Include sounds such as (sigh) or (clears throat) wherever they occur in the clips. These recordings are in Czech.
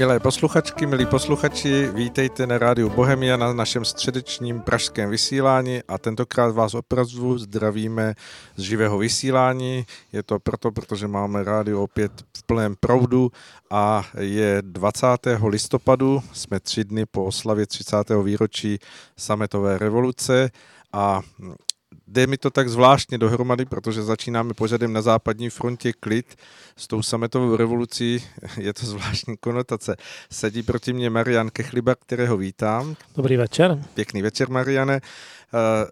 Milé posluchačky, milí posluchači, vítejte na rádiu Bohemia na našem středečním pražském vysílání a tentokrát vás opravdu zdravíme z živého vysílání. Je to proto, protože máme rádio opět v plném proudu a je 20. listopadu, jsme tři dny po oslavě 30. výročí sametové revoluce a jde mi to tak zvláštně dohromady, protože začínáme pořadem na západní frontě klid s tou sametovou revolucí, (laughs) je to zvláštní konotace. Sedí proti mě Marian Kechliba, kterého vítám. Dobrý večer. Pěkný večer, Mariane. Eh,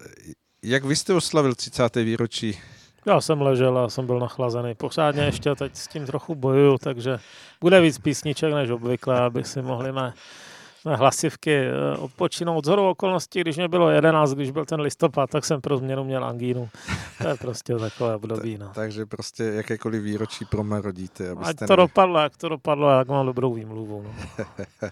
jak vy jste oslavil 30. výročí já jsem ležel a jsem byl nachlazený. Pořádně ještě teď s tím trochu bojuju, takže bude víc písniček než obvykle, aby si mohli na hlasivky eh, odpočinout. Z hodou okolností, když mě bylo 11, když byl ten listopad, tak jsem pro změnu měl angínu. To je prostě takové období. No. Takže prostě jakékoliv výročí promarodíte. Ať to nevěděli. dopadlo, jak to dopadlo, jak mám dobrou výmluvu. No. (laughs)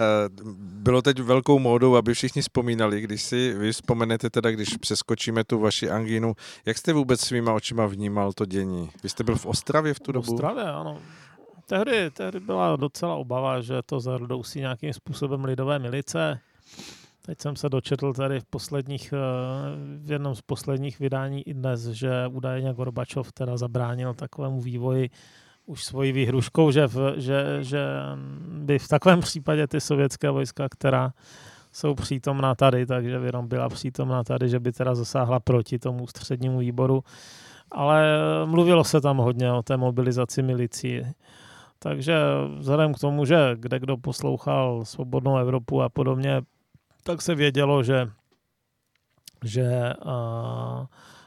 Eh, bylo teď velkou módou, aby všichni vzpomínali, když si vy vzpomenete teda, když přeskočíme tu vaši angínu, jak jste vůbec svýma očima vnímal to dění? Vy jste byl v Ostravě v tu dobu? V Ostravě, ano tehdy, tehdy byla docela obava, že to zarodousí nějakým způsobem lidové milice. Teď jsem se dočetl tady v posledních, eh, v jednom z posledních vydání i dnes, že údajně Gorbačov teda zabránil takovému vývoji už svojí výhruškou, že, v, že, že by v takovém případě ty sovětské vojska, která jsou přítomná tady, takže by byla přítomná tady, že by teda zasáhla proti tomu střednímu výboru. Ale mluvilo se tam hodně o té mobilizaci milicí. Takže vzhledem k tomu, že kde kdo poslouchal Svobodnou Evropu a podobně, tak se vědělo, že, že a,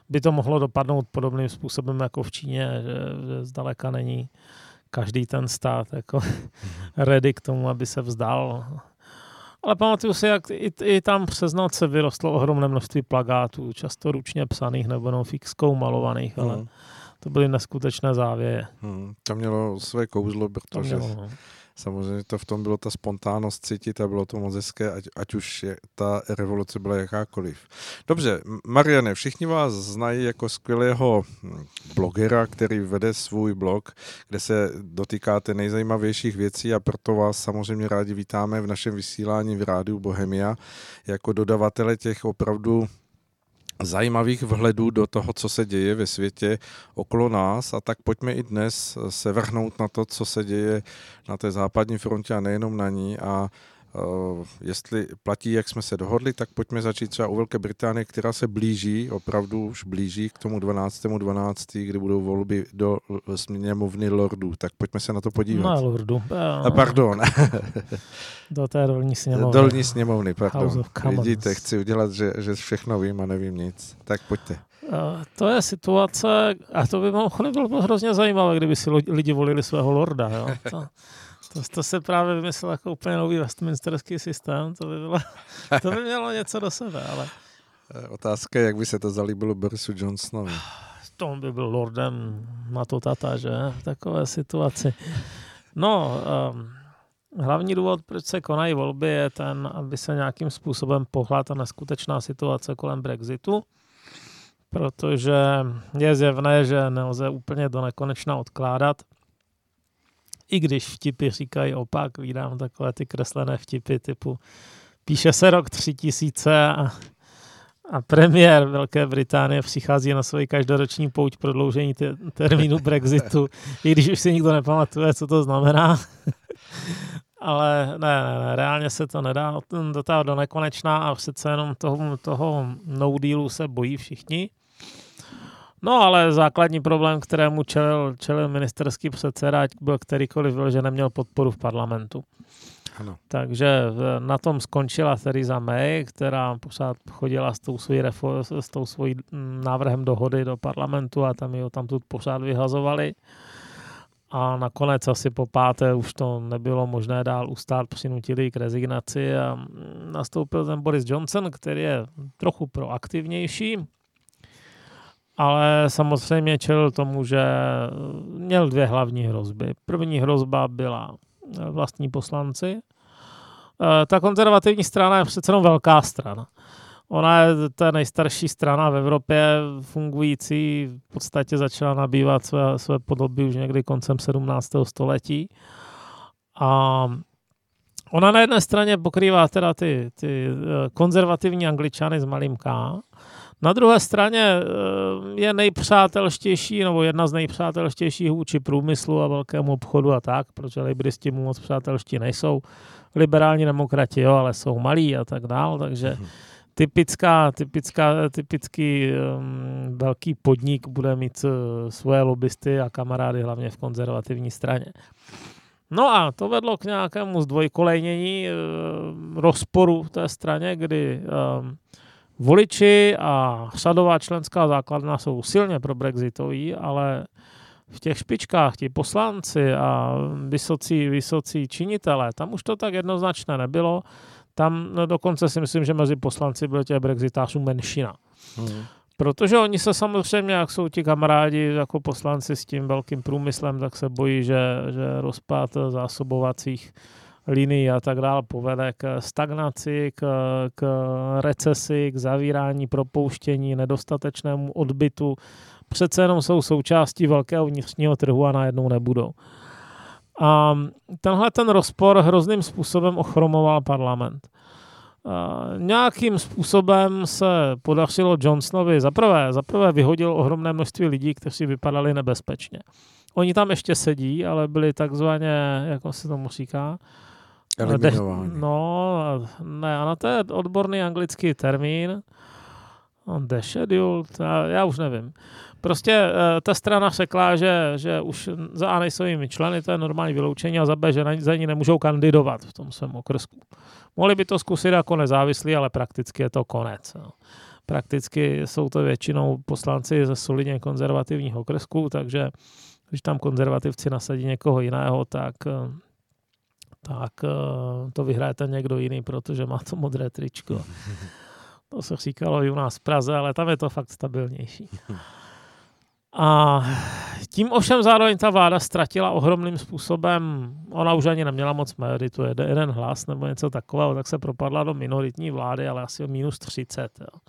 by to mohlo dopadnout podobným způsobem jako v Číně, že, že zdaleka není každý ten stát jako ready k tomu, aby se vzdal. Ale pamatuju si, jak i, i tam přes noc se vyrostlo ohromné množství plagátů, často ručně psaných nebo jenom fixkou malovaných, ale mm to byly neskutečné závěje. Hmm, to mělo své kouzlo, protože mělo, no. samozřejmě to v tom bylo ta spontánnost cítit a bylo to moc hezké, ať, ať už je, ta revoluce byla jakákoliv. Dobře, Mariane, všichni vás znají jako skvělého hm, blogera, který vede svůj blog, kde se dotýkáte nejzajímavějších věcí a proto vás samozřejmě rádi vítáme v našem vysílání v rádiu Bohemia jako dodavatele těch opravdu zajímavých vhledů do toho, co se děje ve světě okolo nás. A tak pojďme i dnes se vrhnout na to, co se děje na té západní frontě a nejenom na ní. A jestli platí, jak jsme se dohodli, tak pojďme začít třeba u Velké Británie, která se blíží, opravdu už blíží k tomu 12.12., 12., kdy budou volby do sněmovny lordů. Tak pojďme se na to podívat. No, lordu. A pardon. (laughs) do té dolní sněmovny. Dolní sněmovny, pardon. Vidíte, chci udělat, že, že všechno vím a nevím nic. Tak pojďte. Uh, to je situace, a to by bylo hrozně zajímavé, kdyby si lidi volili svého lorda. Jo? To, (laughs) to, to se právě vymyslel jako úplně nový westminsterský systém, to by, bylo, to by mělo něco do sebe, ale... Eh, otázka je, jak by se to zalíbilo Borisu Johnsonovi. To by byl lordem na to tata, že? V takové situaci. No, um, hlavní důvod, proč se konají volby, je ten, aby se nějakým způsobem pohla ta neskutečná situace kolem Brexitu, protože je zjevné, že nelze úplně do nekonečna odkládat i když vtipy říkají opak, vydám takové ty kreslené vtipy typu píše se rok 3000 a, a premiér Velké Británie přichází na svoji každoroční pouť prodloužení te, termínu Brexitu, (laughs) i když už si nikdo nepamatuje, co to znamená. Ale ne, ne, ne, reálně se to nedá dotáhnout do nekonečná a přece jenom toho, toho no dealu se bojí všichni. No ale základní problém, kterému čelil, čelil ministerský předseda, byl kterýkoliv byl, že neměl podporu v parlamentu. Ano. Takže na tom skončila Theresa May, která pořád chodila s tou, svojí refo- s tou svojí mm, návrhem dohody do parlamentu a tam ji tam tu pořád vyhazovali. A nakonec asi po páté už to nebylo možné dál ustát, přinutili k rezignaci a mm, nastoupil ten Boris Johnson, který je trochu proaktivnější, ale samozřejmě čelil tomu, že měl dvě hlavní hrozby. První hrozba byla vlastní poslanci. Eh, ta konzervativní strana je přece jenom velká strana. Ona je ta nejstarší strana v Evropě fungující, v podstatě začala nabývat své, své podoby už někdy koncem 17. století. A ona na jedné straně pokrývá teda ty, ty eh, konzervativní angličany s malým K, na druhé straně eh, je nejpřátelštější, nebo jedna z nejpřátelštějších vůči průmyslu a velkému obchodu a tak, protože libristi mu moc přátelští nejsou. Liberální demokrati, jo, ale jsou malí a tak dál, takže mhm. typická, typická, typický um, velký podnik bude mít uh, svoje lobbysty a kamarády hlavně v konzervativní straně. No a to vedlo k nějakému zdvojkolejnění uh, rozporu v té straně, kdy um, Voliči a sadová členská základna jsou silně pro Brexitoví, ale v těch špičkách ti poslanci a vysocí, vysocí činitelé, tam už to tak jednoznačné nebylo. Tam no, dokonce si myslím, že mezi poslanci byl těch brexitářů menšina. Hmm. Protože oni se samozřejmě, jak jsou ti kamarádi jako poslanci s tím velkým průmyslem, tak se bojí, že, že rozpad zásobovacích linii a tak dále povede k stagnaci, k, k recesi, k zavírání, propouštění, nedostatečnému odbytu. Přece jenom jsou součástí velkého vnitřního trhu a najednou nebudou. A tenhle ten rozpor hrozným způsobem ochromoval parlament. A nějakým způsobem se podařilo Johnsonovi zaprvé, zaprvé vyhodil ohromné množství lidí, kteří vypadali nebezpečně. Oni tam ještě sedí, ale byli takzvaně, jak se tomu říká, Eliminováni. No, ne, ano, to je odborný anglický termín. Descheduled, já, já už nevím. Prostě eh, ta strana řekla, že, že už za A nejsou jimi členy, to je normální vyloučení, a za B, že na, za ní nemůžou kandidovat v tom svém okrsku. Mohli by to zkusit jako nezávislí, ale prakticky je to konec. No. Prakticky jsou to většinou poslanci ze solidně konzervativních okrsků, takže když tam konzervativci nasadí někoho jiného, tak eh, tak eh, to vyhraje ten někdo jiný, protože má to modré tričko. (laughs) To se říkalo i u nás v Praze, ale tam je to fakt stabilnější. A tím ovšem zároveň ta vláda ztratila ohromným způsobem, ona už ani neměla moc majoritu, jeden hlas nebo něco takového, tak se propadla do minoritní vlády, ale asi o minus 30. Jo.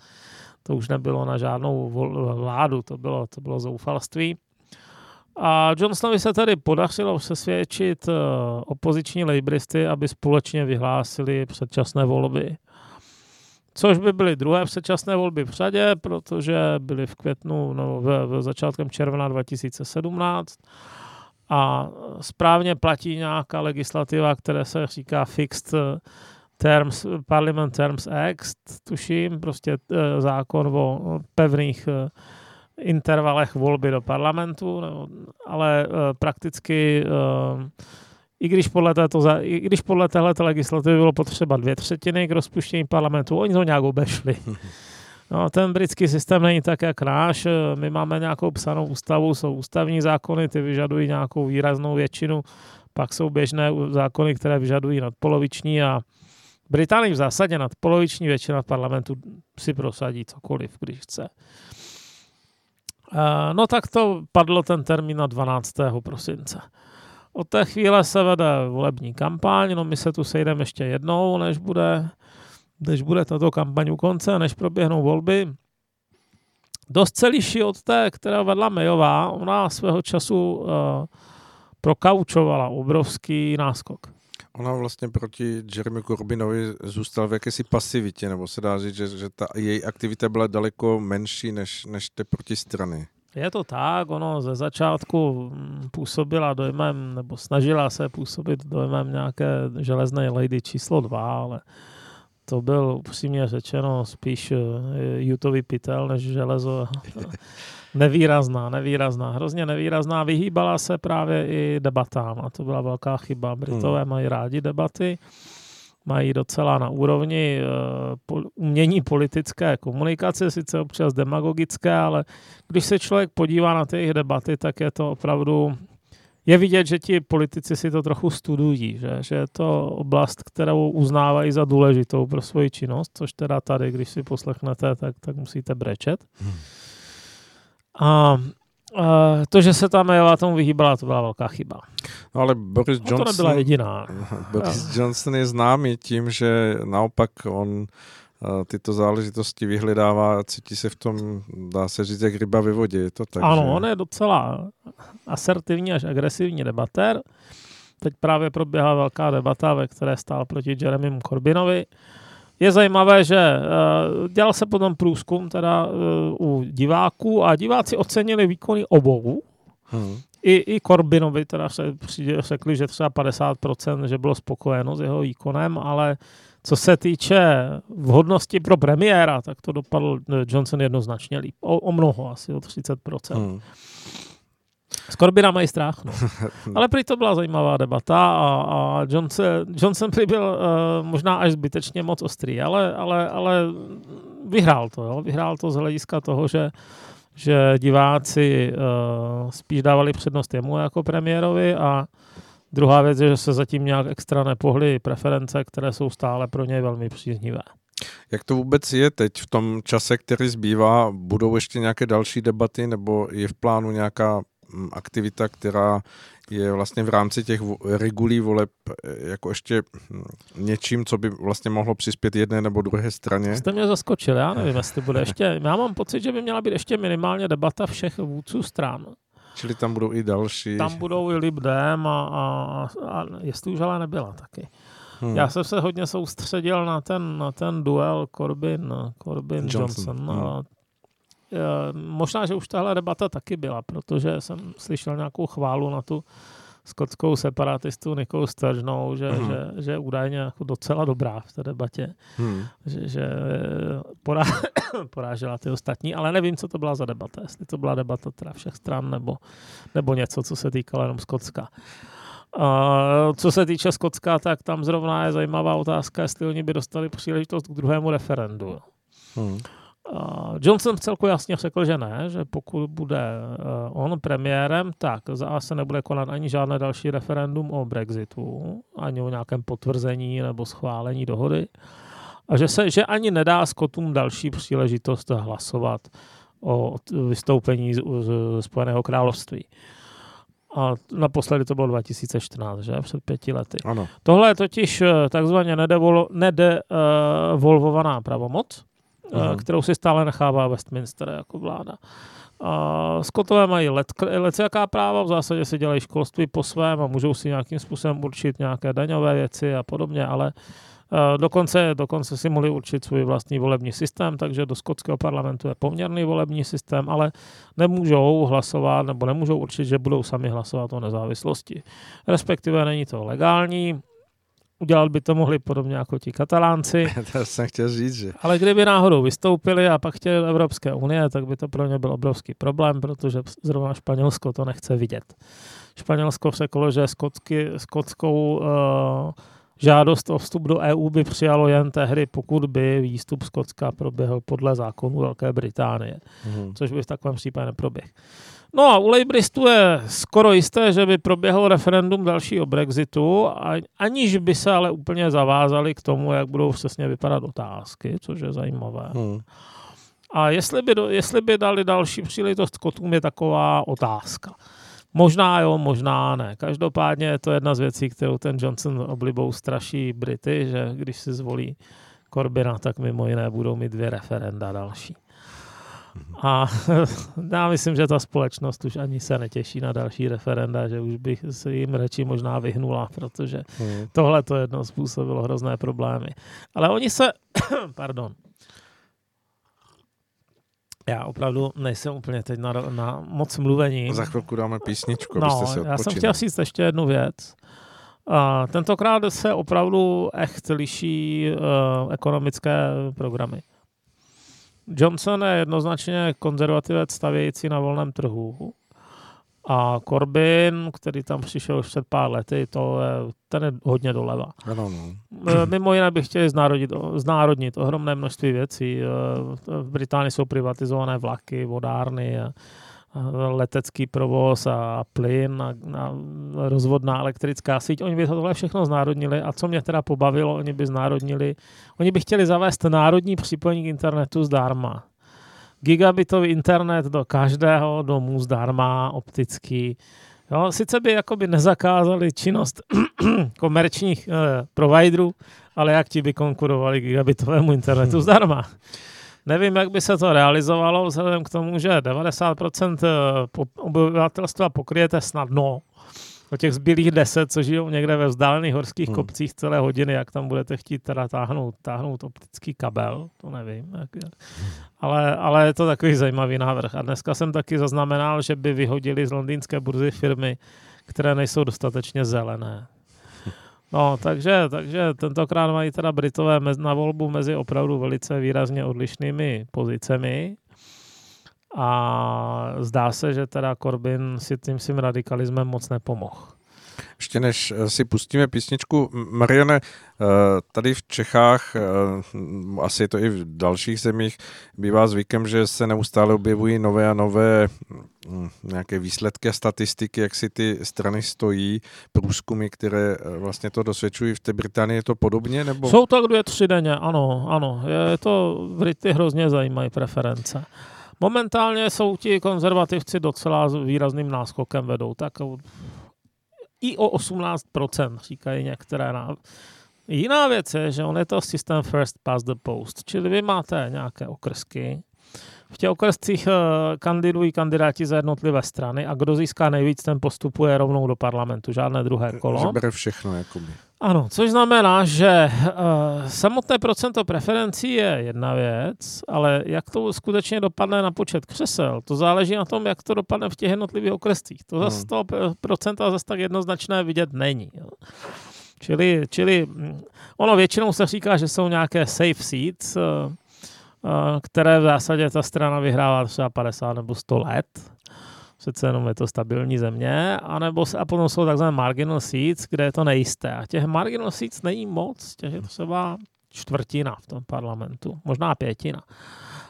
To už nebylo na žádnou vládu, to bylo, to bylo zoufalství. A Johnsonovi se tady podařilo přesvědčit eh, opoziční lejbristy, aby společně vyhlásili předčasné volby. Což by byly druhé předčasné volby v řadě, protože byly v květnu, no, v, v začátkem června 2017 a správně platí nějaká legislativa, která se říká Fixed Terms, Parliament Terms Act, tuším, prostě eh, zákon o pevných eh, intervalech volby do parlamentu, no, ale uh, prakticky uh, i když podle, této, i když podle této legislativy bylo potřeba dvě třetiny k rozpuštění parlamentu, oni to nějak obešli. (laughs) No, ten britský systém není tak, jak náš. My máme nějakou psanou ústavu, jsou ústavní zákony, ty vyžadují nějakou výraznou většinu, pak jsou běžné zákony, které vyžadují nadpoloviční a Británii v zásadě nadpoloviční většina v parlamentu si prosadí cokoliv, když chce. Eh, no tak to padlo ten termín na 12. prosince. Od té chvíle se vede volební kampaň, no my se tu sejdeme ještě jednou, než bude, než bude tato kampaň u konce, než proběhnou volby. Dost se liší od té, která vedla Mayová, ona svého času uh, prokaučovala obrovský náskok. Ona vlastně proti Jeremy Corbynovi zůstala v jakési pasivitě, nebo se dá říct, že, že ta její aktivita byla daleko menší než, než ty protistrany. Je to tak, ono ze začátku mm, působila dojmem, nebo snažila se působit dojmem nějaké železné lady číslo dva, ale to byl upřímně řečeno spíš jutový eh, pytel než železo. (laughs) Nevýrazná, nevýrazná, hrozně nevýrazná. Vyhýbala se právě i debatám a to byla velká chyba. Britové hmm. mají rádi debaty, mají docela na úrovni uh, umění politické komunikace, sice občas demagogické, ale když se člověk podívá na ty jejich debaty, tak je to opravdu je vidět, že ti politici si to trochu studují, že, že je to oblast, kterou uznávají za důležitou pro svoji činnost, což teda tady, když si poslechnete, tak, tak musíte brečet. Hmm. A to, že se tam Eva tomu vyhýbala, to byla velká chyba. No ale Boris Johnson... No to nebyla jediná. (laughs) Boris. Johnson je známý tím, že naopak on uh, tyto záležitosti vyhledává a cítí se v tom, dá se říct, jak ryba ve vodě. Je to tak, ano, že... on je docela asertivní až agresivní debatér. teď právě proběhla velká debata, ve které stál proti Jeremymu Corbynovi. Je zajímavé, že uh, dělal se potom průzkum teda uh, u diváků a diváci ocenili výkony obou. Hmm. I, I Corbinovi teda se řekli, že třeba 50%, že bylo spokojeno s jeho výkonem, ale co se týče vhodnosti pro premiéra, tak to dopadl Johnson jednoznačně líp. O, o mnoho, asi o 30%. Hmm. Z Corbina mají strach. No. (laughs) Ale prý to byla zajímavá debata a, a Johnson, Johnson prý byl uh, možná až zbytečně moc ostrý, ale, ale, ale vyhrál to. Jo? Vyhrál to z hlediska toho, že že diváci uh, spíš dávali přednost jemu jako premiérovi a druhá věc je, že se zatím nějak extra nepohly preference, které jsou stále pro něj velmi příznivé. Jak to vůbec je teď v tom čase, který zbývá? Budou ještě nějaké další debaty nebo je v plánu nějaká aktivita, která je vlastně v rámci těch regulí voleb eh, jako ještě něčím, co by vlastně mohlo přispět jedné nebo druhé straně? Jste mě zaskočil, já nevím, jestli bude ještě, já mám pocit, že by měla být ještě minimálně debata všech vůdců stran. Čili tam budou i další. Tam budou i Libdem a, a, a jestli už ale nebyla taky. Hmm. Já jsem se hodně soustředil na ten, na ten duel Corbyn, Corbyn Johnson. Johnson. Hmm. A, e, možná, že už tahle debata taky byla, protože jsem slyšel nějakou chválu na tu skotskou separatistu Nikou Sturgenou, že, hmm. že, že je údajně jako docela dobrá v té debatě, hmm. že, že porá, (coughs) porážela ty ostatní, ale nevím, co to byla za debata, jestli to byla debata teda všech stran nebo, nebo něco, co se týkalo jenom Skotska. Uh, co se týče Skotska, tak tam zrovna je zajímavá otázka, jestli oni by dostali příležitost k druhému referendu. Hmm. Uh, Johnson v celku jasně řekl, že ne, že pokud bude uh, on premiérem, tak za A se nebude konat ani žádné další referendum o Brexitu, ani o nějakém potvrzení nebo schválení dohody. A že, se, že ani nedá Skotům další příležitost hlasovat o vystoupení z, z Spojeného království. A naposledy to bylo 2014, že? Před pěti lety. Ano. Tohle je totiž eh, takzvaně nedevolvovaná pravomoc, uh, kterou si stále nechává Westminster jako vláda. Uh, Skotové mají let, jaká práva, v zásadě si dělají školství po svém a můžou si nějakým způsobem určit nějaké daňové věci a podobně, ale uh, dokonce, dokonce si mohli určit svůj vlastní volební systém, takže do skotského parlamentu je poměrný volební systém, ale nemůžou hlasovat nebo nemůžou určit, že budou sami hlasovat o nezávislosti. Respektive není to legální, Udělat by to mohli podobně jako ti katalánci. (laughs) to jsem chtěl říct, že... Ale kdyby náhodou vystoupili a pak chtěli Evropské unie, tak by to pro ně byl obrovský problém, protože zrovna Španělsko to nechce vidět. Španělsko řeklo, že skotsky, skotskou uh, žádost o vstup do EU by přijalo jen tehdy, pokud by výstup Skotska proběhl podle zákonu Velké Británie, mm. což by v takovém případě neproběh. No a u Labouristů je skoro jisté, že by proběhlo referendum dalšího Brexitu, aniž by se ale úplně zavázali k tomu, jak budou přesně vypadat otázky, což je zajímavé. Hmm. A jestli by, jestli by dali další příležitost kotům, je taková otázka. Možná jo, možná ne. Každopádně je to jedna z věcí, kterou ten Johnson oblibou straší Brity, že když si zvolí Corbina, tak mimo jiné budou mít dvě referenda další. A (laughs) já myslím, že ta společnost už ani se netěší na další referenda, že už bych se jim radši možná vyhnula, protože hmm. tohle to jedno způsobilo hrozné problémy. Ale oni se, (coughs) pardon, já opravdu nejsem úplně teď na, na moc mluvení. Za chvilku dáme písničku, no, abyste se já jsem chtěl říct ještě jednu věc. Uh, tentokrát se opravdu echt liší uh, ekonomické programy. Johnson je jednoznačně konzervativec stavějící na volném trhu. A Corbyn, který tam přišel už před pár lety, to je, ten je hodně doleva. Ano, no. E, mimo jiné bych chtěli znárodnit, znárodnit ohromné množství věcí. E, v Británii jsou privatizované vlaky, vodárny, a letecký provoz a plyn a, a rozvodná elektrická síť. Oni by tohle všechno znárodnili a co mě teda pobavilo, oni by znárodnili, oni by chtěli zavést národní připojení k internetu zdarma. Gigabitový internet do každého domu zdarma, optický. Jo, sice by jakoby nezakázali činnost (clears throat) komerčních eh, providerů, ale jak ti by konkurovali gigabitovému internetu zdarma. Nevím, jak by se to realizovalo, vzhledem k tomu, že 90% eh, obyvatelstva pokryjete snadno o těch zbylých deset, co žijou někde ve vzdálených horských hmm. kopcích celé hodiny, jak tam budete chtít teda táhnout, táhnout optický kabel, to nevím. Jak. Ale, ale je to takový zajímavý návrh. A dneska jsem taky zaznamenal, že by vyhodili z londýnské burzy firmy, které nejsou dostatečně zelené. No, takže, takže tentokrát mají teda Britové na volbu mezi opravdu velice výrazně odlišnými pozicemi. A zdá se, že teda Corbyn si tím svým radikalismem moc nepomohl. Ještě než eh, si pustíme písničku, Mariane, eh, tady v Čechách, eh, asi je to i v dalších zemích, bývá zvykem, že se neustále objevují nové a nové hm, nějaké výsledky a statistiky, jak si ty strany stojí, průzkumy, které vlastně to dosvědčují. V té Británii je to podobně? Nebo? Jsou to dvě, tři denně, ano, ano. Je to, Brity hrozně zajímají preference. Momentálně jsou ti konzervativci docela výrazným náskokem vedou, tak i o 18%, říkají některé. Na... Jiná věc je, že on je to systém first past the post, čili vy máte nějaké okrsky, v těch okrescích eh, kandidují kandidáti za jednotlivé strany a kdo získá nejvíc, ten postupuje rovnou do parlamentu, žádné druhé kolo. Že bere všechno, jakoby. Ano, což znamená, že uh, samotné procento preferencí je jedna věc, ale jak to skutečně dopadne na počet křesel, to záleží na tom, jak to dopadne v těch jednotlivých okrescích. To zase hmm. toho procenta zase tak jednoznačné vidět není. Jo. Čili, čili mm, ono většinou se říká, že jsou nějaké safe seats, uh, které v zásadě ta strana vyhrává třeba 50 nebo 100 let. Přece jenom je to stabilní země. A, nebo, a potom jsou takzvané marginal seats, kde je to nejisté. A těch marginal seats není moc, těch je to třeba čtvrtina v tom parlamentu, možná pětina.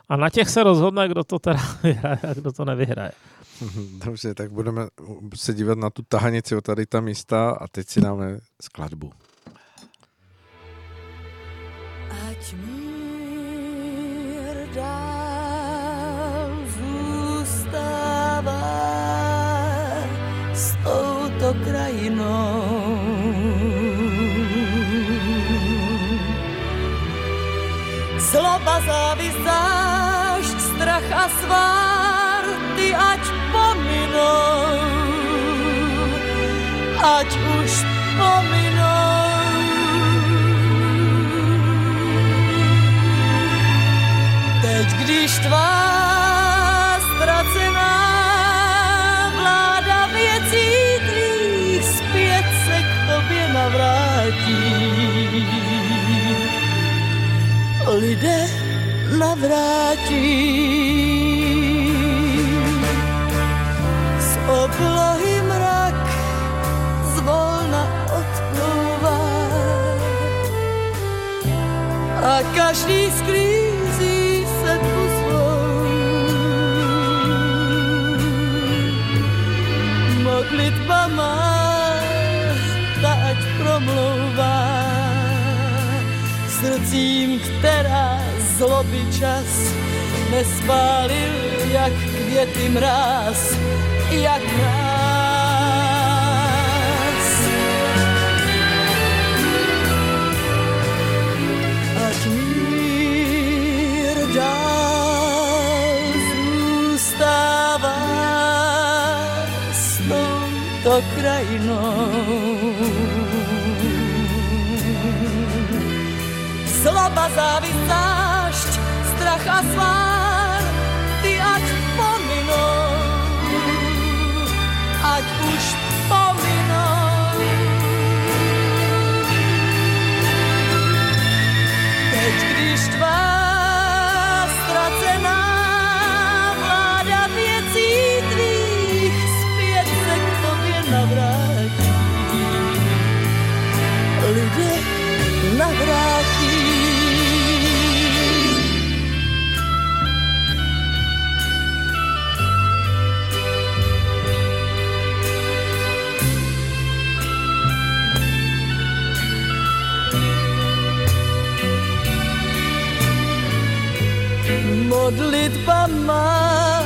A na těch se rozhodne, kdo to teda (laughs) vyhraje a kdo to nevyhraje. (laughs) Dobře, tak budeme se dívat na tu tahanici o tady ta místa a teď si dáme skladbu. Ať mi dál krajinou. Zloba, závis, zášť, strach a svár, ty ať pominou, ať už pominou. Teď, když tvá Lidé navrátí. Z oblohy mrak zvolna odplouvá. A každý sklízí modlitba má, ta ať promlouvá srdcím, která zloby čas nespálil, jak květy mráz, jak mráz. Ať mír dál zůstává touto krajinou. Zloba, závis, zášť, strach a svár, modlitba má,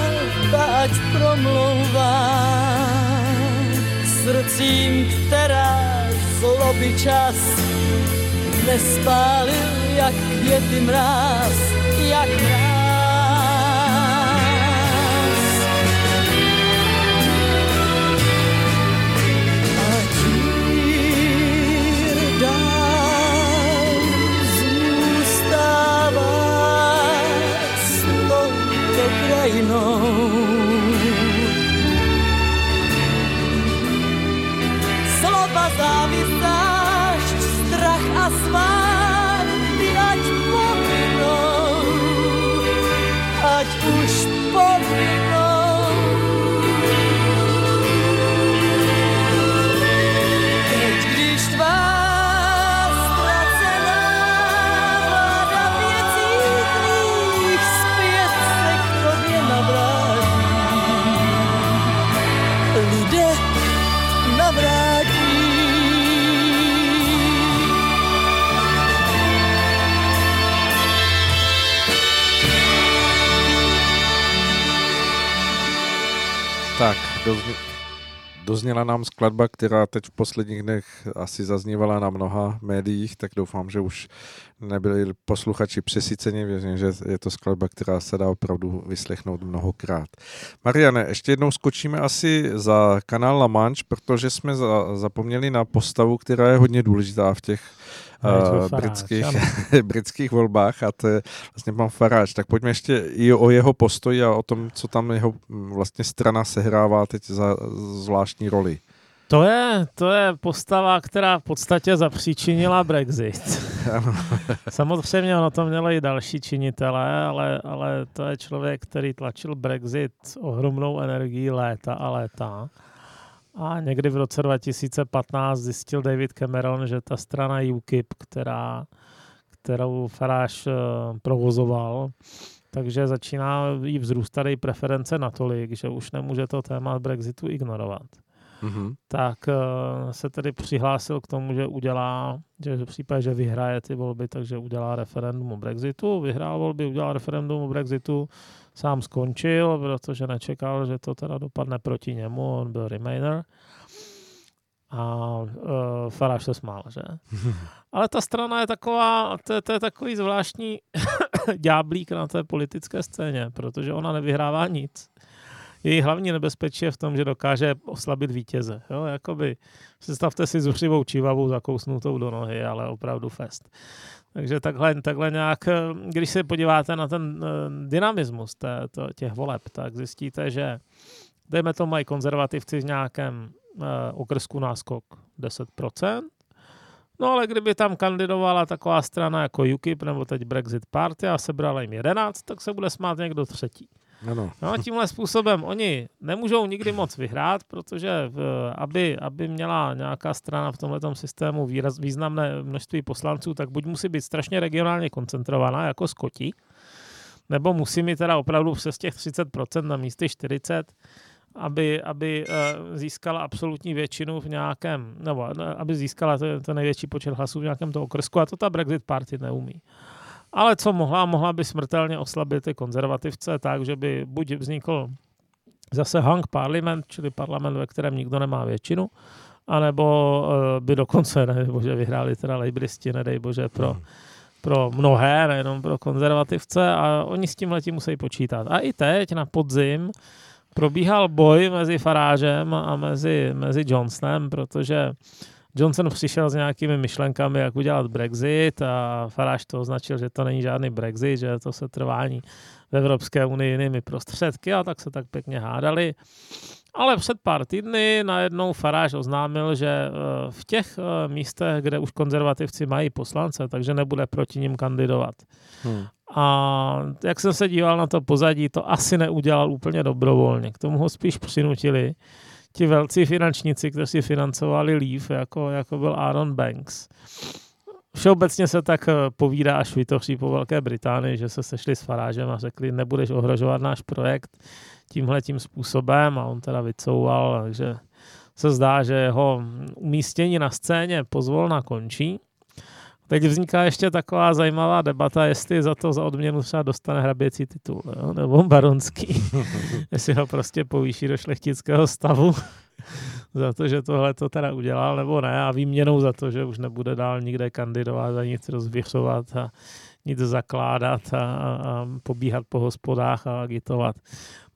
ať promlouvá srdcím, která zloby čas nespálil, jak květy mráz, jak mráz. Slova závistášť, strach a svár, ty ať pominou, ať už pominou. Dozněla nám skladba, která teď v posledních dnech asi zaznívala na mnoha médiích, tak doufám, že už nebyli posluchači přesyceni, věřím, že je to skladba, která se dá opravdu vyslechnout mnohokrát. Mariane, ještě jednou skočíme asi za kanál La Manche, protože jsme za, zapomněli na postavu, která je hodně důležitá v těch uh, britských, (laughs) britských volbách a to je vlastně pan Faráč. Tak pojďme ještě i o jeho postoji a o tom, co tam jeho mm, vlastně strana sehrává teď za zvláštní roli. To je, to je postava, která v podstatě zapříčinila Brexit. (laughs) (laughs) Samozřejmě ono to mělo i další činitele, ale, ale to je člověk, který tlačil Brexit ohromnou energií léta a léta. A někdy v roce 2015 zjistil David Cameron, že ta strana UKIP, která, kterou Farage uh, provozoval, takže začíná jí vzrůstat její preference natolik, že už nemůže to téma Brexitu ignorovat. Mm-hmm. Tak uh, se tedy přihlásil k tomu, že udělá, že v případě, že vyhraje ty volby, takže udělá referendum o Brexitu. Vyhrál volby, udělal referendum o Brexitu, sám skončil, protože nečekal, že to teda dopadne proti němu, on byl Remainer. A uh, Farage se smál, že? (laughs) Ale ta strana je taková, to, to je takový zvláštní (coughs) ďáblík na té politické scéně, protože ona nevyhrává nic její hlavní nebezpečí je v tom, že dokáže oslabit vítěze. Jo? Jakoby, představte si zuřivou čívavou zakousnutou do nohy, ale opravdu fest. Takže takhle, takhle nějak, když se podíváte na ten uh, dynamismus těch voleb, tak zjistíte, že dejme to mají konzervativci v nějakém uh, okrsku náskok 10%, No ale kdyby tam kandidovala taková strana jako UKIP nebo teď Brexit Party a sebrala jim 11, tak se bude smát někdo třetí. Ano. No, tímhle způsobem oni nemůžou nikdy moc vyhrát, protože v, aby, aby měla nějaká strana v tomto systému výraz, významné množství poslanců, tak buď musí být strašně regionálně koncentrovaná, jako Skoti, nebo musí mít teda opravdu přes těch 30% na místě 40%, aby, aby uh, získala absolutní většinu v nějakém, nebo aby získala to, to největší počet hlasů v nějakém toho okrsku a to ta Brexit Party neumí. Ale co mohla, mohla by smrtelně oslabit ty konzervativce tak, že by buď vznikl zase hang parlament, čili parlament, ve kterém nikdo nemá většinu, anebo uh, by dokonce, nedej bože, vyhráli teda lejbristi, nedej bože, pro, hmm. pro mnohé, nejenom pro konzervativce a oni s tím letím musí počítat. A i teď na podzim probíhal boj mezi Farážem a mezi, mezi Johnsonem, protože Johnson přišel s nějakými myšlenkami, jak udělat Brexit a Farage to označil, že to není žádný Brexit, že to se trvání v Evropské unii jinými prostředky a tak se tak pěkně hádali. Ale před pár týdny najednou Farage oznámil, že eh, v těch eh, místech, kde už konzervativci mají poslance, takže nebude proti ním kandidovat. Hmm. A jak jsem se díval na to pozadí, to asi neudělal úplně dobrovolně. K tomu ho spíš přinutili ti velcí finančníci, kteří financovali Leaf, jako, jako byl Aaron Banks. Všeobecně se tak eh, povídá až vytoří po Velké Británii, že se sešli s Farážem a řekli, nebudeš ohrožovat náš projekt tímhle tím způsobem a on teda vycouval, takže se zdá, že jeho umístění na scéně pozvolna končí. Teď vzniká ještě taková zajímavá debata, jestli za to za odměnu třeba dostane hraběcí titul, jo? nebo baronský. (laughs) jestli ho prostě povýší do šlechtického stavu (laughs) za to, že tohle to teda udělal, nebo ne, a výměnou za to, že už nebude dál nikde kandidovat a nic rozvěřovat a nic zakládat a, a pobíhat po hospodách a agitovat.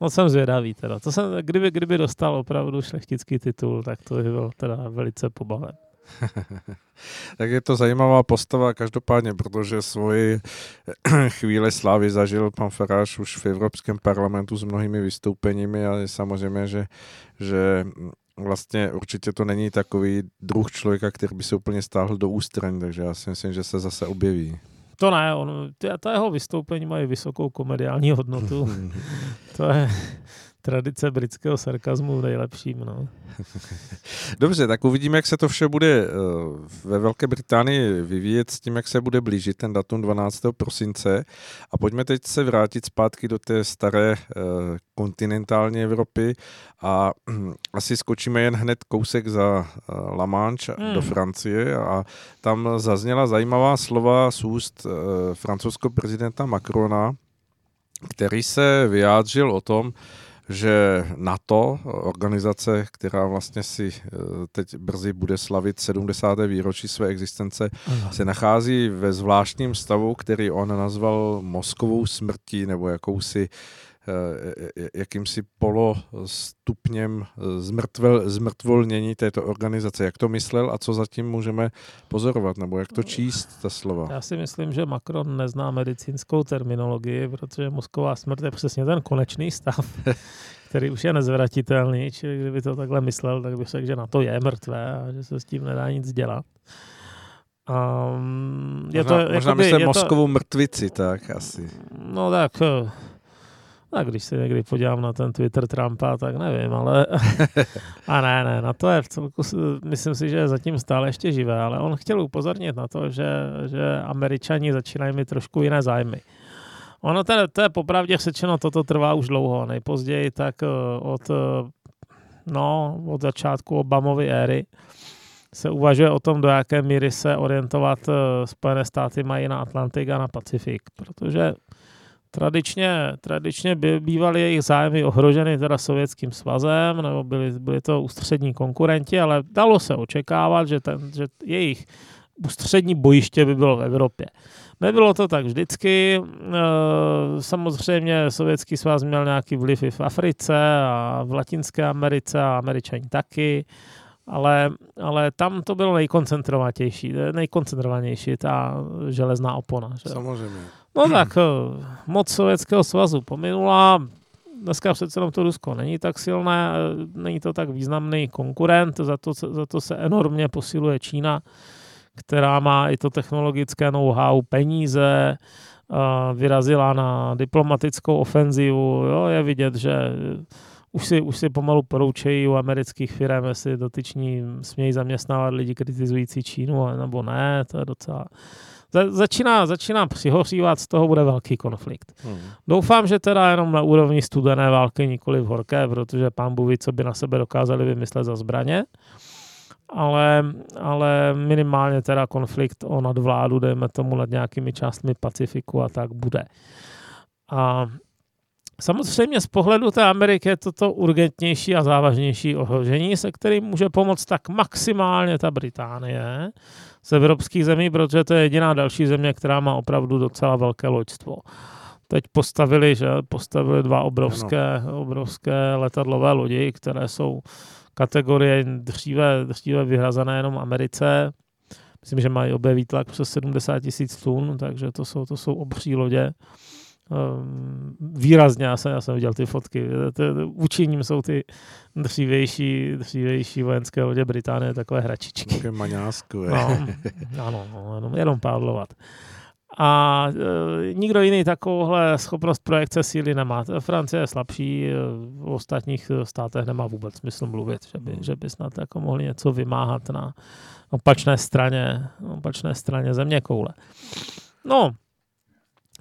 No jsem zvědavý teda. To jsem, kdyby, kdyby dostal opravdu šlechtický titul, tak to by byl teda velice pobaven. (laughs) tak je to zajímavá postava každopádně, protože svoji (clears throat) chvíli slávy zažil pan Faráš už v Evropském parlamentu s mnohými vystoupeními a je samozřejmě, že, že vlastně určitě to není takový druh člověka, který by se úplně stáhl do ústraní, takže já si myslím, že se zase objeví. To ne, on, ta jeho vystoupení mají vysokou komediální hodnotu. (laughs) to je, tradice britského sarkazmu nejlepším. No. (laughs) Dobře, tak uvidíme, jak se to vše bude eh, ve Velké Británii vyvíjet s tím, jak se bude blížit ten datum 12. prosince. A pojďme teď se vrátit zpátky do té staré eh, kontinentální Evropy a asi skočíme jen hned kousek za eh, La Manche hmm. do Francie a tam zazněla zajímavá slova z úst francouzského prezidenta Macrona, který se vyjádřil o tom, že NATO, organizace, která vlastně si eh, teď brzy bude slavit 70. výročí své existence, Aha. se nachází ve zvláštním stavu, který on nazval mozkovou smrtí nebo jakousi Eh, jakýmsi polostupněm zmrtvel, zmrtvolnění této organizace. Jak to myslel a co zatím můžeme pozorovat, nebo jak to číst, ta slova? Já si myslím, že Macron nezná medicínskou terminologii, protože mozková smrt je přesně ten konečný stav, (laughs) který už je nezvratitelný, čili kdyby to takhle myslel, tak bych řekl, že na to je mrtvé a že se s tím nedá nic dělat. Um, je možná, to, možná jakoby, myslím mozkovou to, mrtvici, tak asi. No tak tak když se někdy podívám na ten Twitter Trumpa, tak nevím, ale... (laughs) a ne, ne, na to je v celku, myslím si, že je zatím stále ještě živé, ale on chtěl upozornit na to, že, že američani začínají mít trošku jiné zájmy. Ono to, to je popravdě řečeno, toto trvá už dlouho. Nejpozději tak eh, od, eh, no, od začátku Obamovy éry se uvažuje o tom, do jaké míry se orientovat eh, Spojené státy mají na Atlantik a na Pacifik, protože Tradičně, tradičně by bývaly jejich zájmy ohroženy teda sovětským svazem, nebo byli, byli to ústřední konkurenti, ale dalo se očekávat, že, ten, že jejich ústřední bojiště by bylo v Evropě. Nebylo to tak vždycky. E, samozřejmě Sovětský svaz měl nějaký vliv i v Africe a v Latinské Americe a Američani taky, ale, ale tam to bylo nejkoncentrovanější, nejkoncentrovanější ta železná opona. Že? Samozřejmě. No tak eh, moc Sovětského svazu pominula, dneska přece to Rusko není tak silné, eh, není to tak významný konkurent, za to, za to se enormně posiluje Čína, která má i to technologické know-how, peníze, eh, vyrazila na diplomatickou ofenzivu. Jo, je vidět, že už si, už si pomalu poroučejí u amerických firm, jestli dotyční smějí zaměstnávat lidi kritizující Čínu, nebo ne, to je docela začíná, začíná přihořívat, z toho bude velký konflikt. Hmm. Doufám, že teda jenom na úrovni studené války, nikoli v horké, protože pán Buví, co by na sebe dokázali vymyslet za zbraně, ale, ale minimálně teda konflikt o nadvládu, dejme tomu nad nějakými částmi Pacifiku a tak bude. A Samozřejmě z pohledu té Ameriky je toto urgentnější a závažnější ohrožení, se kterým může pomoct tak maximálně ta Británie, z evropských zemí, protože to je jediná další země, která má opravdu docela velké loďstvo. Teď postavili, že postavili dva obrovské, obrovské letadlové lodi, které jsou kategorie dříve, dříve vyhrazené jenom Americe. Myslím, že mají obě výtlak přes 70 tisíc tun, takže to jsou, to jsou obří lodě. Ehm, výrazně, já jsem, já jsem viděl ty fotky, vůči ním jsou ty dřívější, dřívější vojenské lodě Británie, takové hračičky. Také maňásku, no, (laughs) ano, no, jenom, jenom pádlovat. A e, nikdo jiný takovouhle schopnost projekce síly nemá. Francie je slabší, e, v ostatních státech nemá vůbec smysl mluvit, že by, že by snad jako mohli něco vymáhat na opačné straně, opačné straně země koule. No,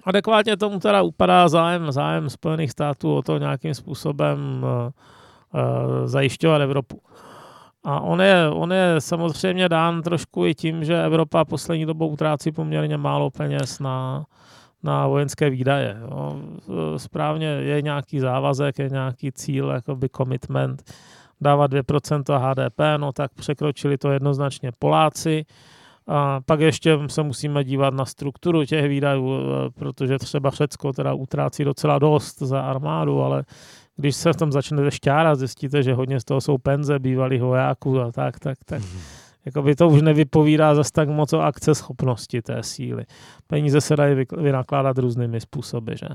adekvátně tomu teda upadá zájem, zájem Spojených států o to nějakým způsobem uh, uh, zajišťovat Evropu. A on je, on je samozřejmě dán trošku i tím, že Evropa poslední dobou utrácí poměrně málo peněz na, na vojenské výdaje. Jo. Správně je nějaký závazek, je nějaký cíl, jakoby commitment, dávat 2% HDP, no tak překročili to jednoznačně Poláci, a pak ještě se musíme dívat na strukturu těch výdajů, e, protože třeba Řecko teda utrácí docela dost za armádu, ale když se v tom začnete šťárat, zjistíte, že hodně z toho jsou penze bývalých vojáků a tak, tak, tak. Mm-hmm. Jakoby to už nevypovídá zase tak moc o akce schopnosti té síly. Peníze se dají vynakládat různými způsoby, že?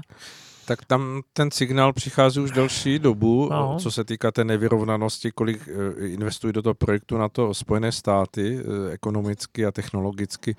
Tak tam ten signál přichází už delší dobu, no. co se týká té nevyrovnanosti, kolik eh, investují do toho projektu na to Spojené státy eh, ekonomicky a technologicky.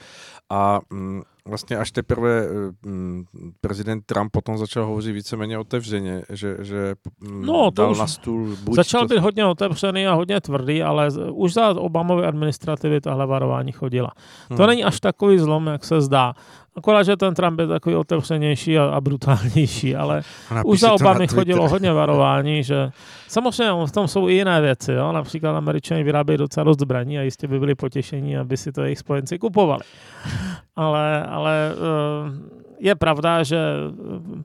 A mm, vlastně až teprve eh, mm, prezident Trump potom začal hovořit víceméně otevřeně, že, že mm, no, dal už na stůl... Buď začal to... být hodně otevřený a hodně tvrdý, ale už za Obamovy administrativy tahle varování chodila. Hmm. To není až takový zlom, jak se zdá. Akorát, že ten Trump je takový otevřenější a, a brutálnější, ale už za Obamy chodilo hodně varování, že samozřejmě v tom jsou i jiné věci. Jo? Například američani vyrábějí docela dost zbraní a jistě by byli potěšení, aby si to jejich spojenci kupovali. Ale, ale uh, je pravda, že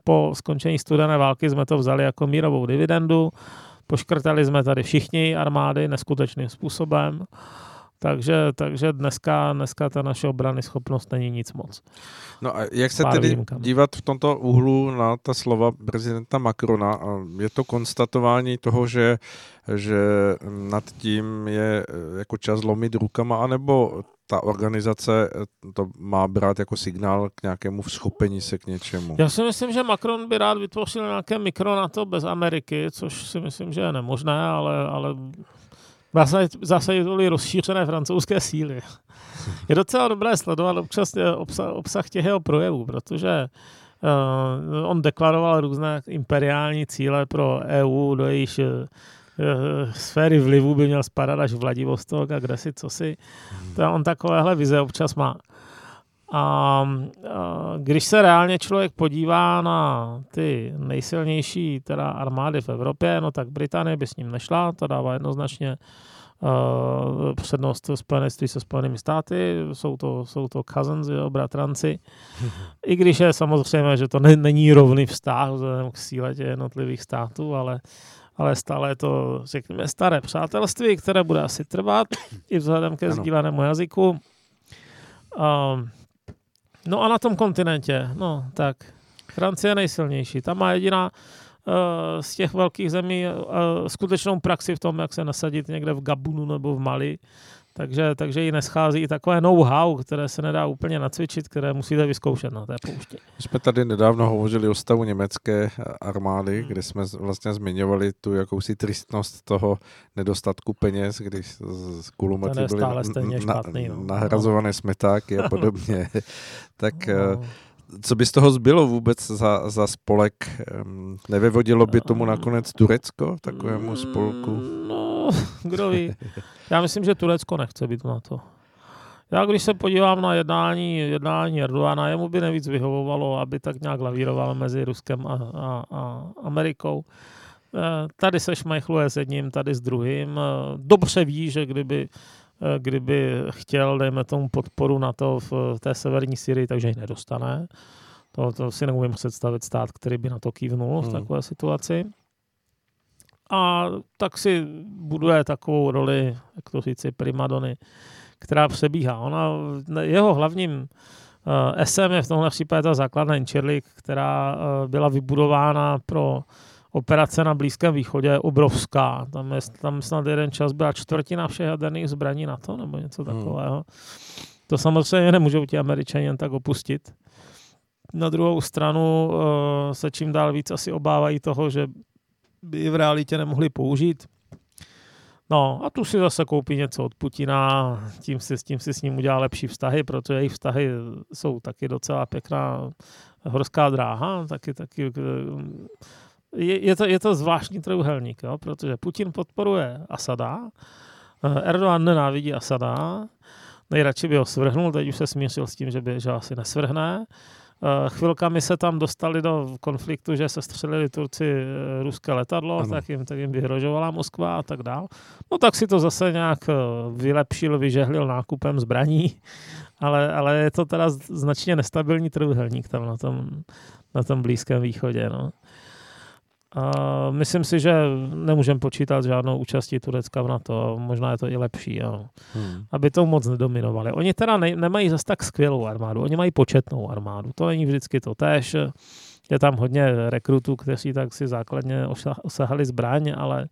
po skončení studené války jsme to vzali jako mírovou dividendu. Poškrtali jsme tady všichni armády neskutečným způsobem. Takže, takže dneska, dneska ta naše obrany schopnost není nic moc. No a jak se tedy výjimkami. dívat v tomto úhlu na ta slova prezidenta Macrona? Je to konstatování toho, že, že nad tím je eh, jako čas lomit rukama, anebo ta organizace eh, to má brát jako signál k nějakému vzchopení se k něčemu? Já si myslím, že Macron by rád vytvořil nějaké mikro na to bez Ameriky, což si myslím, že je nemožné, ale, ale zase byly rozšířené francouzské síly. Je docela dobré sledovat občas eh, obsah, obsah těch jeho projevů, protože uh, on deklaroval různé imperiální cíle pro EU, do jejich uh, sféry vlivu by měl spadat až Vladivostok a kde si, co si. To on takovéhle vize občas má. A, když se reálně člověk podívá na ty nejsilnější teda armády v Evropě, no tak Británie by s ním nešla, to dává jednoznačně uh, přednost spojenectví se Spojenými státy, jsou to, jsou to cousins, jo, bratranci. (laughs) I když je samozřejmě, že to ne, není rovný vztah vzhledem k síle těch jednotlivých států, ale, ale stále je to, řekněme, staré přátelství, které bude asi trvat i vzhledem ke sdílenému jazyku. Um, No a na tom kontinentě, no tak, Francie je nejsilnější. Tam má jediná uh, z těch velkých zemí uh, skutečnou praxi v tom, jak se nasadit někde v Gabunu nebo v Mali. Takže, takže jí neschází i takové know-how, které se nedá úplně nacvičit, které musíte vyzkoušet na té poušti. My jsme tady nedávno hovořili o stavu německé armády, hmm. kde jsme vlastně zmiňovali tu jakousi tristnost toho nedostatku peněz, když z kulomety byly na, špatný, no. nahrazované smetáky a podobně. (laughs) tak no. co by z toho zbylo vůbec za, za spolek? Nevyvodilo by tomu nakonec Turecko, takovému spolku? No, (laughs) kdo ví. Já myslím, že Turecko nechce být na to. Já když se podívám na jednání, jednání Erdogana, jemu by nevíc vyhovovalo, aby tak nějak lavíroval mezi Ruskem a, a, a Amerikou. Eh, tady se šmajchluje s jedním, tady s druhým. Eh, dobře ví, že kdyby, eh, kdyby chtěl, dejme tomu podporu na to v té severní Syrii, takže ji nedostane. To, to si neumím představit stát, který by na to kývnul v hmm. takové situaci a tak si buduje takovou roli, jak to říci, primadony, která přebíhá. Ona, jeho hlavním uh, SM je v tomhle případě ta základna Inčerlik, která uh, byla vybudována pro operace na Blízkém východě obrovská. Tam, je, tam snad jeden čas byla čtvrtina všech jaderných zbraní na to, nebo něco hmm. takového. Hmm. To samozřejmě nemůžou ti američani jen tak opustit. Na druhou stranu uh, se čím dál víc asi obávají toho, že by v realitě nemohli použít. No a tu si zase koupí něco od Putina, tím si, tím si s ním udělá lepší vztahy, protože jejich vztahy jsou taky docela pěkná horská dráha, taky, taky je, je, to, je to zvláštní trojuhelník, jo, protože Putin podporuje Asada, Erdogan nenávidí Asada, nejradši by ho svrhnul, teď už se smířil s tím, že by že asi nesvrhne. Eh, chvilkami se tam dostali do konfliktu, že se střelili Turci eh, ruské letadlo, tak jim, tak jim vyhrožovala Moskva a tak dál. No tak si to zase nějak eh, vylepšil, vyžehlil nákupem zbraní, (laughs) ale, ale je to teda značně nestabilní trvhelník tam na tom, na tom Blízkém východě. No. A myslím si, že nemůžeme počítat žádnou účastí Turecka v NATO. Možná je to i lepší, ano. Hmm. aby to moc nedominovali. Oni teda ne, nemají zase tak skvělou armádu, oni mají početnou armádu. To není vždycky to tež. Je tam hodně rekrutů, kteří tak si základně osahali zbraň, ale,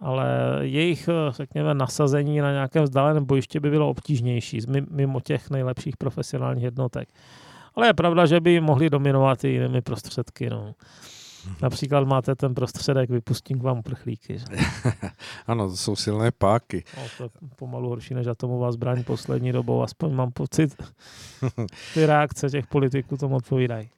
ale jejich, řekněme, nasazení na nějakém vzdáleném bojišti by bylo obtížnější, mimo těch nejlepších profesionálních jednotek. Ale je pravda, že by mohli dominovat i jinými prostředky. No. Například máte ten prostředek, vypustím k vám uprchlíky. Že? (laughs) ano, to jsou silné páky. No, to je pomalu horší než atomová zbraň poslední dobou, aspoň mám pocit. (laughs) Ty reakce těch politiků tomu odpovídají.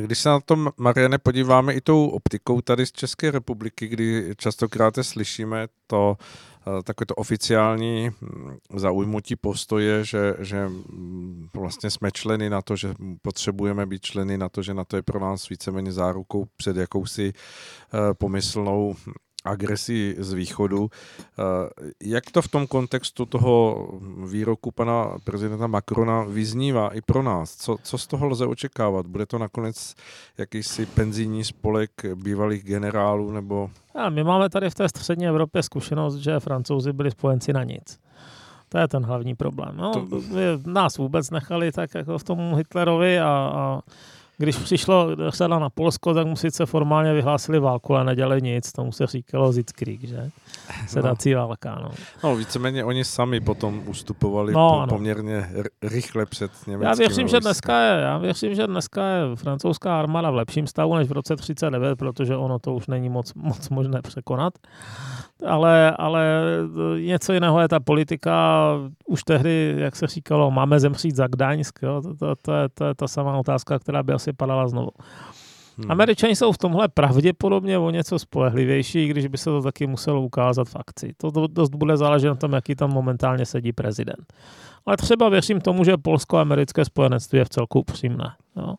Když se na tom, Mariane, podíváme i tou optikou tady z České republiky, kdy častokrát slyšíme to Eh, takové to oficiální hm, zaujmutí postoje, že, že hm, vlastně jsme členy na to, že potřebujeme být členy na to, že na to je pro nás víceméně zárukou před jakousi eh, pomyslnou agresí z východu. Jak to v tom kontextu toho výroku pana prezidenta Macrona vyznívá i pro nás? Co, co z toho lze očekávat? Bude to nakonec jakýsi penzijní spolek bývalých generálů nebo... A my máme tady v té střední Evropě zkušenost, že francouzi byli spojenci na nic. To je ten hlavní problém. No, to... Nás vůbec nechali tak jako v tom Hitlerovi a, a když přišlo řada na Polsko, tak mu sice formálně vyhlásili válku, ale nedělali nic, tomu se říkalo Zitzkrieg, že? (laughs) Sedací no. válka, no. No, víceméně oni sami potom ustupovali no, po, poměrně rychle před německými Já věřím, že dneska je, já věřím, že dneska je francouzská armáda v lepším stavu než v roce 39, protože ono to už není moc, moc možné překonat. Ale, ale něco jiného je ta politika. Už tehdy, jak se říkalo, máme zemřít za Gdaňsk. Jo? To, to, to, je, to je ta samá otázka, která by asi padala znovu. Hmm. Američani jsou v tomhle pravděpodobně o něco spolehlivější, když by se to taky muselo ukázat v akci. To dost bude záležet na tom, jaký tam momentálně sedí prezident. Ale třeba věřím tomu, že polsko-americké spojenectví je v celku upřímné. Jo.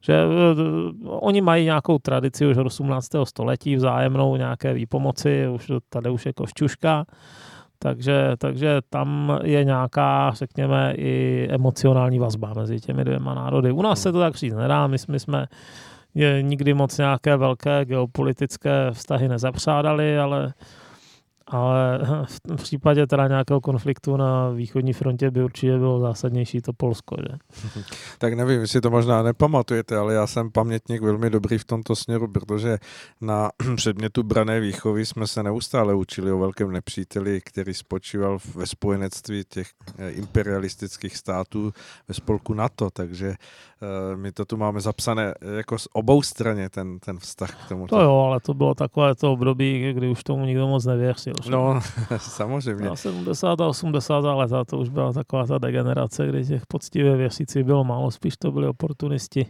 Že uh, oni mají nějakou tradici už od 18. století vzájemnou nějaké výpomoci, už tady už je košťuška, takže, takže tam je nějaká, řekněme, i emocionální vazba mezi těmi dvěma národy. U nás se to tak říct nedá, my, my jsme je nikdy moc nějaké velké geopolitické vztahy nezapřádali, ale ale (laughs) v případě teda nějakého konfliktu na východní frontě by určitě bylo zásadnější to Polsko, že? (laughs) tak nevím, jestli to možná nepamatujete, ale já jsem pamětník velmi dobrý v tomto směru, protože na (clears throat) předmětu brané výchovy jsme se neustále učili o velkém nepříteli, který spočíval ve spojenectví těch eh, imperialistických států ve spolku NATO, takže uh, my to tu máme zapsané jako z obou straně, ten, ten vztah k tomu. To jo, ale to bylo takové to období, kdy už tomu nikdo moc nevěřil. No, (laughs) samozřejmě. Na 70. a 80. leta to už byla taková ta degenerace, kdy těch poctivě věřících bylo málo, spíš to byli oportunisti.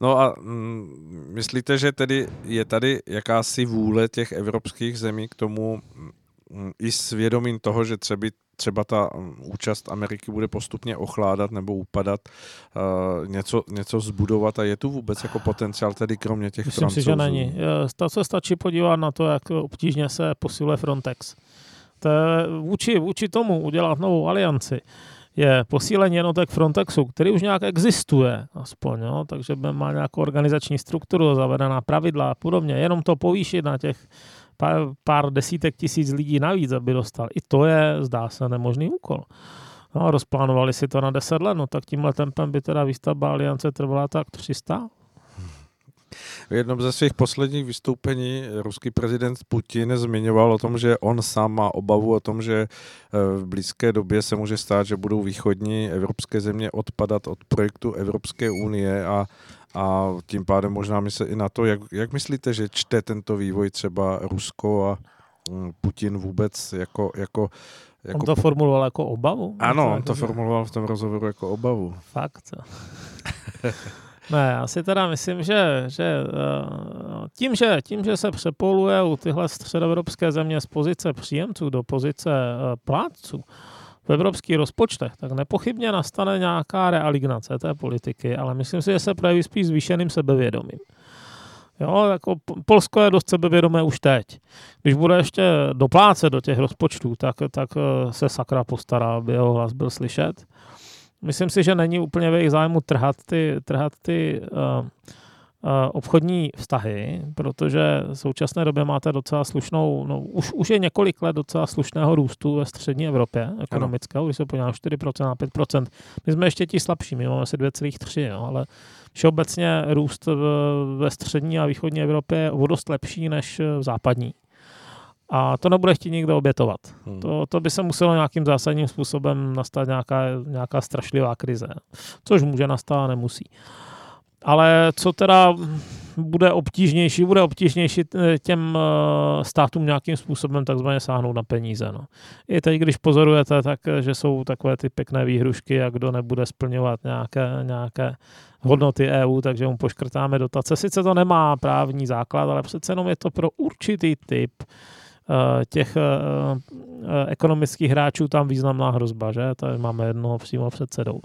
No a mm, myslíte, že tedy je tady jakási vůle těch evropských zemí k tomu mm, i s vědomím toho, že třeba, třeba ta mm, účast Ameriky bude postupně ochládat nebo upadat, uh, něco, něco zbudovat a je tu vůbec jako potenciál tedy kromě těch Myslím francouzů? si, že není. To se stačí podívat na to, jak obtížně se posiluje Frontex. To je vůči, vůči tomu udělat novou alianci je posílení jednotek Frontexu, který už nějak existuje, aspoň, jo, takže má nějakou organizační strukturu, zavedená pravidla a podobně. Jenom to povýšit na těch pár, pár desítek tisíc lidí navíc, aby dostal. I to je, zdá se, nemožný úkol. No, rozplánovali si to na 10 let, no tak tímhle tempem by teda výstavba aliance trvala tak 300, v jednom ze svých posledních vystoupení ruský prezident Putin zmiňoval o tom, že on sám má obavu o tom, že eh, v blízké době se může stát, že budou východní evropské země odpadat od projektu Evropské unie a a tím pádem možná myslet i na to, jak, jak myslíte, že čte tento vývoj třeba Rusko a mm, Putin vůbec jako, jako jako... On to formuloval jako obavu? Ano, on to formuloval v tom rozhovoru jako obavu. Fakt. (laughs) Ne, já si teda myslím, že, že eh, tím, že tím, že se přepoluje u tyhle středoevropské země z pozice příjemců do pozice eh, plátců v evropských rozpočtech, tak nepochybně nastane nějaká realignace té politiky, ale myslím si, že se projeví spíš zvýšeným sebevědomím. Jo, jako Polsko je dost sebevědomé už teď. Když bude ještě doplácet do těch rozpočtů, tak, tak eh, se sakra postará, aby jeho hlas byl slyšet myslím si, že není úplně ve jejich zájmu trhat ty, trhat ty uh, obchodní vztahy, protože v současné době máte docela slušnou, no už, už je několik let docela slušného růstu ve střední Evropě ekonomického, když se podíváme 4% na 5%. My jsme ještě ti slabší, my máme asi 2,3, ale všeobecně růst ve střední a východní Evropě je o dost lepší než v západní. A to nebude chtít nikdo obětovat. Hmm. To, to by se muselo nějakým zásadním způsobem nastat nějaká, nějaká strašlivá krize. Což může nastat a nemusí. Ale co teda bude obtížnější, bude obtížnější eh, těm eh, státům nějakým způsobem takzvaně sáhnout na peníze. No. I teď, když pozorujete, tak, eh, že jsou takové ty pěkné výhrušky a kdo nebude splňovat nějaké, nějaké hodnoty EU, takže mu poškrtáme dotace. Sice to nemá právní základ, ale přece jenom je to pro určitý typ těch ekonomických hráčů tam významná hrozba, že? Tady máme jednoho přímo předsedou.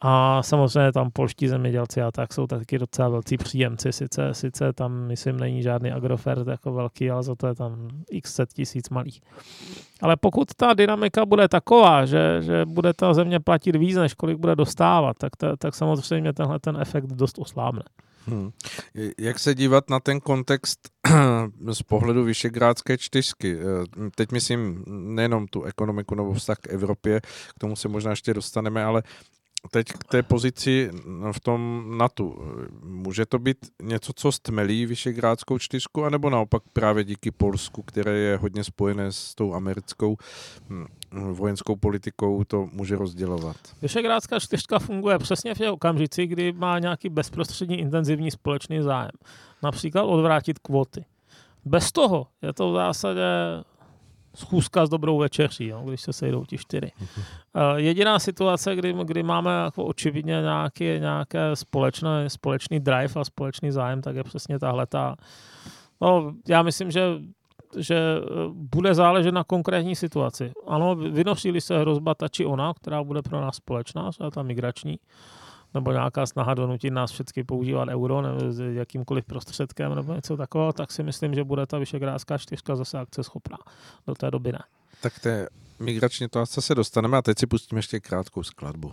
A samozřejmě tam polští zemědělci a tak jsou taky docela velcí příjemci. Sice, sice tam, myslím, není žádný agrofert jako velký, ale za to je tam x set tisíc malých. Ale pokud ta dynamika bude taková, že, že bude ta země platit víc, než kolik bude dostávat, tak, ta, tak samozřejmě tenhle ten efekt dost oslábne. Hmm. Jak se dívat na ten kontext (clears throat) z pohledu Vyšegrádské čtyřky? Eh, teď myslím nejenom tu ekonomiku nebo vztah k Evropě, k tomu se možná ještě dostaneme, ale teď k té pozici v tom NATO. Může to být něco, co stmelí Vyšegrádskou čtyřku, anebo naopak právě díky Polsku, které je hodně spojené s tou americkou hm, vojenskou politikou, to může rozdělovat? Vyšegrádská čtyřka funguje přesně v těch okamžici, kdy má nějaký bezprostřední intenzivní společný zájem. Například odvrátit kvóty. Bez toho je to v zásadě schůzka s dobrou večeří, jo, když se sejdou ti čtyři. Uh, jediná situace, kdy, kdy máme jako očividně nějaký, nějaké společné, společný drive a společný zájem, tak je přesně tahle ta. No, já myslím, že že eh, bude záležet na konkrétní situaci. Ano, vynosí se hrozba ta či ona, která bude pro nás společná, třeba ta migrační, nebo nějaká snaha donutit nás všechny používat euro nebo jakýmkoliv prostředkem nebo něco takového, tak si myslím, že bude ta Vyšegrádská čtyřka zase akce schopná. Do té doby ne. Tak té migrační to se dostaneme a teď si pustíme ještě krátkou skladbu.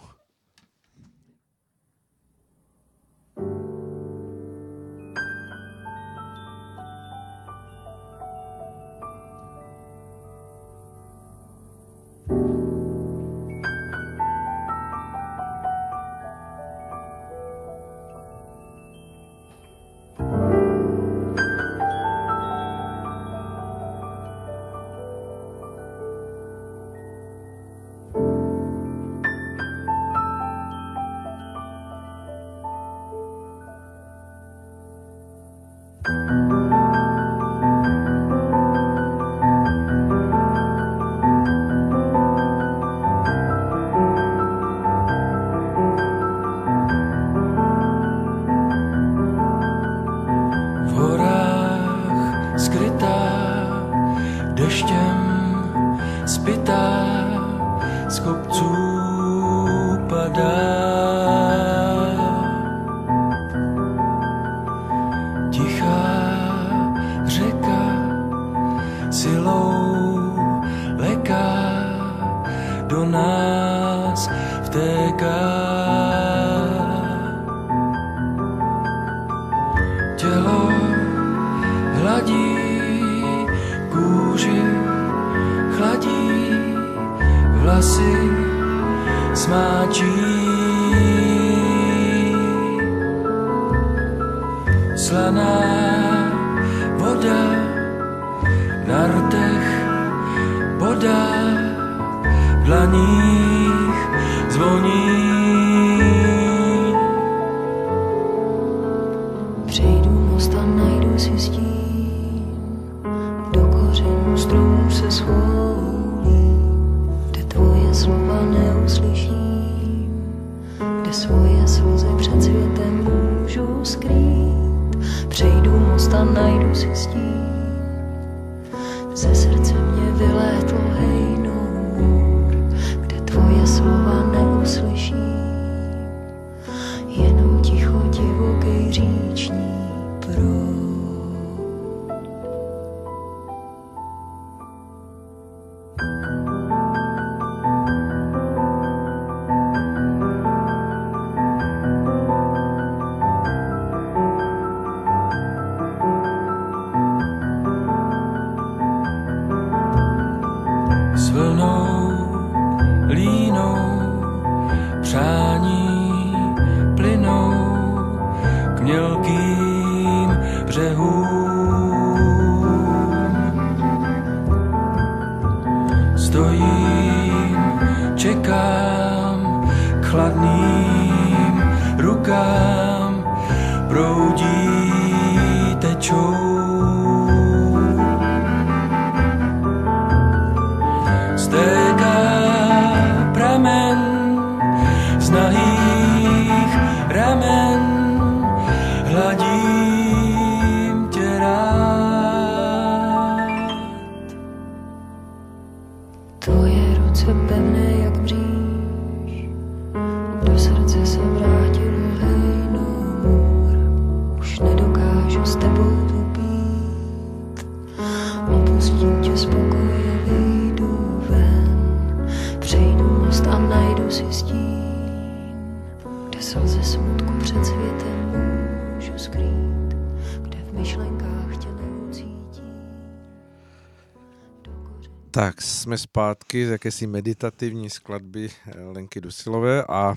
Jsme zpátky z jakési meditativní skladby eh, Lenky Dusilové a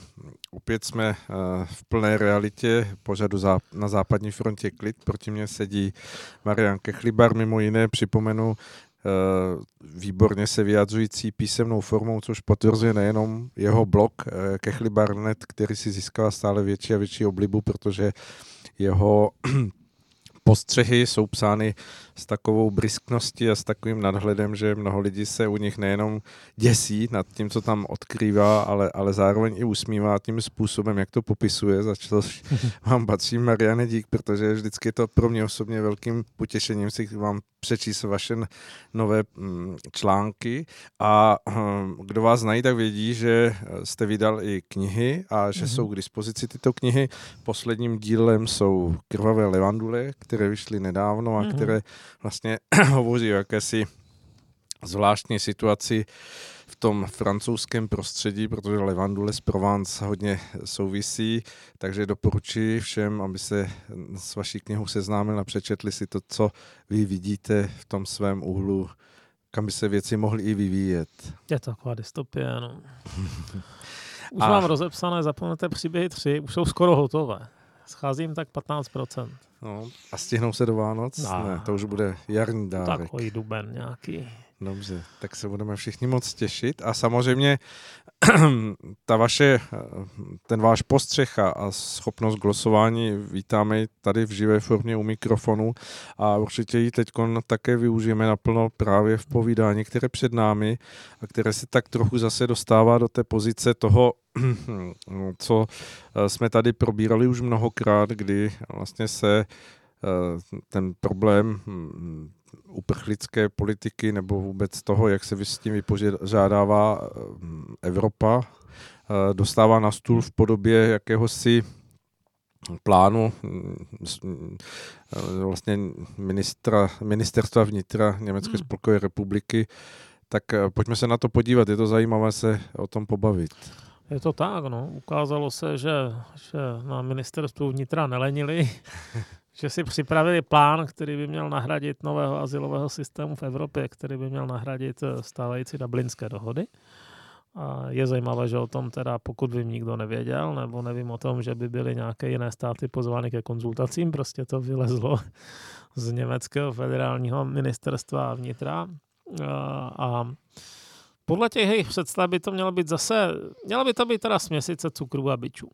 opět jsme eh, v plné realitě pořadu na západní frontě klid. Proti mně sedí Marian Kechlibar, mimo jiné připomenu Eh, výborně se vyjadřující písemnou formou, což potvrzuje nejenom jeho blog Kechlibarnet, který si získal stále větší a větší oblibu, protože jeho postřehy jsou psány s takovou briskností a s takovým nadhledem, že mnoho lidí se u nich nejenom děsí nad tím, co tam odkrývá, ale, ale zároveň i usmívá tím způsobem, jak to popisuje, za což (laughs) vám patří Mariane dík, protože vždycky je to pro mě osobně velkým potěšením si vám přečíst vaše nové mm, články a hm, kdo vás znají, tak vědí, že jste vydal i knihy a že mm-hmm. jsou k dispozici tyto knihy. Posledním dílem jsou Krvavé levandule, které vyšly nedávno a mm-hmm. které vlastně (clears throat) hovoří o jakési zvláštní situaci v tom francouzském prostředí, protože Levandule z Provence hodně souvisí, takže doporučuji všem, aby se s vaší knihou seznámili a přečetli si to, co vy vidíte v tom svém úhlu, kam by se věci mohly i vyvíjet. Je to taková dystopie, no. (laughs) Už a... mám rozepsané, zapomeňte příběhy tři, už jsou skoro hotové. Scházím tak 15%. No, a stihnou se do Vánoc? No. Ne, to už bude jarní dárek. Takový duben nějaký. Dobře, tak se budeme všichni moc těšit a samozřejmě (clears throat) ta vaše, ten váš postřeh a schopnost glosování vítáme tady v živé formě u mikrofonu a určitě ji teď také využijeme naplno právě v povídání, které před námi a které se tak trochu zase dostává do té pozice toho, (clears throat) co eh, jsme tady probírali už mnohokrát, kdy vlastně se eh, ten problém hm, uprchlické politiky nebo vůbec toho, jak se s tím vypořádává eh, Evropa, eh, dostává na stůl v podobě jakéhosi plánu mm, eh, vlastně ministra, ministerstva vnitra Německé hmm. spolkové republiky, tak pojďme se na to podívat, je to zajímavé se o tom pobavit. Je to tak, no. Ukázalo se, že, že na ministerstvu vnitra nelenili, (laughs) že si připravili plán, který by měl nahradit nového asilového systému v Evropě, který by měl nahradit eh, stávající dublinské dohody. A je zajímavé, že o tom teda, pokud vím, nikdo nevěděl, nebo nevím o tom, že by byly nějaké jiné státy pozvány ke konzultacím, prostě to vylezlo (laughs) z německého federálního ministerstva vnitra. A, a podle těch jejich představ by to mělo být zase, mělo by to být teda směsice cukru a byčů.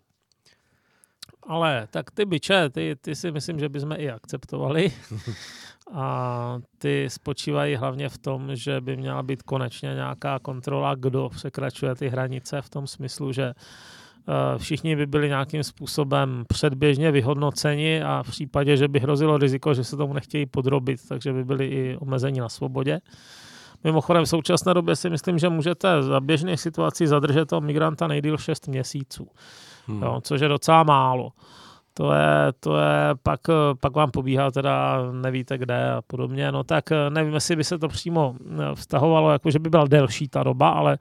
Ale tak ty byče, ty, ty si myslím, že bychom i akceptovali. (laughs) A ty spočívají hlavně v tom, že by měla být konečně nějaká kontrola, kdo překračuje ty hranice v tom smyslu, že eh, všichni by byli nějakým způsobem předběžně vyhodnoceni a v případě, že by hrozilo riziko, že se tomu nechtějí podrobit, takže by byli i omezeni na svobodě. Mimochodem v současné době si myslím, že můžete za běžných situací zadržet toho migranta nejdýl 6 měsíců hmm. jo, což je docela málo. To je, to je, pak, pak vám pobíhá teda nevíte kde a podobně, no tak nevím, jestli by se to přímo vztahovalo, jako že by byla delší ta doba, ale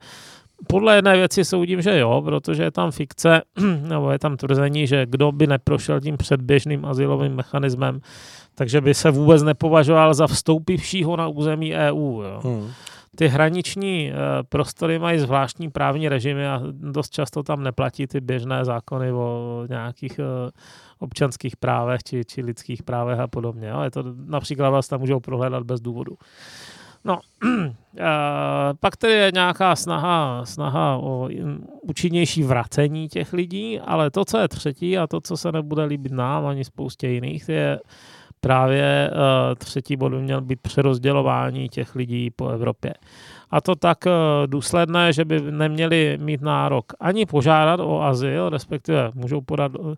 podle jedné věci soudím, že jo, protože je tam fikce, (clears throat) nebo je tam tvrzení, že kdo by neprošel tím předběžným asilovým mechanismem, takže by se vůbec nepovažoval za vstoupivšího na území EU. Jo. Hmm ty hraniční eh, prostory mají zvláštní právní režimy a dost často tam neplatí ty běžné zákony o nějakých eh, občanských právech či, či lidských právech a podobně. Jo. Je to například vás tam můžou prohledat bez důvodu. No, (clears throat) eh, pak tedy je nějaká snaha, snaha o účinnější vracení těch lidí, ale to, co je třetí a to, co se nebude líbit nám ani spoustě jiných, je právě uh, třetí bod by měl být přerozdělování těch lidí po Evropě. A to tak uh, důsledné, že by neměli mít nárok ani požádat o azyl, respektive můžou podat uh,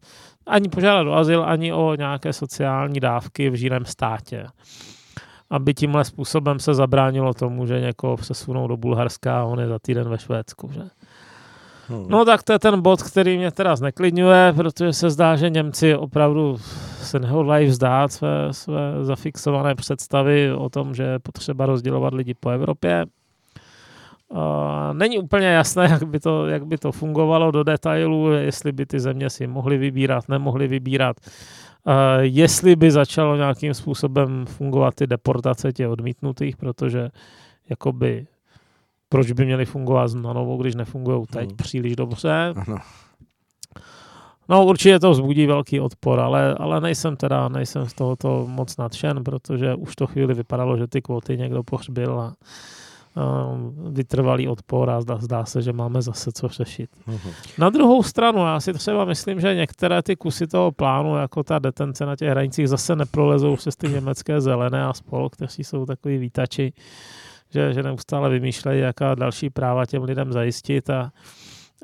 ani požádat o azyl, ani o nějaké sociální dávky v žírem státě. Aby tímhle způsobem se zabránilo tomu, že někoho přesunou do Bulharska a on je za týden ve Švédsku. Že? Hmm. No tak to je ten bod, který mě teda zneklidňuje, protože se zdá, že Němci opravdu se nehodlají vzdát své, své zafixované představy o tom, že je potřeba rozdělovat lidi po Evropě. Uh, není úplně jasné, jak by, to, jak by to fungovalo do detailu, jestli by ty země si mohly vybírat, nemohly vybírat. Uh, jestli by začalo nějakým způsobem fungovat ty deportace těch odmítnutých, protože jakoby proč by měly fungovat na novo, když nefungují teď hmm. příliš dobře. Ano. No určitě to vzbudí velký odpor, ale, ale nejsem teda, nejsem z tohoto moc nadšen, protože už to chvíli vypadalo, že ty kvóty někdo pohřbil a uh, vytrvalý odpor a zdá, zdá se, že máme zase co řešit. Uh-huh. Na druhou stranu, já si třeba myslím, že některé ty kusy toho plánu, jako ta detence na těch hranicích, zase neprolezou přes ty německé zelené a spol, kteří jsou takový výtači, že, že neustále vymýšlejí, jaká další práva těm lidem zajistit a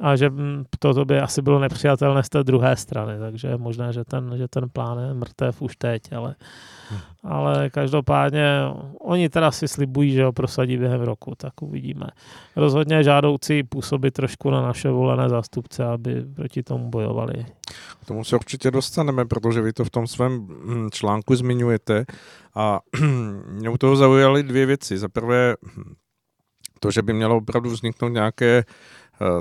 a že to by asi bylo nepřijatelné z té druhé strany, takže je možné, že ten, že ten plán je mrtev už teď, ale, hmm. ale každopádně oni teda si slibují, že ho prosadí během roku, tak uvidíme. Rozhodně žádoucí působit trošku na naše volené zástupce, aby proti tomu bojovali. K tomu se určitě dostaneme, protože vy to v tom svém hm, článku zmiňujete a (clears throat) mě u toho zaujaly dvě věci. Za prvé to, že by mělo opravdu vzniknout nějaké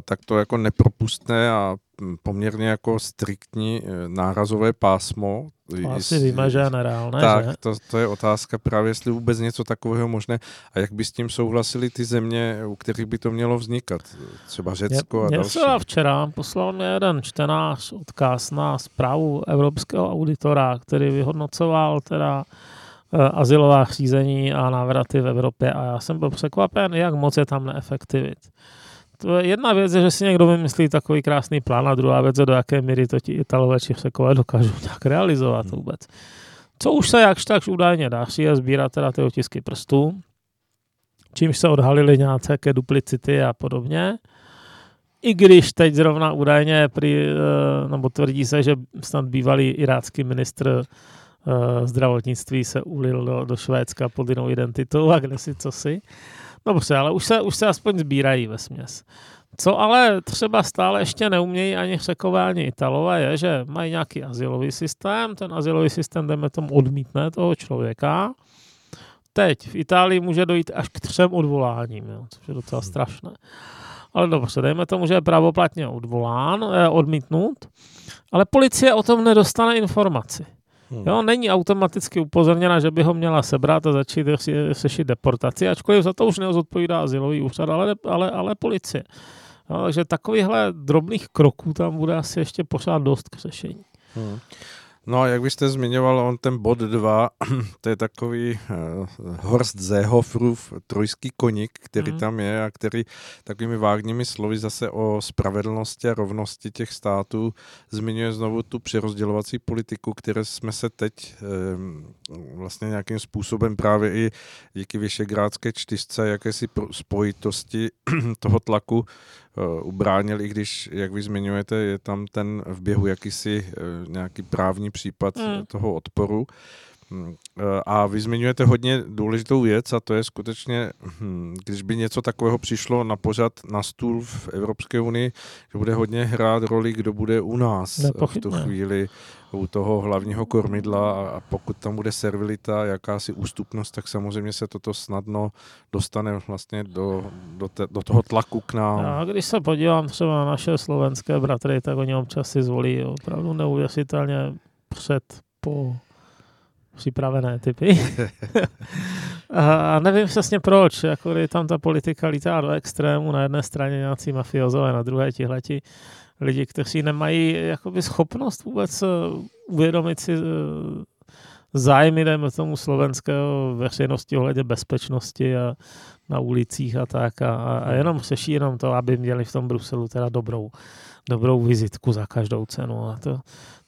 tak to jako nepropustné a hm, poměrně jako striktní eh, nárazové pásmo. To asi víme, že je nereálné, Tak, že? To, to je otázka právě, jestli vůbec něco takového možné a jak by s tím souhlasili ty země, u kterých by to mělo vznikat. Třeba Řecko a další. včera poslal mě jeden čtenář odkaz na zprávu Evropského auditora, který vyhodnocoval teda uh, asilová řízení a návraty v Evropě a já jsem byl překvapen, jak moc je tam neefektivit. To je jedna věc je, že si někdo vymyslí takový krásný plán a druhá věc je, do jaké míry to ti Italové či Řekové dokážou nějak realizovat hmm. vůbec. Co už se jakž tak údajně daří je sbírat teda ty otisky prstů, čímž se odhalily nějaké duplicity a podobně. I když teď zrovna údajně prý, eh, nebo tvrdí se, že snad bývalý irácký ministr eh, zdravotnictví se ulil do, do Švédska pod jinou identitou a kde si co si. Dobře, ale už se, už se aspoň sbírají ve směs. Co ale třeba stále ještě neumějí ani Řekové, ani Italové, je, že mají nějaký asilový systém, ten asilový systém, jdeme tomu, odmítne toho člověka. Teď v Itálii může dojít až k třem odvoláním, jo, což je docela hmm. strašné. Ale dobře, dejme tomu, že je pravoplatně odvolán, eh, odmítnut, ale policie o tom nedostane informaci. Hmm. Jo, není automaticky upozorněna, že by ho měla sebrat a začít řešit deportaci, ačkoliv za to už neozodpovídá asilový úřad, ale, ale, ale policie. Jo, takže takovýchhle drobných kroků tam bude asi ještě pořád dost k řešení. Hmm. No a jak byste zmiňoval, on ten bod 2, (clears throat) to je takový uh, Horst Seehofrův trojský koník, který mm. tam je a který takovými vágními slovy zase o spravedlnosti a rovnosti těch států zmiňuje znovu tu přerozdělovací politiku, které jsme se teď um, vlastně nějakým způsobem právě i díky Vyšegrádské čtyřce, jakési spojitosti (clears throat) toho tlaku ubránil, i když, jak vy zmiňujete, je tam ten v běhu jakýsi eh, nějaký právní případ mm. toho odporu. Hm, eh, a vy zmiňujete hodně důležitou věc a to je skutečně, hm, když by něco takového přišlo na pořad na stůl v Evropské unii, že bude hodně hrát roli, kdo bude u nás v tu chvíli u toho hlavního kormidla a pokud tam bude servilita, jakási ústupnost, tak samozřejmě se toto snadno dostane vlastně do, do, te, do toho tlaku k nám. A když se podívám třeba na naše slovenské bratry, tak oni občas si zvolí opravdu neuvěřitelně před, po připravené typy. (laughs) a nevím přesně proč, jako kdy tam ta politika lítá do extrému, na jedné straně nějací mafiozové, na druhé tihleti lidi, kteří nemají jakoby schopnost vůbec eh, uvědomit si eh, zájmy, dejme tomu, slovenského veřejnosti ohledně bezpečnosti a na ulicích a tak a, a jenom řeší jenom to, aby měli v tom Bruselu teda dobrou, dobrou vizitku za každou cenu a to,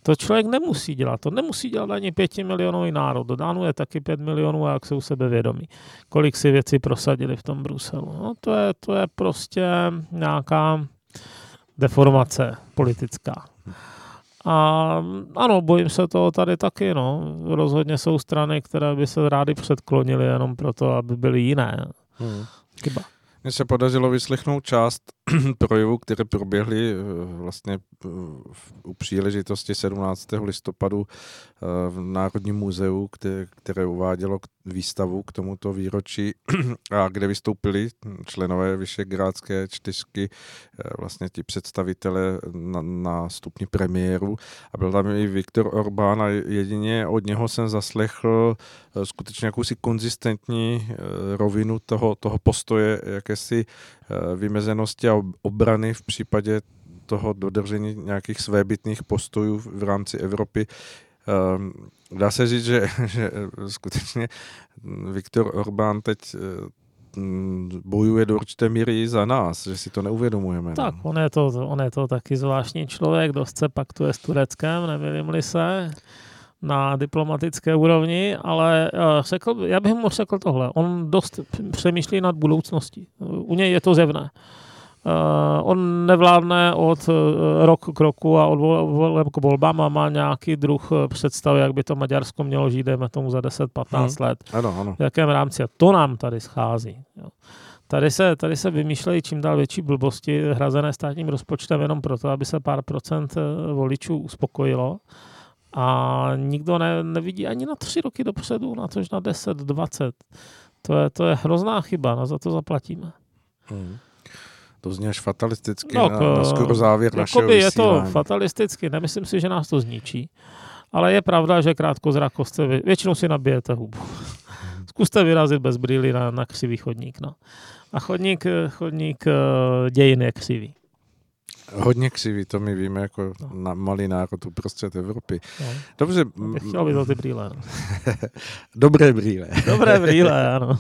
to člověk nemusí dělat. To nemusí dělat ani pěti milionový národ. Dodánu je taky pět milionů a jak jsou sebevědomí. Kolik si věci prosadili v tom Bruselu. No, to, je, to je prostě nějaká deformace politická. A ano, bojím se toho tady taky, no. Rozhodně jsou strany, které by se rády předklonily jenom proto, aby byly jiné. Hmm. Chyba. Mně se podařilo vyslechnout část (clears throat) projevů, které proběhly vlastně u příležitosti 17. listopadu v Národním muzeu, které, které uvádělo výstavu k tomuto výročí (clears throat) a kde vystoupili členové Vyšegrádské čtyřky, vlastně ti představitelé na, na stupni premiéru a byl tam i Viktor Orbán a jedině od něho jsem zaslechl skutečně jakousi konzistentní rovinu toho, toho postoje, jakési vymezenosti a obrany v případě toho dodržení nějakých svébytných postojů v rámci Evropy. Ehm, dá se říct, že, (laughs) že skutečně Viktor Orbán teď eh, bojuje do určité míry i za nás, že si to neuvědomujeme. Tak, on je to, on je to taky zvláštní člověk, dost se paktuje s Tureckem, nemilím-li se na diplomatické úrovni, ale eh, řekl, já bych mu řekl tohle. On dost přemýšlí nad budoucností. U něj je to zevné. Uh, on nevládne od uh, rok k roku a od voleb k volbám a má nějaký druh představy, jak by to Maďarsko mělo žít, dejme tomu za 10-15 hmm. let. Ano, ano. V jakém rámci. A to nám tady schází. Jo. Tady se, tady se vymýšlejí čím dál větší blbosti hrazené státním rozpočtem jenom proto, aby se pár procent voličů uspokojilo a nikdo ne, nevidí ani na tři roky dopředu, na tož na 10, 20. To je, to je hrozná chyba, no za to zaplatíme. Hmm. To zní až fatalisticky no, na, na skoro závěr našeho je to fatalisticky, nemyslím si, že nás to zničí. Ale je pravda, že krátkozrakost se vy, většinou si nabijete hubu. (laughs) Zkuste vyrazit bez brýly na, na křivý chodník. No. A chodník, chodník eh, dějin je křivý. Hodně křivý, to my víme jako no. na malý národ uprostřed Evropy. No. Dobře. Chtěl by to ty brýle. No. (laughs) Dobré brýle. Dobré brýle, ano.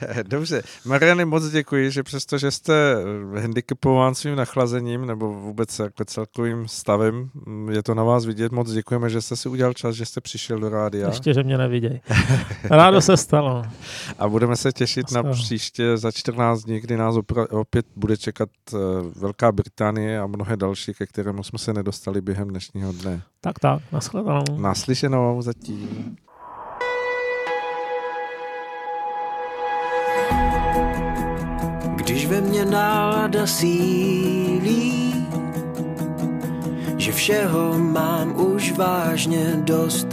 (laughs) Dobře. Mariany, moc děkuji, že přesto, že jste handicapován svým nachlazením nebo vůbec jako celkovým stavem, je to na vás vidět. Moc děkujeme, že jste si udělal čas, že jste přišel do rádia. Ještě, že mě neviděj. (laughs) Rádo se stalo. A budeme se těšit na příště za 14 dní, kdy nás opět bude čekat eh, Velká Británie a mnohé další, ke kterému jsme se nedostali během dnešního dne. Tak tak, nashledanou. Naslyšenou zatím. Když ve mně nálada sílí, že všeho mám už vážně dost,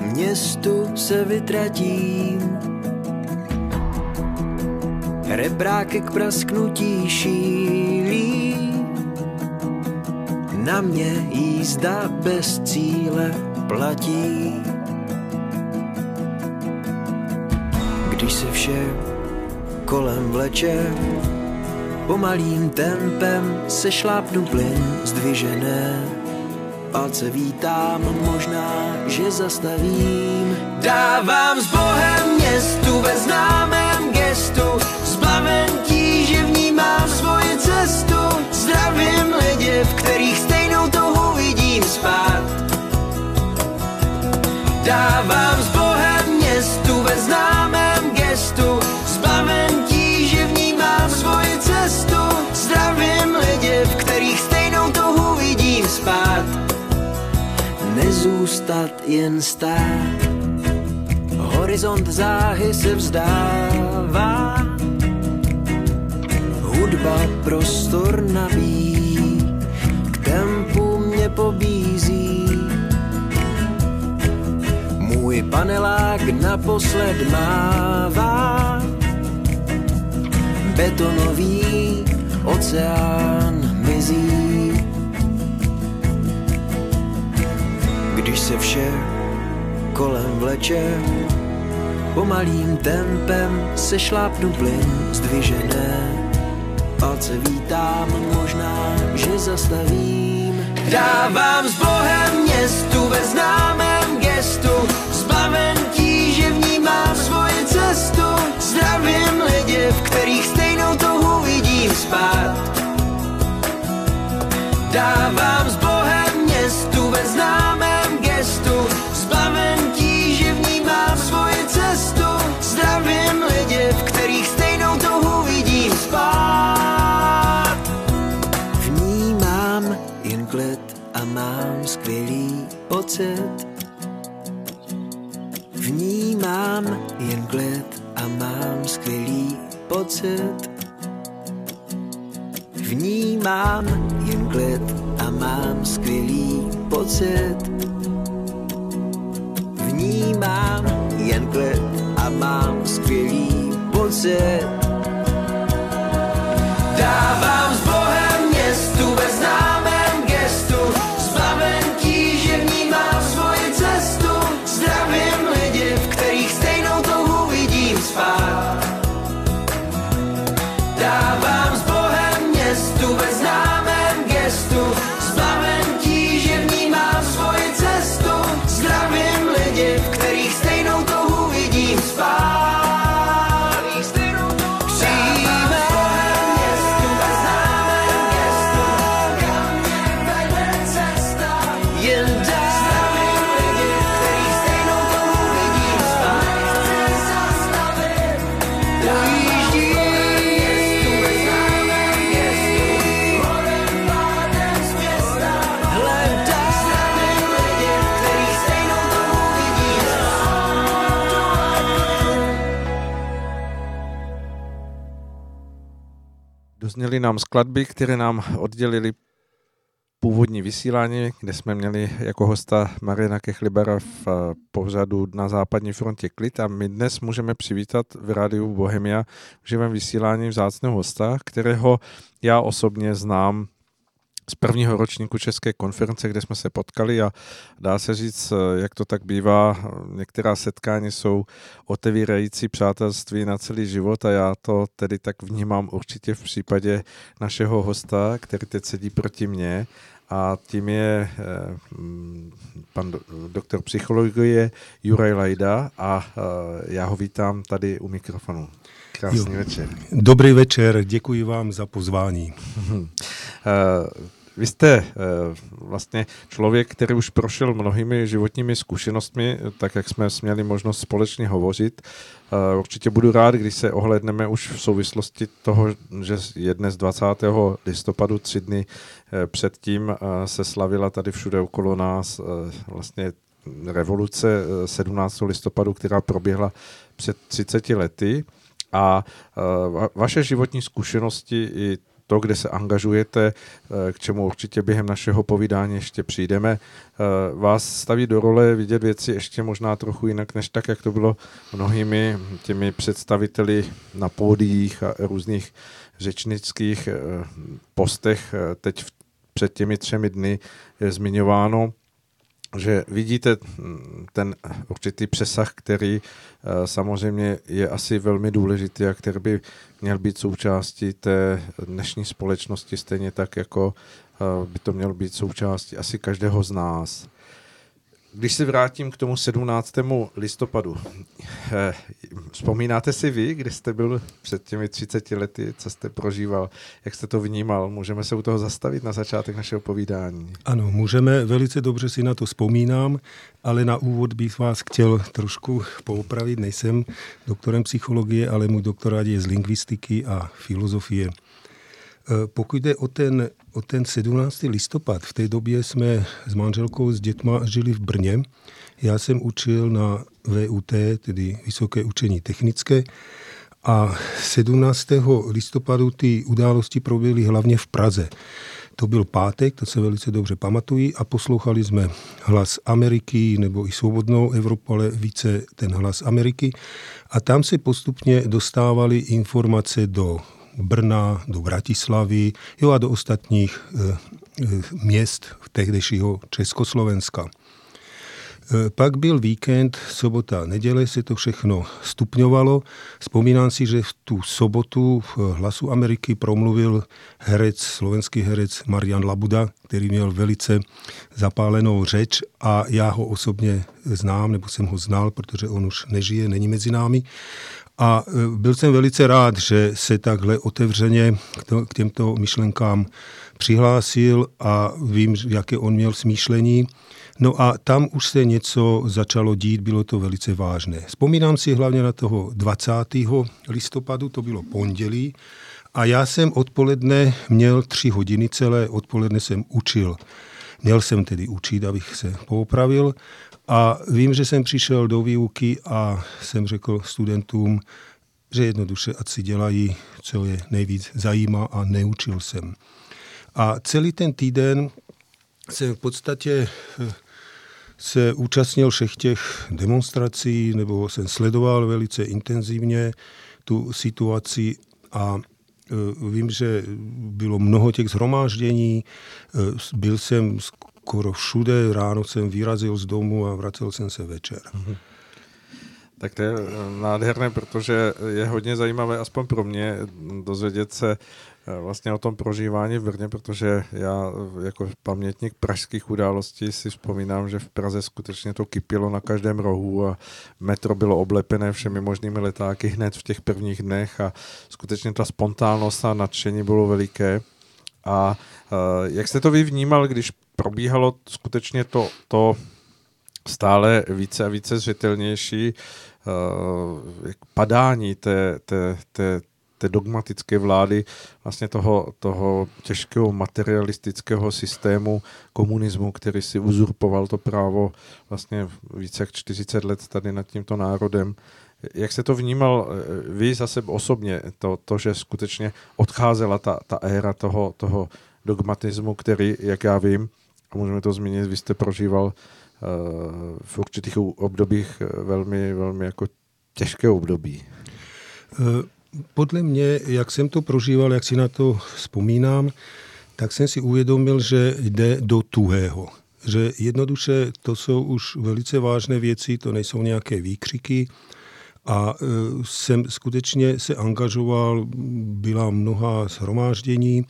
městu se vytratím. Rebráky k prasknutí šílí, na mě jízda bez cíle platí. Když se vše kolem vleče, Pomalým tempem se šlápnu plyn zdvižené. Palce vítám, možná, že zastavím. Dávám s Bohem městu ve známém gestu, Nezůstat jen stát. Horizont záhy se vzdává. Hudba prostor nabíjí, k tempu mě pobízí. Můj panelák naposled mává betonový oceán mizí. Když se vše kolem vleče, pomalým tempem se šlápnu plyn zdvižené. Palce vítám, možná, že zastavím. Dávám s Bohem městu ve známém pocit. Vnímám jen klid a mám skvělý pocit. Vnímám jen klid a mám skvělý pocit. Dávám s Nám skladby, které nám oddělili původní vysílání, kde jsme měli jako hosta Mariana Kechlibera v eh, pořadu na západní frontě Klid. A my dnes můžeme přivítat v rádiu Bohemia v živém vysílání vzácného hosta, kterého já osobně znám z prvního ročníku České konference, kde jsme se potkali a dá se říct, eh, jak to tak bývá, některá setkání jsou otevírající přátelství na celý život a já to tedy tak vnímám určitě v případě našeho hosta, který teď sedí proti mně a tím je eh, mm, pan do- doktor psychologie Juraj Lajda a eh, já ho vítám tady u mikrofonu. Krásný Jo. večer. Dobrý večer, děkuji vám za pozvání. (laughs) Vy jste eh, vlastně člověk, který už prošel mnohými životními zkušenostmi, tak jak jsme měli možnost společně hovořit. Eh, Určitě budu rád, když se ohledneme už v souvislosti toho, že je dnes 20. listopadu, tři dny eh, předtím se slavila tady všude okolo nás vlastně revoluce eh, 17. listopadu, která proběhla před 30 lety. A va- vaše životní zkušenosti i to, kde se angažujete, eh, k čemu určitě během našeho povídání ještě přijdeme, eh, vás staví do role vidět věci ještě možná trochu jinak, než tak, jak to bylo mnohými těmi představiteli na pódiích a různých řečnických eh, postech teď v- před těmi třemi dny je zmiňováno, že vidíte mm, ten určitý přesah, který eh, samozřejmě je asi velmi důležitý a který by měl být součástí té dnešní společnosti, stejně tak, jako eh, by to mělo být součástí asi každého z nás. Když se vrátím k tomu 17. listopadu, eh, vzpomínáte si vy, kdy jste byl před těmi 30 lety, co jste prožíval, jak jste to vnímal? Můžeme se u toho zastavit na začátek našeho povídání. Ano, můžeme, velice dobře si na to vzpomínám, ale na úvod bych vás chtěl trošku poupravit. Nejsem doktorem psychologie, ale můj doktorát je z lingvistiky a filozofie. E, Pokud jde o ten, o ten 17. listopad, v té době jsme s manželkou, s dětma žili v Brně. Já jsem učil na VUT, tedy Vysoké učení technické, a 17. listopadu ty události proběhly hlavně v Praze. To byl pátek, to se velice dobře pamatují a poslouchali jsme hlas Ameriky nebo i svobodnou Evropu, ale více ten hlas Ameriky. A tam se postupně dostávaly informace do Brna, do Bratislavy jo a do ostatních e, e, měst tehdejšího Československa. E, Pak byl víkend, sobota, neděle se to všechno stupňovalo. Vzpomínám si, že v tu sobotu v Hlasu Ameriky promluvil herec, slovenský herec Marian Labuda, který měl velice zapálenou řeč a já ho osobně znám, nebo jsem ho znal, protože on už nežije, není mezi námi. A e, byl jsem velice rád, že se takhle otevřeně k, to, k těmto myšlenkám přihlásil a vím, jaké on měl smýšlení. No a tam už se něco začalo dít, bylo to velice vážné. Vzpomínám si hlavně na toho 20. listopadu, to bylo pondělí, a já jsem odpoledne měl tři hodiny celé, odpoledne jsem učil. Měl jsem tedy učit, abych se poopravil a vím, že jsem přišel do výuky a jsem řekl studentům, že jednoduše ať si dělají, co je nejvíc zajímá a neučil jsem. A celý ten týden jsem v podstatě eh, se účastnil všech těch demonstrací, nebo jsem sledoval velice intenzivně tu situaci a eh, vím, že bylo mnoho těch zhromáždění, eh, byl jsem skoro všude, ráno jsem vyrazil z domu a vracel jsem se večer. Mm-hmm. Tak to je nádherné, protože je hodně zajímavé, aspoň pro mě, dozvědět se Eh, vlastně o tom prožívání v Brně, protože já eh, jako pamětník pražských událostí si vzpomínám, že v Praze skutečně to kypilo na každém rohu a metro bylo oblepené všemi možnými letáky hned v těch prvních dnech a skutečně ta spontánnost a nadšení bylo veliké. A jak jste to vy vnímal, když probíhalo skutečně to, to stále více a více zřetelnější uh, padání té, té, té, té dogmatické vlády vlastně toho, toho těžkého materialistického systému komunismu, který si uzurpoval to právo vlastně více jak 40 let tady nad tímto národem. Jak se to vnímal eh, vy zase osobně, to, to že skutečně odcházela ta, ta éra toho, toho dogmatismu, který, jak já vím, a můžeme to zmínit, vy jste prožíval uh, v určitých obdobích eh, velmi, velmi jako těžké období. Uh podle mě, jak jsem to prožíval, jak si na to vzpomínám, tak jsem si uvědomil, že jde do tuhého. Že jednoduše to jsou už velice vážné věci, to nejsou nějaké výkřiky. A jsem skutečně se angažoval, byla mnoha shromáždění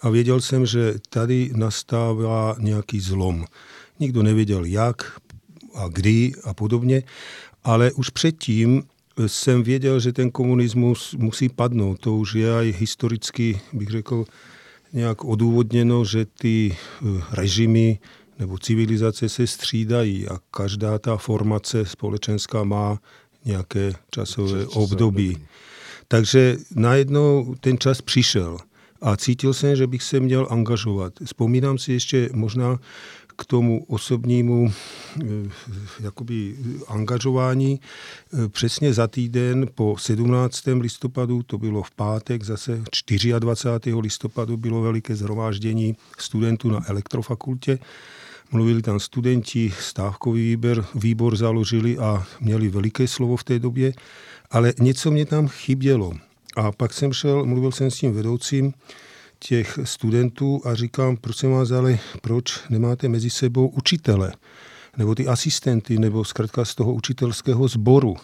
a věděl jsem, že tady nastává nějaký zlom. Nikdo nevěděl jak a kdy a podobně, ale už předtím jsem věděl, že ten komunismus musí padnout. To už je aj historicky, bych řekl, nějak odůvodněno, že ty eh, režimy nebo civilizace se střídají a každá ta formace společenská má nějaké časové období. Takže najednou ten čas přišel a cítil jsem, že bych se měl angažovat. Vzpomínám si ještě možná k tomu osobnímu eh, jakoby angažování. Eh, přesně za týden po 17. listopadu, to bylo v pátek, zase 24. listopadu bylo veliké zhromáždění studentů na elektrofakultě. Mluvili tam studenti, stávkový výbor, výbor založili a měli veliké slovo v té době, ale něco mě tam chybělo. A pak jsem šel, mluvil jsem s tím vedoucím, těch studentů a říkám, prosím vás, ale proč nemáte mezi sebou učitele, nebo ty asistenty, nebo zkrátka z toho učitelského sboru.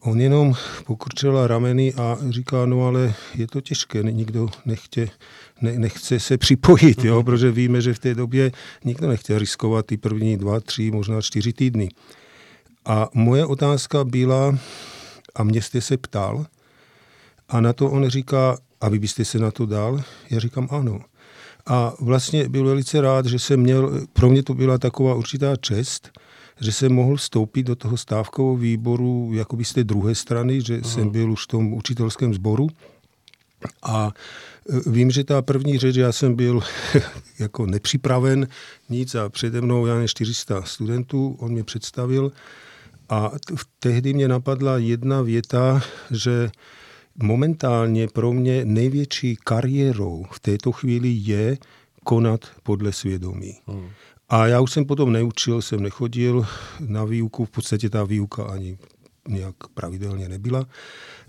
On jenom pokrčila rameny a říká, no ale je to těžké, nikdo nechtě, ne, nechce se (laughs) připojit, jo, protože víme, že v té době nikdo nechce riskovat ty první dva, tři, možná čtyři týdny. A moje otázka byla, a mě jste se ptal, a na to on říká, a vy byste se na to dal? Já říkám ano. A vlastně byl velice rád, že jsem měl, pro mě to byla taková určitá čest, že jsem mohl vstoupit do toho stávkového výboru jakoby z té druhé strany, že Aha. jsem byl už v tom učitelském sboru. A e, vím, že ta první řeč, já jsem byl (laughs) jako nepřipraven nic a přede mnou já 400 studentů, on mě představil a tehdy mě napadla jedna věta, že momentálně pro mě největší kariérou v této chvíli je konat podle svědomí. Hmm. A já už jsem potom neučil, jsem nechodil na výuku, v podstatě ta výuka ani nějak pravidelně nebyla.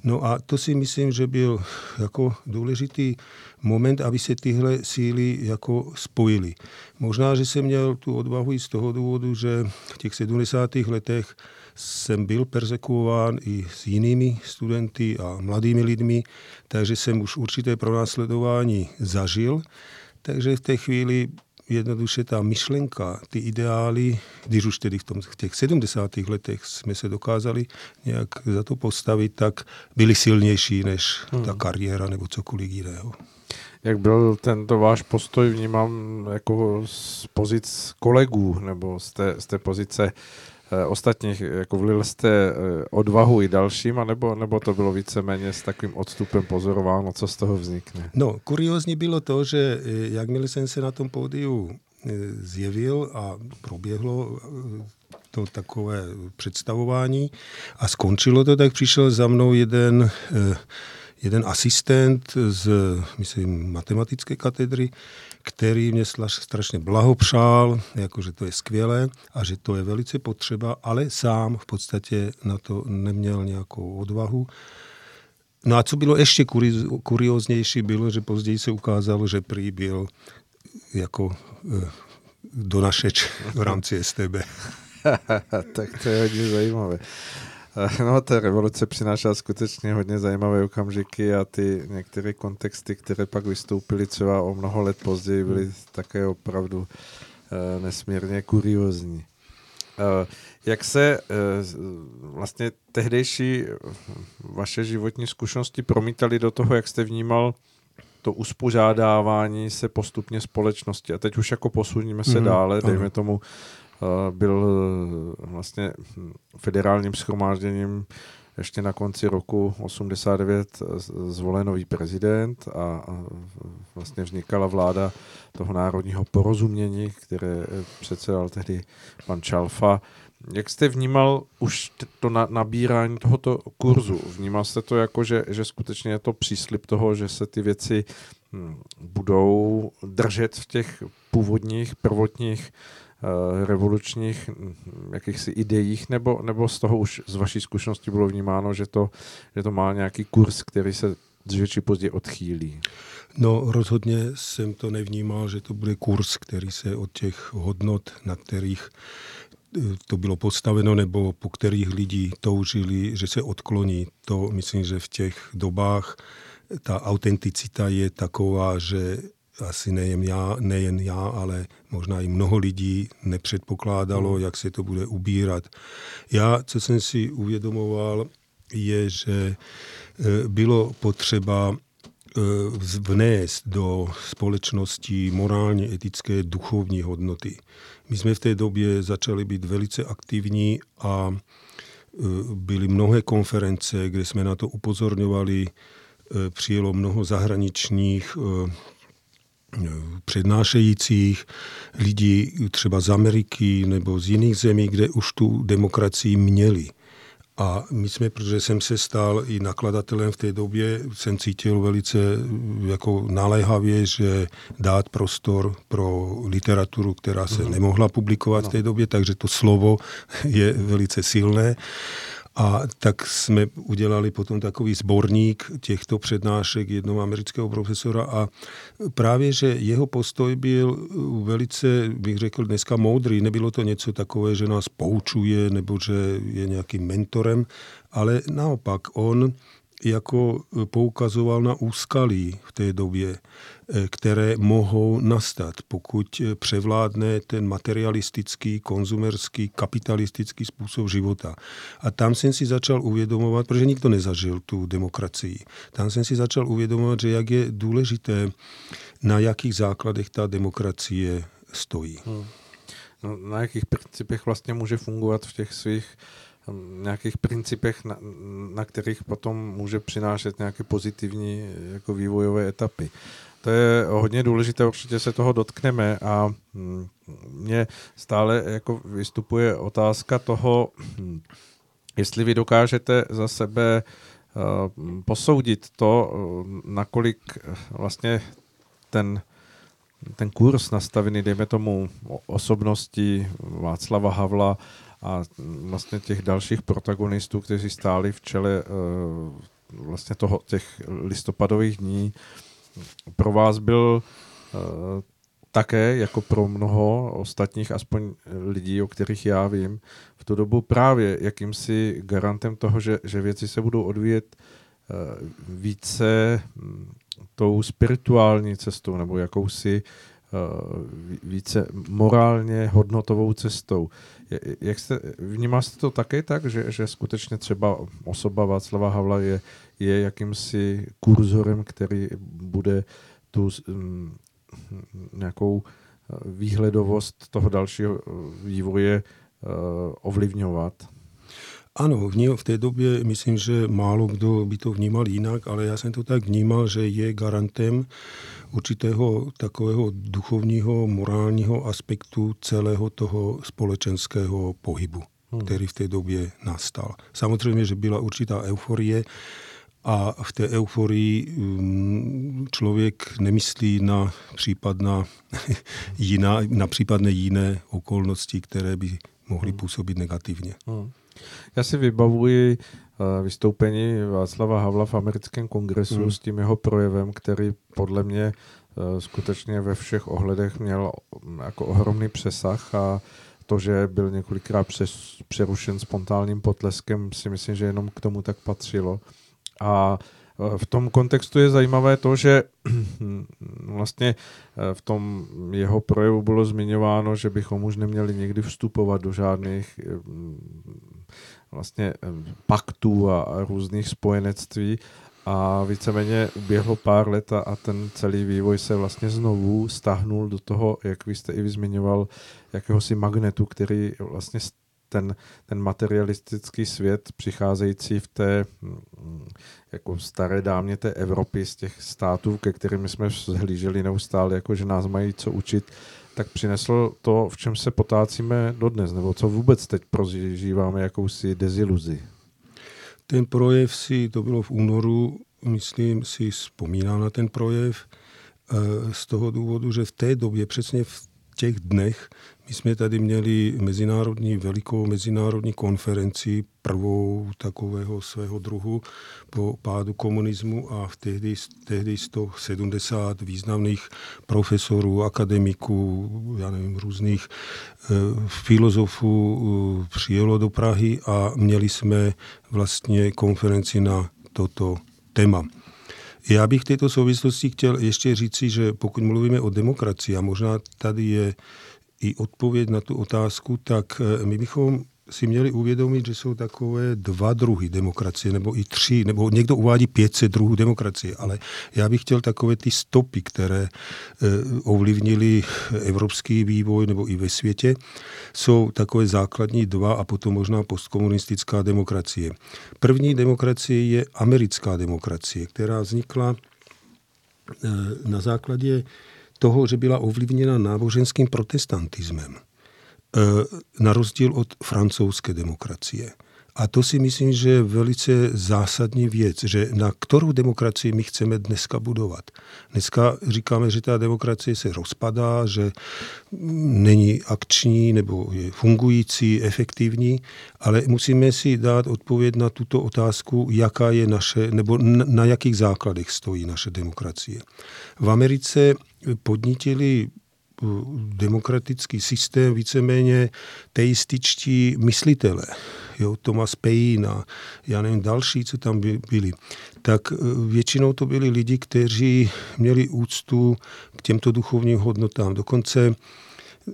No a to si myslím, že byl jako důležitý moment, aby se tyhle síly jako spojily. Možná, že jsem měl tu odvahu i z toho důvodu, že v těch 70. letech jsem byl persekuován i s jinými studenty a mladými lidmi, takže jsem už určité pronásledování zažil. Takže v té chvíli jednoduše ta myšlenka, ty ideály, když už tedy v, tom, v těch 70. letech jsme se dokázali nějak za to postavit, tak byly silnější než hmm. ta kariéra nebo cokoliv jiného. Jak byl tento váš postoj vnímám jako z pozic kolegů nebo z té, z té pozice ostatních, jako vlil jste eh, odvahu i dalším, anebo, nebo to bylo víceméně s takovým odstupem pozorováno, co z toho vznikne? No, kuriozní bylo to, že eh, jakmile jsem se na tom pódiu zjevil a proběhlo to takové představování a skončilo to, tak přišel za mnou jeden, eh, jeden asistent z, myslím, matematické katedry, který mě strašně blahopřál, jako že to je skvělé a že to je velice potřeba, ale sám v podstatě na to neměl nějakou odvahu. No a co bylo ještě kurioznější, bylo, že později se ukázalo, že prý byl jako eh, donašeč v rámci STB. (laughs) tak to je hodně zajímavé. No, ta revoluce přinášela skutečně hodně zajímavé okamžiky a ty některé kontexty, které pak vystoupily třeba o mnoho let později, byly hmm. také opravdu uh, nesmírně kuriozní. Uh, jak se vlastně tehdejší vaše životní zkušenosti promítaly do toho, jak jste vnímal to uspořádávání se postupně společnosti. A teď už jako posuníme se mm, dále, dejme tomu, Eh, byl eh, vlastně federálním schromážděním ještě na konci roku 89 zvolen nový prezident a vlastně vznikala vláda toho národního porozumění, které předsedal tehdy pan Čalfa. Jak jste vnímal už to nabírání tohoto kurzu? Vnímal jste to jako, že, že skutečně je to příslip toho, že se ty věci hm, budou držet v těch původních, prvotních Eh, revolučních hm, jakýchsi ideích, nebo, nebo z toho už z vaší zkušenosti bylo vnímáno, že to, že to má nějaký kurz, který se dříve či později odchýlí? No rozhodně jsem to nevnímal, že to bude kurz, který se od těch hodnot, na kterých eh, to bylo postaveno, nebo po kterých lidi toužili, že se odkloní. To myslím, že v těch dobách ta autenticita je taková, že asi nejen já, nejen já, ale možná i mnoho lidí nepředpokládalo, hmm. jak se to bude ubírat. Já, co jsem si uvědomoval, je, že e, bylo potřeba e, vnést do společnosti morálně etické duchovní hodnoty. My jsme v té době začali být velice aktivní a e, byly mnohé konference, kde jsme na to upozorňovali. Přijelo mnoho zahraničních přednášejících lidí třeba z Ameriky nebo z jiných zemí, kde už tu demokracii měli. A my jsme, protože jsem se stal i nakladatelem v té době, jsem cítil velice jako naléhavě, že dát prostor pro literaturu, která se mm. nemohla publikovat no. v té době, takže to slovo je velice silné. A tak jsme udělali potom takový sborník těchto přednášek jednoho amerického profesora a právě, že jeho postoj byl velice, bych řekl, dneska moudrý. Nebylo to něco takové, že nás poučuje nebo že je nějakým mentorem, ale naopak on jako poukazoval na úskalí v té době, které mohou nastat, pokud eh, převládne ten materialistický, konzumerský, kapitalistický způsob života. A tam jsem si začal uvědomovat, protože nikdo nezažil tu demokracii, tam jsem si začal uvědomovat, že jak je důležité, na jakých základech ta demokracie stojí. Hmm. No, na jakých principech vlastně může fungovat v těch svých nějakých principech, na, na kterých potom může přinášet nějaké pozitivní jako vývojové etapy. To je hodně důležité, určitě se toho dotkneme a hm, mně stále jako vystupuje otázka toho, hm, jestli vy dokážete za sebe eh, posoudit to, eh, nakolik vlastně ten, ten kurz nastavený, dejme tomu, osobnosti Václava Havla a vlastně těch dalších protagonistů, kteří stáli v čele eh, vlastně toho, těch listopadových dní, pro vás byl eh, také, jako pro mnoho ostatních, aspoň lidí, o kterých já vím, v tu dobu právě jakýmsi garantem toho, že, že věci se budou odvíjet eh, více hm, tou spirituální cestou nebo jakousi více morálně hodnotovou cestou. Jak jste, jste to také tak, že, že skutečně třeba osoba Václava Havla je, je jakýmsi kurzorem, který bude tu um, nějakou eh, výhledovost toho dalšího eh, vývoje uh, ovlivňovat? Ano, v té době myslím, že málo kdo by to vnímal jinak, ale já jsem to tak vnímal, že je garantem určitého takového duchovního, morálního aspektu celého toho společenského pohybu, hmm. který v té době nastal. Samozřejmě, že byla určitá euforie, a v té euforii mm, člověk nemyslí na případná (laughs) jiná, na případné jiné okolnosti, které by mohly hmm. působit negativně. Hmm. Já si vybavuji eh, vystoupení Václava Havla v americkém kongresu hmm. s tím jeho projevem, který podle mě eh, skutečně ve všech ohledech měl jako ohromný přesah a to, že byl několikrát přes, přerušen spontánním potleskem, si myslím, že jenom k tomu tak patřilo. A e, v tom kontextu je zajímavé to, že (clears throat) vlastně e, v tom jeho projevu bylo zmiňováno, že bychom už neměli nikdy vstupovat do žádných e, vlastně paktů a různých spojenectví. A víceméně uběhlo pár let a ten celý vývoj se vlastně znovu stahnul do toho, jak vy jste i vyzmiňoval, jakéhosi magnetu, který vlastně ten, ten materialistický svět přicházející v té mm, jako staré dámě té Evropy z těch států, ke kterým jsme zhlíželi neustále, jako že nás mají co učit, tak přinesl to, v čem se potácíme dodnes, nebo co vůbec teď prožíváme jakousi deziluzi. Ten projev si, to bylo v únoru, myslím si, vzpomínám na ten projev, eh, z toho důvodu, že v té době, přesně v těch dnech, my jsme tady měli mezinárodní, velikou mezinárodní konferenci, prvou takového svého druhu po pádu komunismu a v tehdy, tehdy 170 významných profesorů, akademiků, já nevím, různých e, filozofů e, přijelo do Prahy a měli jsme vlastně konferenci na toto téma. Já bych v této souvislosti chtěl ještě říci, že pokud mluvíme o demokracii, a možná tady je i odpověď na tu otázku, tak eh, my bychom si měli uvědomit, že jsou takové dva druhy demokracie, nebo i tři, nebo někdo uvádí 500 druhů demokracie, ale já bych chtěl takové ty stopy, které e, ovlivnili evropský vývoj nebo i ve světě, jsou takové základní dva a potom možná postkomunistická demokracie. První demokracie je americká demokracie, která vznikla e, na základě toho, že byla ovlivněna náboženským protestantismem, na rozdíl od francouzské demokracie. A to si myslím, že je velice zásadní věc, že na kterou demokracii my chceme dneska budovat. Dneska říkáme, že ta demokracie se rozpadá, že není akční nebo je fungující, efektivní, ale musíme si dát odpověď na tuto otázku, jaká je naše, nebo na jakých základech stojí naše demokracie. V Americe podnítili demokratický systém víceméně teističtí myslitele, jo, Thomas Paine a já nevím další, co tam byli, tak e, většinou to byli lidi, kteří měli úctu k těmto duchovním hodnotám. Dokonce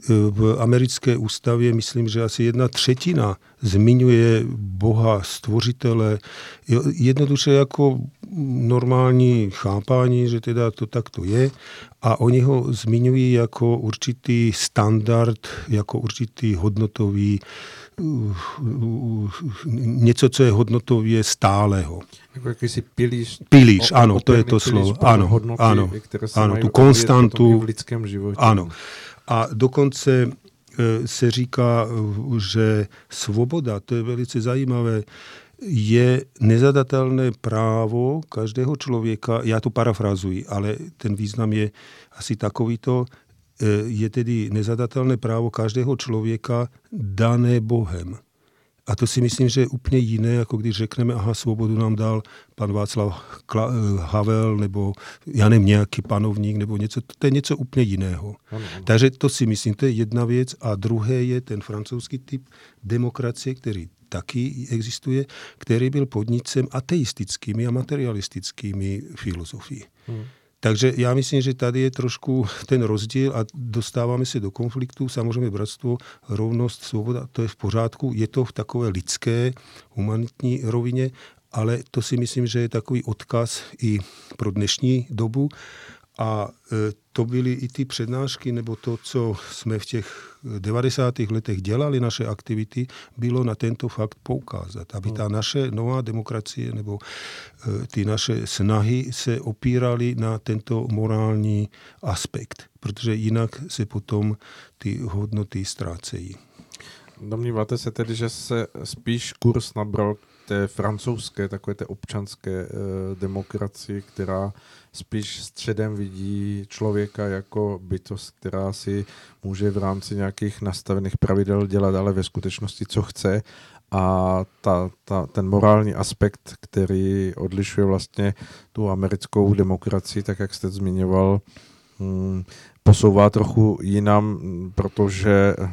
v americké ústavě, myslím, že asi jedna třetina zmiňuje Boha, stvořitele, jednoduše jako normální chápání, že teda to takto je a oni ho zmiňují jako určitý standard, jako určitý hodnotový něco, co je hodnotově stálého. Jako jakýsi pilíř. Pilíř, ano, to je to slovo. Ano, hodnoty, ano, ano tu konstantu. V lidském životě. Ano. A dokonce e, se říká, že svoboda, to je velice zajímavé, je nezadatelné právo každého člověka, já to parafrazuji, ale ten význam je asi takovýto, e, je tedy nezadatelné právo každého člověka dané Bohem. A to si myslím, že je úplně jiné, jako když řekneme, aha, svobodu nám dal pan Václav Kla- Havel, nebo já nevím, nějaký panovník, nebo něco, to je něco úplně jiného. Ano, ano. Takže to si myslím, to je jedna věc. A druhé je ten francouzský typ demokracie, který taky existuje, který byl podnicem ateistickými a materialistickými filozofií. Hmm. Takže já myslím, že tady je trošku ten rozdíl a dostáváme se do konfliktu. Samozřejmě bratstvo, rovnost, svoboda, to je v pořádku. Je to v takové lidské, humanitní rovině, ale to si myslím, že je takový odkaz i pro dnešní dobu. A e, to byly i ty přednášky, nebo to, co jsme v těch 90. letech dělali, naše aktivity, bylo na tento fakt poukázat. Aby ta naše nová demokracie nebo e, ty naše snahy se opíraly na tento morální aspekt, protože jinak se potom ty hodnoty ztrácejí. Domníváte se tedy, že se spíš kurz nabral té francouzské, takové té občanské e, demokracii, která spíš středem vidí člověka jako bytost, která si může v rámci nějakých nastavených pravidel dělat, ale ve skutečnosti co chce. A ta, ta, ten morální aspekt, který odlišuje vlastně tu americkou demokracii, tak jak jste zmiňoval, hmm, posouvá trochu jinam, protože hm,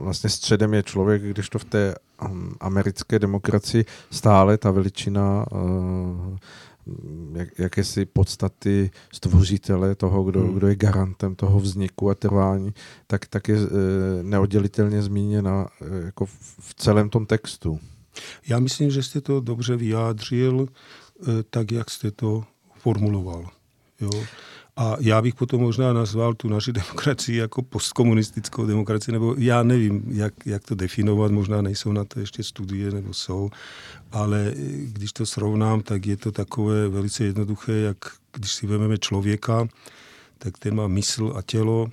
vlastně středem je člověk, když to v té hm, americké demokracii stále ta veličina uh, jak, jakési podstaty stvořitele toho, kdo, hmm. kdo je garantem toho vzniku a trvání, tak, tak je e, neoddělitelně zmíněna e, jako v, v celém tom textu. Já myslím, že jste to dobře vyjádřil, e, tak jak jste to formuloval. Jo? A já bych potom možná nazval tu naši demokracii jako postkomunistickou demokracii, nebo já nevím, jak, jak to definovat, možná nejsou na to ještě studie, nebo jsou, ale když to srovnám, tak je to takové velice jednoduché, jak když si vezmeme člověka, tak ten má mysl a tělo,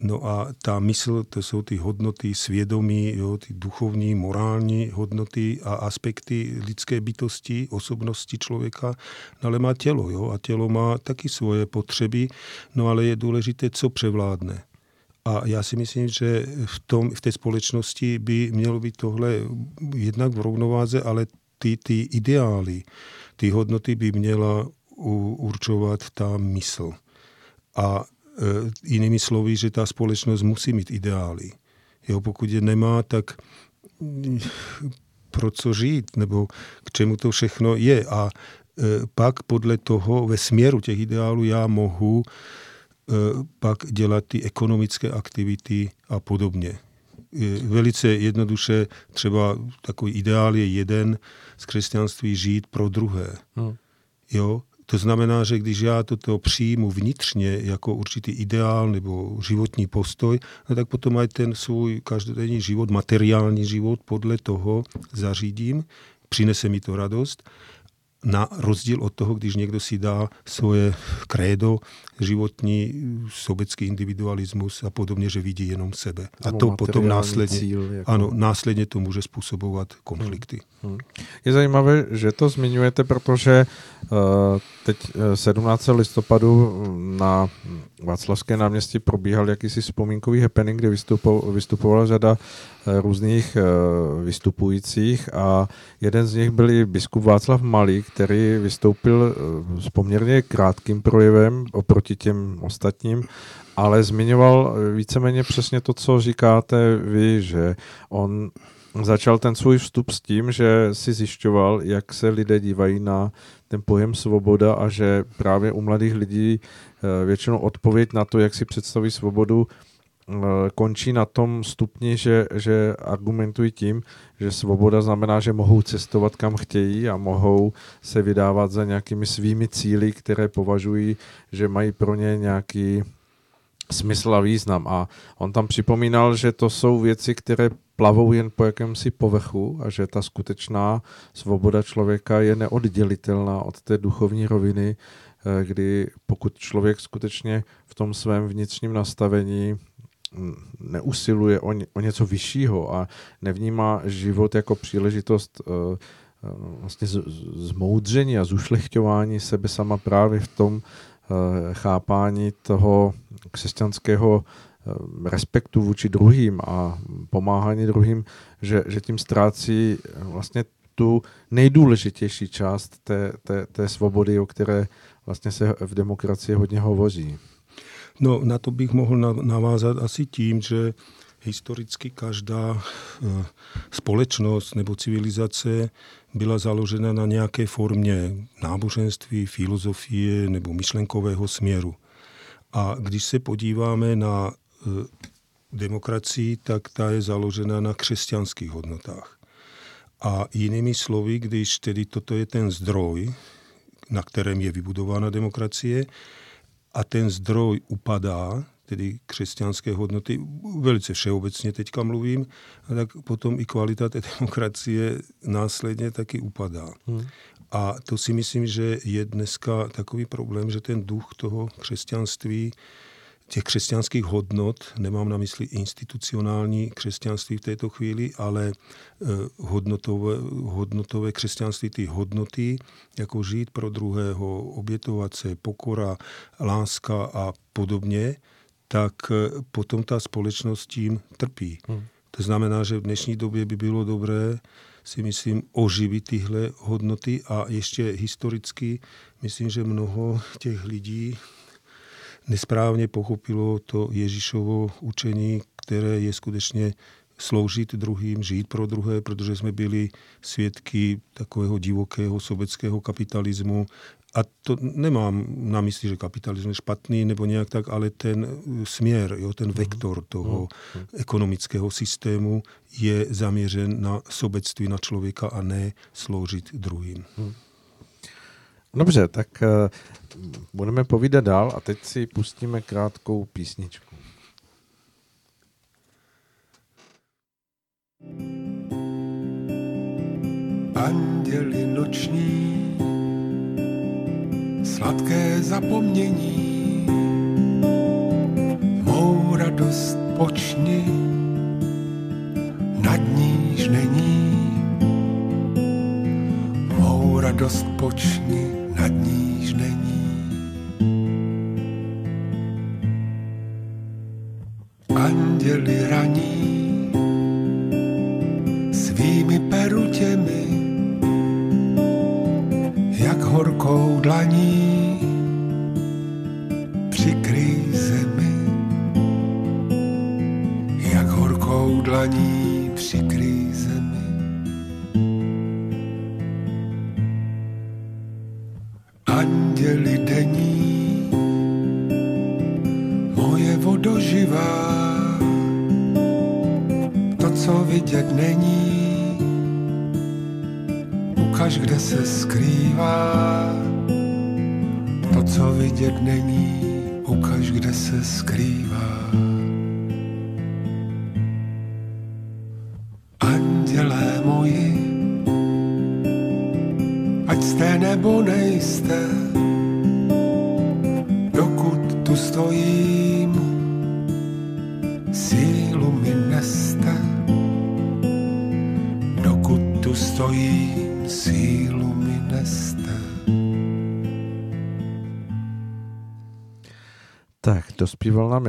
No a ta mysl, to jsou ty hodnoty svědomí, jo, ty duchovní, morální hodnoty a aspekty lidské bytosti, osobnosti člověka, no ale má tělo, jo, a tělo má taky svoje potřeby, no ale je důležité, co převládne. A já si myslím, že v, tom, v té společnosti by mělo být tohle jednak v rovnováze, ale ty, ty ideály, ty hodnoty by měla určovat ta mysl. A jinými slovy, že ta společnost musí mít ideály. Jo, pokud je nemá, tak pro co žít, nebo k čemu to všechno je. A eh, pak podle toho ve směru těch ideálů já mohu eh, pak dělat ty ekonomické aktivity a podobně. Velice jednoduše, třeba takový ideál je jeden z křesťanství žít pro druhé. Hmm. Jo, to znamená, že když já toto přijmu vnitřně jako určitý ideál nebo životní postoj, no tak potom aj ten svůj každodenní život, materiální život podle toho zařídím, přinese mi to radost na rozdíl od toho, když někdo si dá svoje krédo, životní, sobecký individualismus a podobně, že vidí jenom sebe. A to potom následně, cíl, jako... ano, následně to může způsobovat konflikty. Hmm. Hmm. Je zajímavé, že to zmiňujete, protože uh, teď 17. Eh, listopadu na Václavské náměstí probíhal jakýsi vzpomínkový happening, kde vystupo, vystupovala řada uh, různých uh, vystupujících a jeden z nich byl i biskup Václav Malý, který vystoupil uh, s poměrně krátkým projevem oproti těm ostatním, ale zmiňoval víceméně přesně to, co říkáte vy, že on začal ten svůj vstup s tím, že si zjišťoval, jak se lidé dívají na ten pojem svoboda a že právě u mladých lidí eh, většinou odpověď na to, jak si představí svobodu, eh, končí na tom stupni, že, že argumentují tím, že svoboda znamená, že mohou cestovat kam chtějí a mohou se vydávat za nějakými svými cíly, které považují, že mají pro ně nějaký smysl a význam. A on tam připomínal, že to jsou věci, které plavou jen po jakémsi povrchu a že ta skutečná svoboda člověka je neoddělitelná od té duchovní roviny, eh, kdy pokud člověk skutečně v tom svém vnitřním nastavení neusiluje o, ně, o něco vyššího a nevnímá život jako příležitost uh, vlastně z, zmoudření a zušlechťování sebe sama právě v tom uh, chápání toho křesťanského Eh, respektu vůči druhým a pomáhání druhým, že, že tím ztrácí vlastně tu nejdůležitější část té, té, té svobody, o které vlastně se v demokracii hodně hovoří. No, na to bych mohl navázat asi tím, že historicky každá eh, společnost nebo civilizace byla založena na nějaké formě náboženství, filozofie nebo myšlenkového směru. A když se podíváme na Eh, demokracii, tak ta je založena na křesťanských hodnotách. A jinými slovy, když tedy toto je ten zdroj, na kterém je vybudována demokracie, a ten zdroj upadá, tedy křesťanské hodnoty, velice všeobecně teďka mluvím, a tak potom i kvalita té (laughs) demokracie následně taky upadá. Hmm. A to si myslím, že je dneska takový problém, že ten duch toho křesťanství těch křesťanských hodnot, nemám na mysli institucionální křesťanství v této chvíli, ale eh, hodnotové, hodnotové křesťanství, ty hodnoty, jako žít pro druhého, obětovat se, pokora, láska a podobně, tak eh, potom ta společnost tím trpí. Hmm. To znamená, že v dnešní době by bylo dobré si myslím oživit tyhle hodnoty a ještě historicky myslím, že mnoho těch lidí nesprávně pochopilo to Ježíšovo učení, které je skutečně sloužit druhým, žít pro druhé, protože jsme byli svědky takového divokého sobeckého kapitalismu. A to nemám na mysli, že kapitalismus je špatný nebo nějak tak, ale ten směr, jo, ten vektor toho ekonomického systému je zaměřen na sobectví na člověka a ne sloužit druhým. Dobře, tak uh, budeme povídat dál a teď si pustíme krátkou písničku. Anděli noční, sladké zapomnění,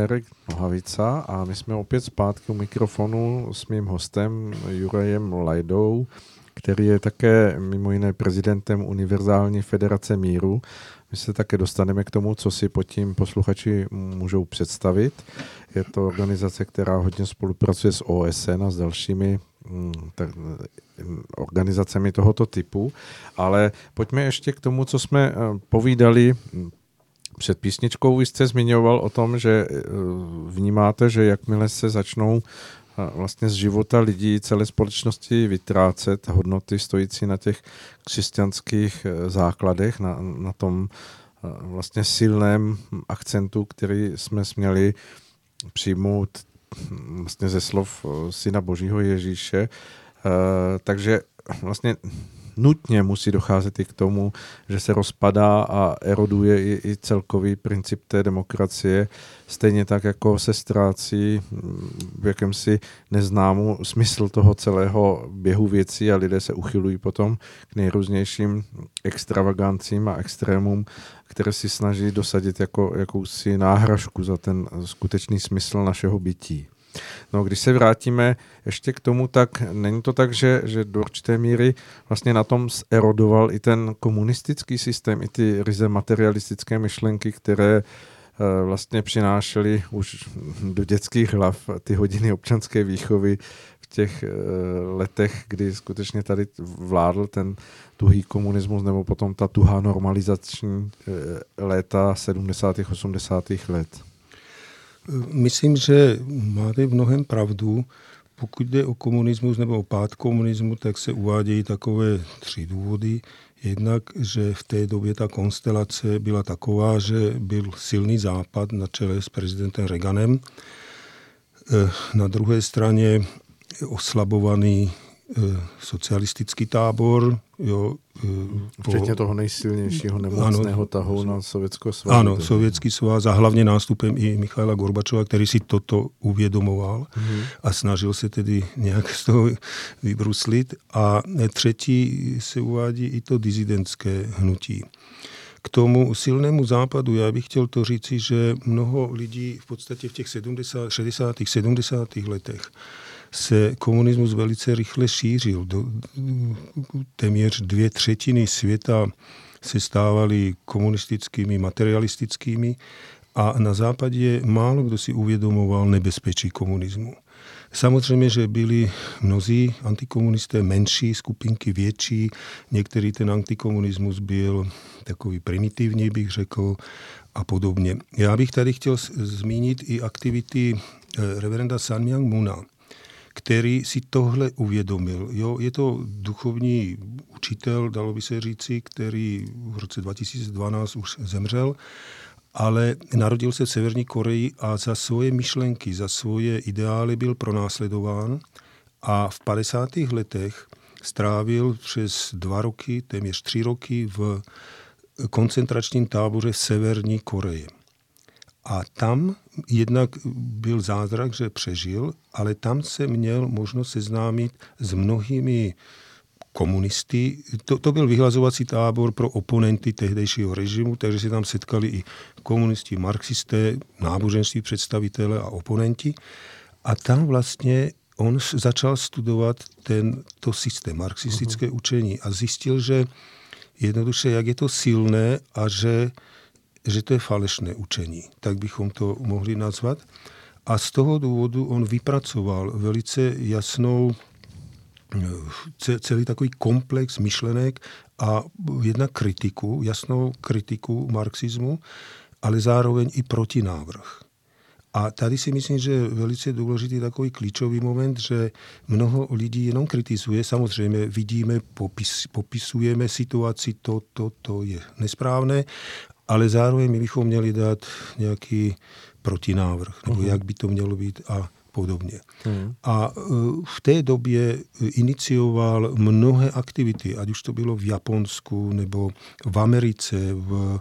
Jarek Nohavica a my jsme opět zpátky u mikrofonu s mým hostem Jurajem Lajdou, který je také mimo jiné prezidentem Univerzální federace míru. My se také dostaneme k tomu, co si pod tím posluchači můžou představit. Je to organizace, která hodně spolupracuje s OSN a s dalšími mm, tak, organizacemi tohoto typu. Ale pojďme ještě k tomu, co jsme eh, povídali před písničkou. Vy jste zmiňoval o tom, že eh, vnímáte, že jakmile se začnou vlastně z života lidí celé společnosti vytrácet hodnoty stojící na těch křesťanských eh, základech, na, na tom eh, vlastně silném akcentu, který jsme směli přijmout hm, vlastně ze slov eh, Syna Božího Ježíše. Takže vlastně nutně musí docházet i k tomu, že se rozpadá a eroduje i, i celkový princip té demokracie, stejně tak, jako se ztrácí v jakémsi neznámu smysl toho celého běhu věcí a lidé se uchylují potom k nejrůznějším extravagancím a extrémům, které si snaží dosadit jako jakousi náhražku za ten skutečný smysl našeho bytí. No, když se vrátíme ještě k tomu, tak není to tak, že, že do určité míry vlastně na tom erodoval i ten komunistický systém, i ty ryze materialistické myšlenky, které eh, vlastně přinášely už do dětských hlav ty hodiny občanské výchovy v těch eh, letech, kdy skutečně tady vládl ten tuhý komunismus nebo potom ta tuhá normalizační eh, léta 70. 80. let. Myslím, že máte v mnohem pravdu, pokud jde o komunismus nebo o pád komunismu, tak se uvádějí takové tři důvody. Jednak, že v té době ta konstelace byla taková, že byl silný západ na čele s prezidentem Reaganem. Eh, na druhé straně oslabovaný eh, socialistický tábor. Jo, eh, Včetně po, toho nejsilnějšího nemocného ano, tahu na Sovětského svazu. Ano, Sovětský svaz a hlavně nástupem i Michaila Gorbačova, který si toto uvědomoval hmm. a snažil se tedy nějak z toho vybruslit. A třetí se uvádí i to dizidentské hnutí. K tomu silnému západu, já bych chtěl to říci, že mnoho lidí v podstatě v těch 70, 60. 70. letech se komunismus velice rychle šířil. Do, téměř dvě třetiny světa se stávaly komunistickými, materialistickými a na západě málo kdo si uvědomoval nebezpečí komunismu. Samozřejmě, že byli mnozí antikomunisté menší, skupinky větší, některý ten antikomunismus byl takový primitivní, bych řekl, a podobně. Já bych tady chtěl zmínit i aktivity eh, reverenda San Myung Muna, který si tohle uvědomil. Jo, je to duchovní učitel, dalo by se říci, který v roce 2012 už zemřel, ale narodil se v Severní Koreji a za svoje myšlenky, za svoje ideály byl pronásledován a v 50. letech strávil přes dva roky, téměř tři roky v koncentračním táboře Severní Koreji. A tam jednak byl zázrak, že přežil, ale tam se měl možnost seznámit s mnohými komunisty. To, to byl vyhlazovací tábor pro oponenty tehdejšího režimu, takže se tam setkali i komunisti, marxisté, náboženství představitele a oponenti. A tam vlastně on začal studovat ten, to systém, marxistické uh-huh. učení a zjistil, že jednoduše, jak je to silné a že že to je falešné učení, tak bychom to mohli nazvat. A z toho důvodu on vypracoval velice jasnou celý takový komplex myšlenek a jedna kritiku, jasnou kritiku marxismu, ale zároveň i protinávrh. A tady si myslím, že je velice důležitý takový klíčový moment, že mnoho lidí jenom kritizuje. Samozřejmě vidíme, popis, popisujeme situaci, to, to, to je nesprávné, ale zároveň my bychom měli dát nějaký protinávrh, nebo uh-huh. jak by to mělo být a podobně. Uh-huh. A e, v té době inicioval mnohé aktivity, ať už to bylo v Japonsku nebo v Americe, v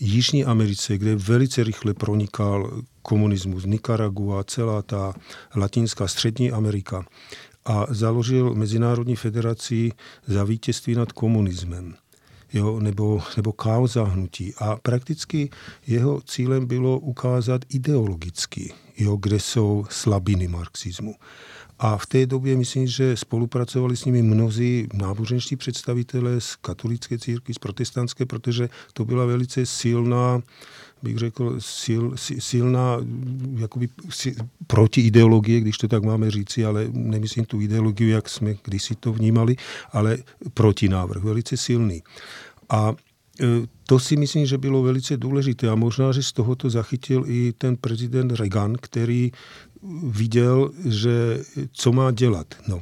Jižní Americe, kde velice rychle pronikal komunismus, Nicaragua, celá ta latinská střední Amerika a založil Mezinárodní federaci za vítězství nad komunismem jo, nebo, nebo kauza hnutí. A prakticky jeho cílem bylo ukázat ideologicky, jo, kde jsou slabiny marxismu. A v té době myslím, že spolupracovali s nimi mnozí náboženští představitelé z katolické církvy, z protestantské, protože to byla velice silná bych řekl, sil, silná jakoby, protiideologie, když to tak máme říci, ale nemyslím tu ideologii, jak jsme kdysi to vnímali, ale protinávrh, velice silný. A e, to si myslím, že bylo velice důležité a možná, že z tohoto zachytil i ten prezident Reagan, který viděl, že co má dělat. No.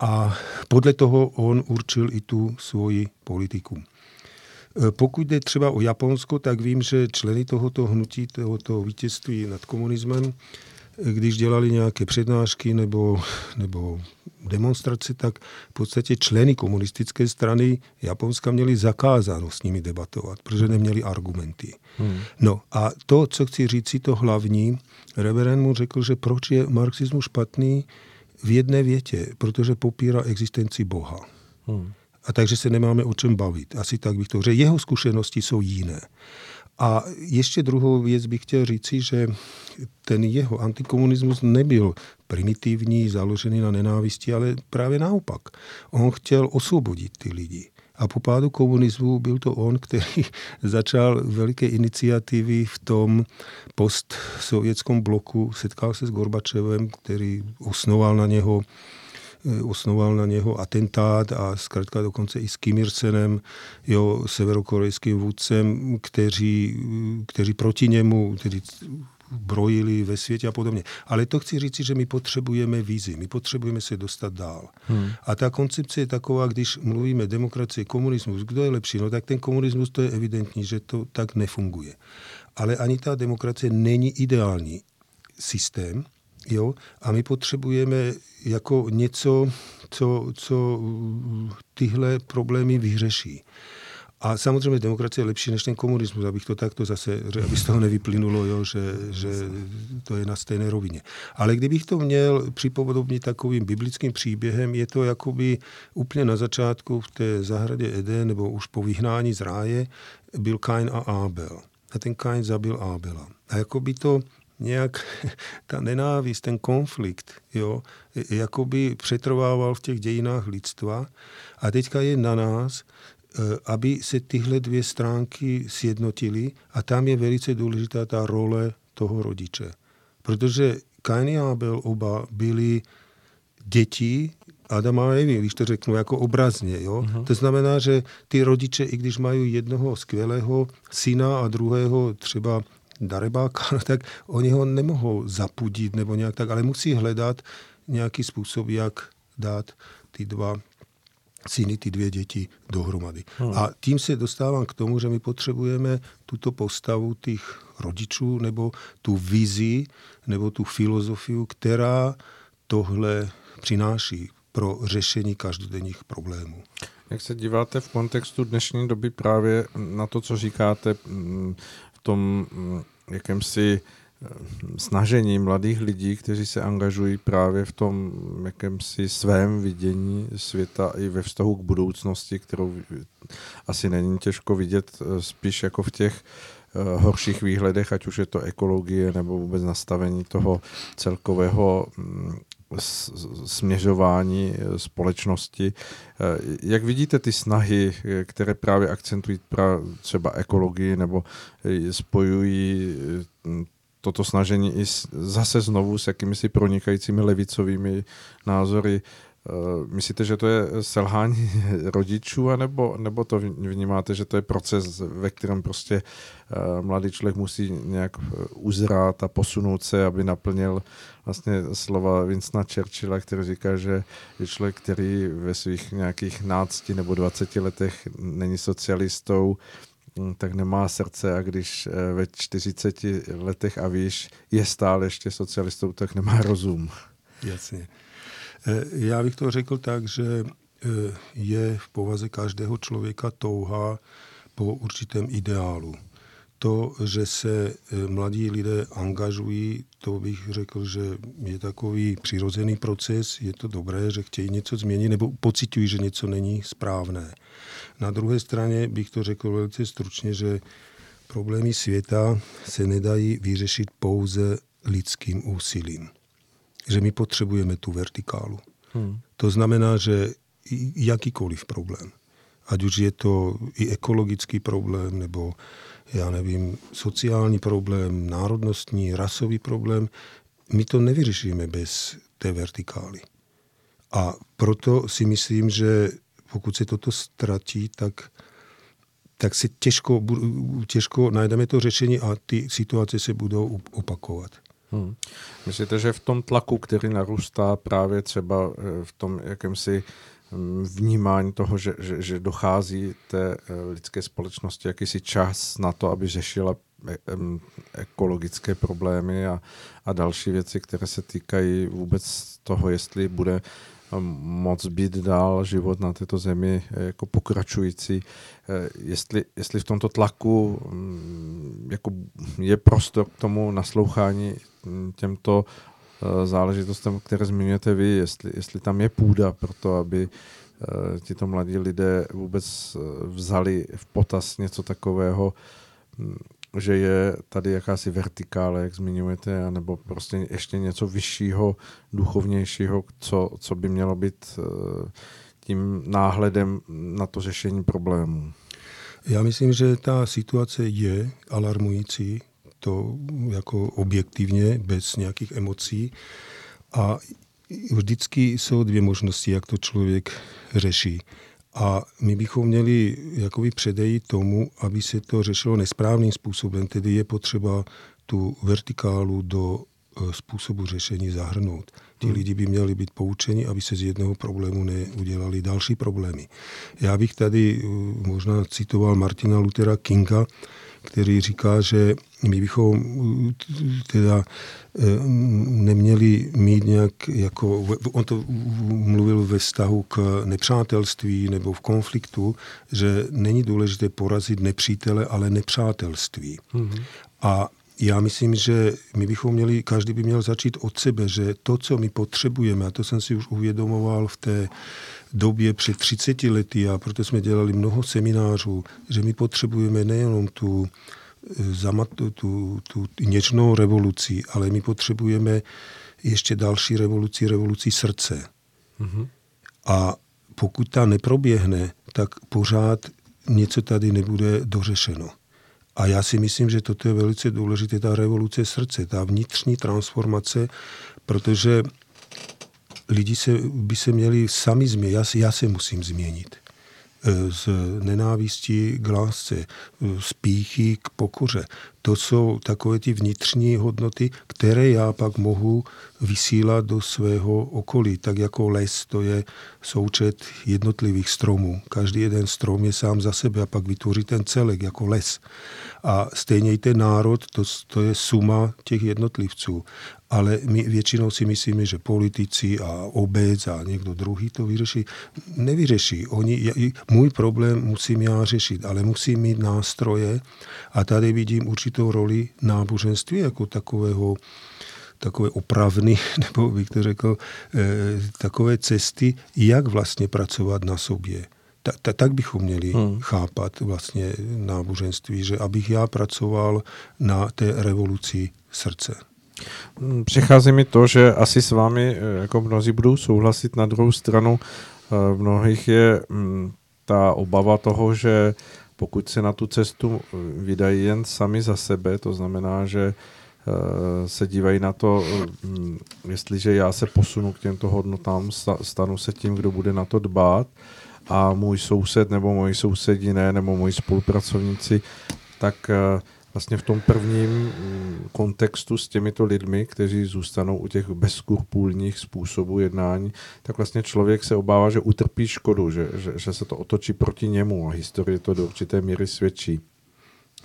A podle toho on určil i tu svoji politiku. E, pokud jde třeba o Japonsko, tak vím, že členy tohoto hnutí, tohoto vítězství nad komunismem, když dělali nějaké přednášky nebo, nebo demonstrace, tak v podstatě členy komunistické strany Japonska měli zakázáno s nimi debatovat, protože neměli argumenty. Hmm. No a to, co chci říct, to hlavní, reverend mu řekl, že proč je marxismus špatný v jedné větě, protože popírá existenci Boha. Hmm. A takže se nemáme o čem bavit. Asi tak bych to řekl. Jeho zkušenosti jsou jiné. A ještě druhou věc bych chtěl říci, že ten jeho antikomunismus nebyl primitivní, založený na nenávisti, ale právě naopak. On chtěl osvobodit ty lidi. A po pádu komunismu byl to on, který (laughs) začal veliké iniciativy v tom postsovětském bloku. Setkal se s Gorbačevem, který osnoval na něho osnoval na něho atentát a zkrátka dokonce i s Kim Ir-senem, jo, severokorejským vůdcem, kteří, kteří proti němu, kteří brojili ve světě a podobně. Ale to chci říct, že my potřebujeme vízi, my potřebujeme se dostat dál. Hmm. A ta koncepce je taková, když mluvíme demokracie, komunismus, kdo je lepší, no tak ten komunismus to je evidentní, že to tak nefunguje. Ale ani ta demokracie není ideální systém, jo, a my potřebujeme jako něco, co, co tyhle problémy vyřeší. A samozřejmě demokracie je lepší než ten komunismus, abych to takto zase, aby z toho nevyplynulo, jo, že, že to je na stejné rovině. Ale kdybych to měl připodobnit takovým biblickým příběhem, je to jakoby úplně na začátku v té zahradě Eden, nebo už po vyhnání z ráje, byl Kain a Abel. A ten Kain zabil Abela. A jakoby to nějak (laughs) ta nenávist, ten konflikt, jo, jakoby přetrvával v těch dějinách lidstva. A teďka je na nás, Eh, aby se tyhle dvě stránky sjednotily a tam je velice důležitá ta role toho rodiče. Protože Kain a Abel oba byli děti Adama a Evy, když to řeknu jako obrazně. Jo? Uh-huh. To znamená, že ty rodiče, i když mají jednoho skvělého syna a druhého třeba darebáka, (laughs) tak oni ho nemohou zapudit nebo nějak tak, ale musí hledat nějaký způsob, jak dát ty dva syny, ty dvě děti dohromady. Hmm. A tím se dostávám k tomu, že my potřebujeme tuto postavu těch rodičů nebo tu vizi nebo tu filozofii, která tohle přináší pro řešení každodenních problémů. Jak se díváte v kontextu dnešní doby právě na to, co říkáte tom mm, jakémsi snažení mladých lidí, kteří se angažují právě v tom jakémsi svém vidění světa i ve vztahu k budoucnosti, kterou asi není těžko vidět eh, spíš jako v těch eh, horších výhledech, ať už je to ekologie nebo vůbec nastavení toho celkového mm, směřování eh, společnosti. Jak vidíte ty snahy, které právě akcentují třeba ekologii nebo spojují toto snažení i zase znovu s jakými si pronikajícími levicovými názory. Eh, myslíte, že to je selhání (laughs) rodičů, anebo, nebo to vnímáte, že to je proces, ve kterém prostě eh, mladý člověk musí nějak eh, uzrát a posunout se, aby naplnil vlastně slova Vincenta Churchilla, který říká, že je člověk, který ve svých nějakých nácti nebo 20 letech není socialistou, Hm, tak nemá srdce a když ve 40 letech a víš, je stále ještě socialistou, tak nemá rozum. Jasně. Eh, já bych to řekl tak, že eh, je v povaze každého člověka touha po určitém ideálu. To, že se mladí lidé angažují, to bych řekl, že je takový přirozený proces, je to dobré, že chtějí něco změnit nebo pocitují, že něco není správné. Na druhé straně bych to řekl velice stručně, že problémy světa se nedají vyřešit pouze lidským úsilím. Že my potřebujeme tu vertikálu. Hmm. To znamená, že jakýkoliv problém, ať už je to i ekologický problém, nebo já nevím, sociální problém, národnostní, rasový problém, my to nevyřešíme bez té vertikály. A proto si myslím, že pokud se toto ztratí, tak, tak se těžko, těžko najdeme to řešení a ty situace se budou opakovat. Hmm. Myslíte, že v tom tlaku, který narůstá právě třeba eh, v tom jakémsi hm, vnímání toho, že, že, že dochází té eh, lidské společnosti jakýsi čas na to, aby řešila eh, ekologické problémy a, a další věci, které se týkají vůbec toho, jestli bude moc být dál život na této zemi eh, jako pokračující. Eh, jestli, jestli v tomto tlaku mm, jako je prostor k tomu naslouchání mm, těmto eh, záležitostem, které zmiňujete vy, jestli, jestli tam je půda pro to, aby tito mladí lidé vůbec vzali v potaz něco takového, mm, že je tady jakási vertikále, jak zmiňujete, nebo prostě ještě něco vyššího, duchovnějšího, co, co by mělo být eh, tím náhledem na to řešení problémů. Já myslím, že ta situace je alarmující, to jako objektivně, bez nějakých emocí. A vždycky jsou dvě možnosti, jak to člověk řeší. A my bychom měli jakoby předejít tomu, aby se to řešilo nesprávným způsobem, tedy je potřeba tu vertikálu do e, způsobu řešení zahrnout. Ti hmm. lidi by měli být poučeni, aby se z jednoho problému neudělali další problémy. Já bych tady e, možná citoval Martina Luthera Kinga, který říká, že my bychom teda eh, neměli mít nějak, jako, on to mluvil ve vztahu k nepřátelství nebo v konfliktu, že není důležité porazit nepřítele, ale nepřátelství. Mm-hmm. A já myslím, že my bychom měli, každý by měl začít od sebe, že to, co my potřebujeme, a to jsem si už uvědomoval v té době před 30 lety a proto jsme dělali mnoho seminářů, že my potřebujeme nejenom tu, eh, tu, tu, tu něčnou revoluci, ale my potřebujeme ještě další revoluci, revoluci srdce. Mm-hmm. A pokud ta neproběhne, tak pořád něco tady nebude dořešeno. A já si myslím, že toto je velice důležité, ta revoluce srdce, ta vnitřní transformace, protože lidi se, by se měli sami změnit. Já, já se musím změnit. E, z nenávistí k lásce, e, z píchy k pokoře. To jsou takové ty vnitřní hodnoty, které já pak mohu vysílat do svého okolí. Tak jako les, to je součet jednotlivých stromů. Každý jeden strom je sám za sebe a pak vytvoří ten celek jako les. A stejně i ten národ, to, to je suma těch jednotlivců. Ale my většinou si myslíme, že politici a obec a někdo druhý to vyřeší. Nevyřeší. Oni, můj problém musím já řešit, ale musím mít nástroje a tady vidím určitou roli náboženství jako takového takové opravny, (laughs) nebo bych to řekl, eh, takové cesty, jak vlastně pracovat na sobě ta, ta, tak bychom měli hmm. chápat vlastně náboženství, že abych já pracoval na té revoluci srdce. Hmm, přichází mi to, že asi s vámi eh, jako mnozí budou souhlasit. Na druhou stranu eh, v mnohých je hmm, ta obava toho, že pokud se na tu cestu vydají jen sami za sebe, to znamená, že se dívají na to, hmm, jestliže já se posunu k těmto hodnotám, stanu se tím, kdo bude na to dbát, a můj soused nebo moji sousediné nebo moji spolupracovníci, tak eh, vlastně v tom prvním mm, kontextu s těmito lidmi, kteří zůstanou u těch bezkurpůlních způsobů jednání, tak vlastně člověk se obává, že utrpí škodu, že, že, že se to otočí proti němu a historie to do určité míry svědčí.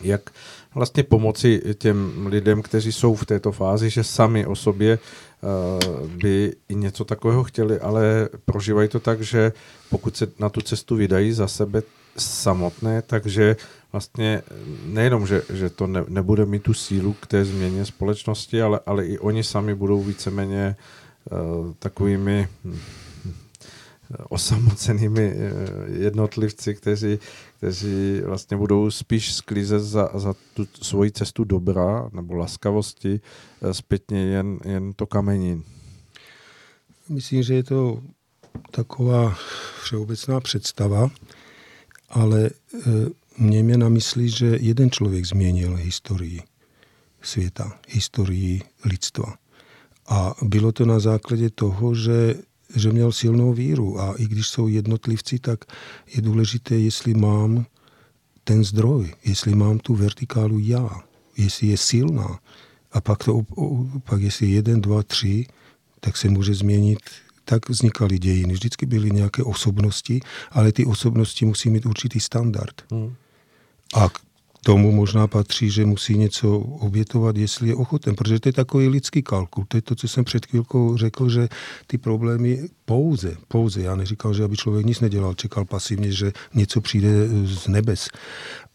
Jak vlastně pomoci těm lidem, kteří jsou v této fázi, že sami o sobě uh, by i něco takového chtěli, ale prožívají to tak, že pokud se na tu cestu vydají za sebe samotné, takže vlastně nejenom, že, že to ne, nebude mít tu sílu k té změně společnosti, ale, ale i oni sami budou víceméně uh, takovými hm, osamocenými eh, jednotlivci, kteří, kteří vlastně budou spíš sklízet za, za tu svoji cestu dobra nebo laskavosti eh, zpětně jen, jen to kamení. Myslím, že je to taková všeobecná představa, ale eh, mějme na mysli, že jeden člověk změnil historii světa, historii lidstva. A bylo to na základě toho, že že měl silnou víru a i když jsou jednotlivci, tak je důležité, jestli mám ten zdroj, jestli mám tu vertikálu já, jestli je silná. A pak, to, pak jestli jeden, dva, tři, tak se může změnit tak vznikaly dějiny. Vždycky byly nějaké osobnosti, ale ty osobnosti musí mít určitý standard. Hmm. A tomu možná patří, že musí něco obětovat, jestli je ochoten, protože to je takový lidský kalkul. To je to, co jsem před chvílkou řekl, že ty problémy pouze, pouze, já neříkal, že aby člověk nic nedělal, čekal pasivně, že něco přijde z nebes,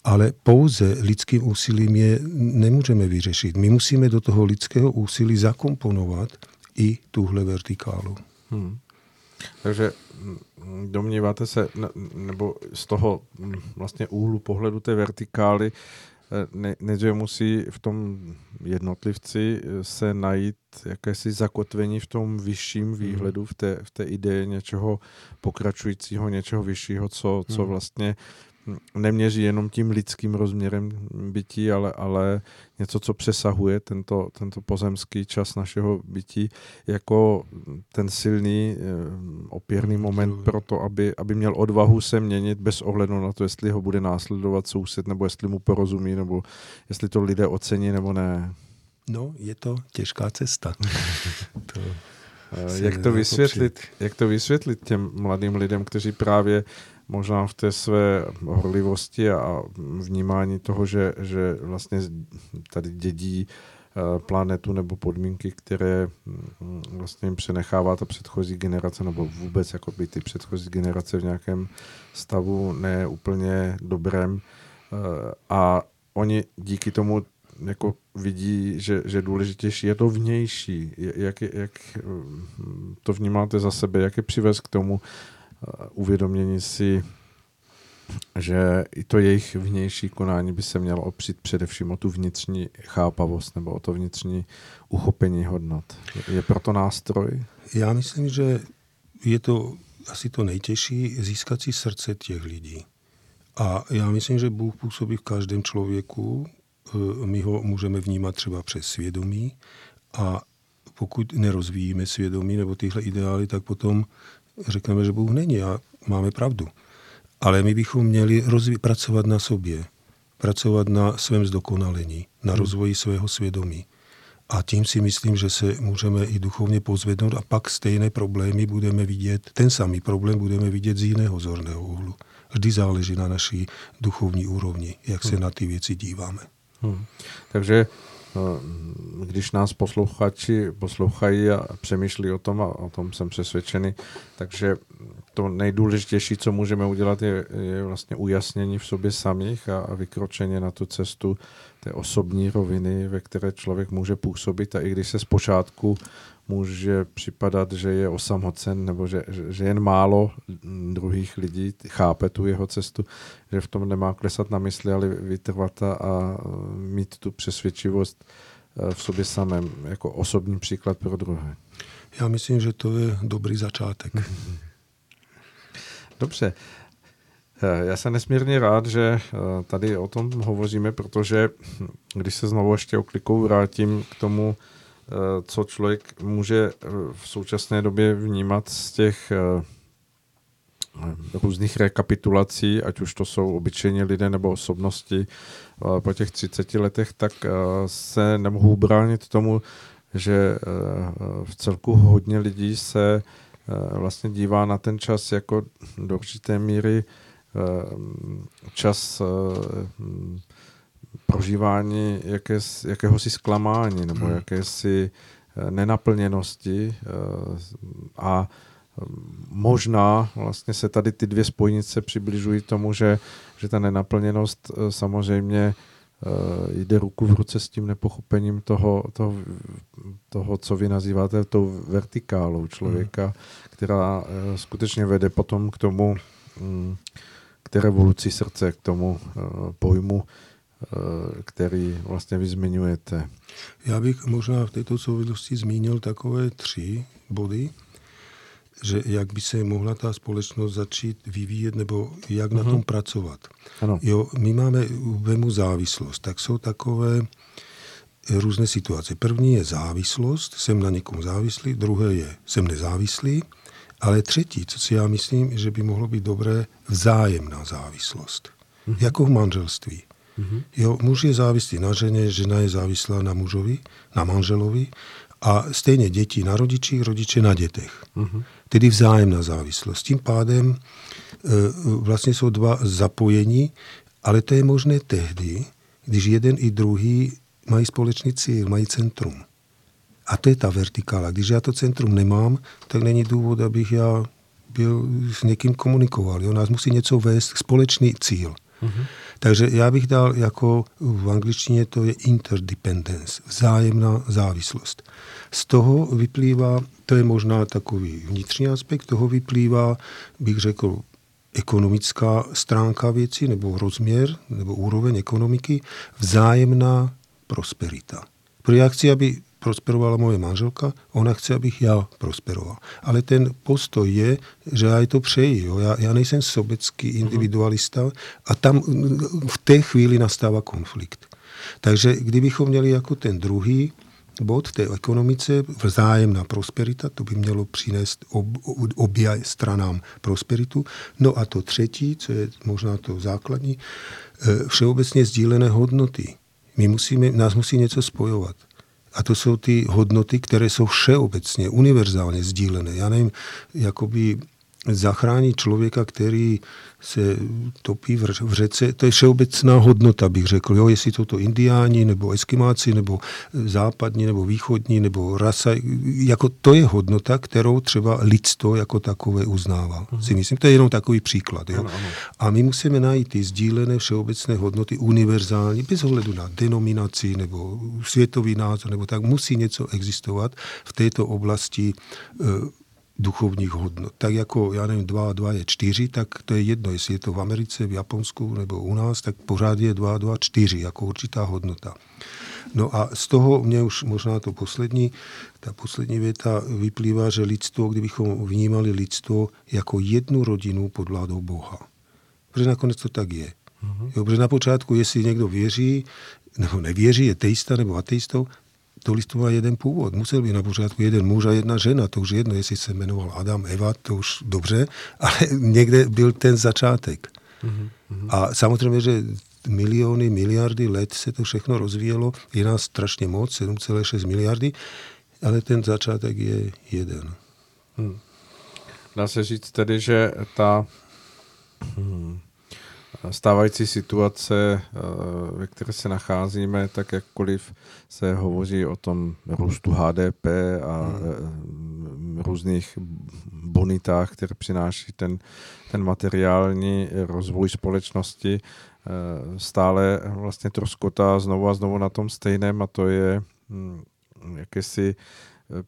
ale pouze lidským úsilím je nemůžeme vyřešit. My musíme do toho lidského úsilí zakomponovat i tuhle vertikálu. Hmm. Takže domníváte se, nebo z toho vlastně úhlu pohledu té vertikály, eh, ne, nejdříve musí v tom jednotlivci eh, se najít jakési zakotvení v tom vyšším mhm. výhledu, v té, v té ideje něčeho pokračujícího, něčeho vyššího, co, co mhm. vlastně neměří jenom tím lidským rozměrem bytí, ale, ale něco, co přesahuje tento, tento pozemský čas našeho bytí, jako ten silný eh, opěrný moment pro to, aby, aby měl odvahu se měnit bez ohledu na to, jestli ho bude následovat soused, nebo jestli mu porozumí, nebo jestli to lidé ocení, nebo ne. No, je to těžká cesta. (laughs) to jak to, vysvětlit, jak to vysvětlit těm mladým lidem, kteří právě možná v té své horlivosti a vnímání toho, že, že vlastně tady dědí eh, planetu nebo podmínky, které mm, vlastně jim přenechává ta předchozí generace, nebo vůbec jako by ty předchozí generace v nějakém stavu neúplně dobrém. Eh, a oni díky tomu jako vidí, že, že důležitější je to vnější. Jak, jak mm, to vnímáte za sebe? Jak je přivez k tomu uvědomění si, že i to jejich vnější konání by se mělo opřít především o tu vnitřní chápavost nebo o to vnitřní uchopení hodnot. Je proto nástroj? Já myslím, že je to asi to nejtěžší získat si srdce těch lidí. A já myslím, že Bůh působí v každém člověku Eh, my ho můžeme vnímat třeba přes svědomí a pokud nerozvíjíme svědomí nebo tyhle ideály, tak potom řekneme, že Bůh není a máme pravdu. Ale my bychom měli pracovat na sobě, pracovat na svém zdokonalení, na hmm. rozvoji svého svědomí. A tím si myslím, že se můžeme i duchovně pozvednout a pak stejné problémy budeme vidět, ten samý problém budeme vidět z jiného zorného úhlu. Vždy záleží na naší duchovní úrovni, jak se hmm. na ty věci díváme. Hmm. Takže když nás posluchači poslouchají a přemýšlí o tom, a o tom jsem přesvědčený, takže to nejdůležitější, co můžeme udělat, je, je vlastně ujasnění v sobě samých a, a vykročení na tu cestu té osobní roviny, ve které člověk může působit. A i když se zpočátku může připadat, že je osamocen nebo že, že, jen málo druhých lidí chápe tu jeho cestu, že v tom nemá klesat na mysli, ale vytrvat a, mít tu přesvědčivost eh, v sobě samém jako osobní příklad pro druhé. Já myslím, že to je dobrý začátek. (laughs) Dobře. Eh, já jsem nesmírně rád, že eh, tady o tom hovoříme, protože hm, když se znovu ještě oklikou vrátím k tomu, co člověk může eh, v současné době vnímat z těch eh, různých rekapitulací, ať už to jsou obyčejní lidé nebo osobnosti po těch 30 letech, tak se nemohu bránit tomu, že v celku hodně lidí se vlastně dívá na ten čas jako do určité míry čas prožívání jaké, jakéhosi zklamání nebo hmm. jakési eh, nenaplněnosti eh, a eh, možná vlastně se tady ty dvě spojnice přibližují tomu, že, že ta nenaplněnost samozřejmě jde ruku v ruce s tím nepochopením toho, toho, toho co vy nazýváte tou vertikálou člověka, hmm. která skutečně vede potom k tomu, mm, k té revoluci srdce, k tomu pojmu Eh, který vlastně vy zmiňujete. Já bych možná v této souvislosti zmínil takové tři body, že jak by se mohla ta společnost začít vyvíjet nebo jak uh-huh. na mhm. tom pracovat. Ano. Jo, my máme vemu závislost, tak jsou takové různé situace. První je závislost, jsem na někom závislý, druhé je, jsem nezávislý, ale třetí, co si já myslím, že by mohlo být dobré, vzájemná závislost. Uh-huh. Jako v manželství. Mm-hmm. Jo, muž je závislý na ženě, žena je závislá na mužovi, na manželovi a stejně děti na rodičích, rodiče na dětech. Mm-hmm. Tedy vzájemná závislost. Tím pádem e, vlastně jsou dva zapojení, ale to je možné tehdy, když jeden i druhý mají společný cíl, mají centrum. A to je ta vertikála. Když já to centrum nemám, tak není důvod, abych já byl s někým komunikoval. Jo? Nás musí něco vést, společný cíl. Mm-hmm. Takže já bych dal jako v angličtině to je interdependence, vzájemná závislost. Z toho vyplývá, to je možná takový vnitřní aspekt, toho vyplývá, bych řekl, ekonomická stránka věci nebo rozměr nebo úroveň ekonomiky, vzájemná prosperita. Protože já chci, aby prosperovala moje manželka, ona chce, abych já prosperoval. Ale ten postoj je, že já to přeji. Jo. Já, já nejsem sobecký mhm. individualista a tam v té chvíli nastává konflikt. Takže kdybychom měli jako ten druhý bod té ekonomice, vzájemná prosperita, to by mělo přinést ob, obě stranám prosperitu. No a to třetí, co je možná to základní, eh, všeobecně sdílené hodnoty. My musíme, nás musí něco spojovat A to jsou ty hodnoty, které jsou všeobecně, univerzálně sdílené. Já nevím, jakoby zachránit člověka, který se topí v řece, to je všeobecná hodnota, bych řekl. Jo, jestli to to indiáni, nebo eskimáci, nebo západní, nebo východní, nebo rasa, jako to je hodnota, kterou třeba lidstvo jako takové uznává. Mm-hmm. Si myslím, to je jenom takový příklad. Jo? Ano, ano. A my musíme najít ty sdílené všeobecné hodnoty univerzální, bez ohledu na denominaci, nebo světový názor, nebo tak, musí něco existovat v této oblasti eh, duchovních hodnot. Tak jako, já nevím, dva a dva je čtyři, tak to je jedno, jestli je to v Americe, v Japonsku nebo u nás, tak pořád je dva a dva čtyři jako určitá hodnota. No a z toho mě už možná to poslední, ta poslední věta vyplývá, že lidstvo, kdybychom vnímali lidstvo jako jednu rodinu pod vládou Boha. Protože nakonec to tak je. Mm-hmm. Jo, protože na počátku, jestli někdo věří, nebo nevěří, je teista nebo ateistou, to listu má jeden původ. Musel být na pořádku jeden muž a jedna žena. To už jedno, jestli se jmenoval Adam, Eva, to už dobře, (laughs) ale někde byl ten začátek. Mm-hmm. A samozřejmě, že miliony, miliardy let se to všechno rozvíjelo. Je nás strašně moc, 7,6 miliardy, ale ten začátek je jeden. Hmm. Dá se říct tedy, že ta hmm, stávající situace, eh, ve které se nacházíme, tak jakkoliv se hovoří o tom růstu HDP a hmm. Eh, různých bonitách, které přináší ten, ten materiální rozvoj společnosti, eh, stále vlastně troskotá znovu a znovu na tom stejném a to je hm, jakési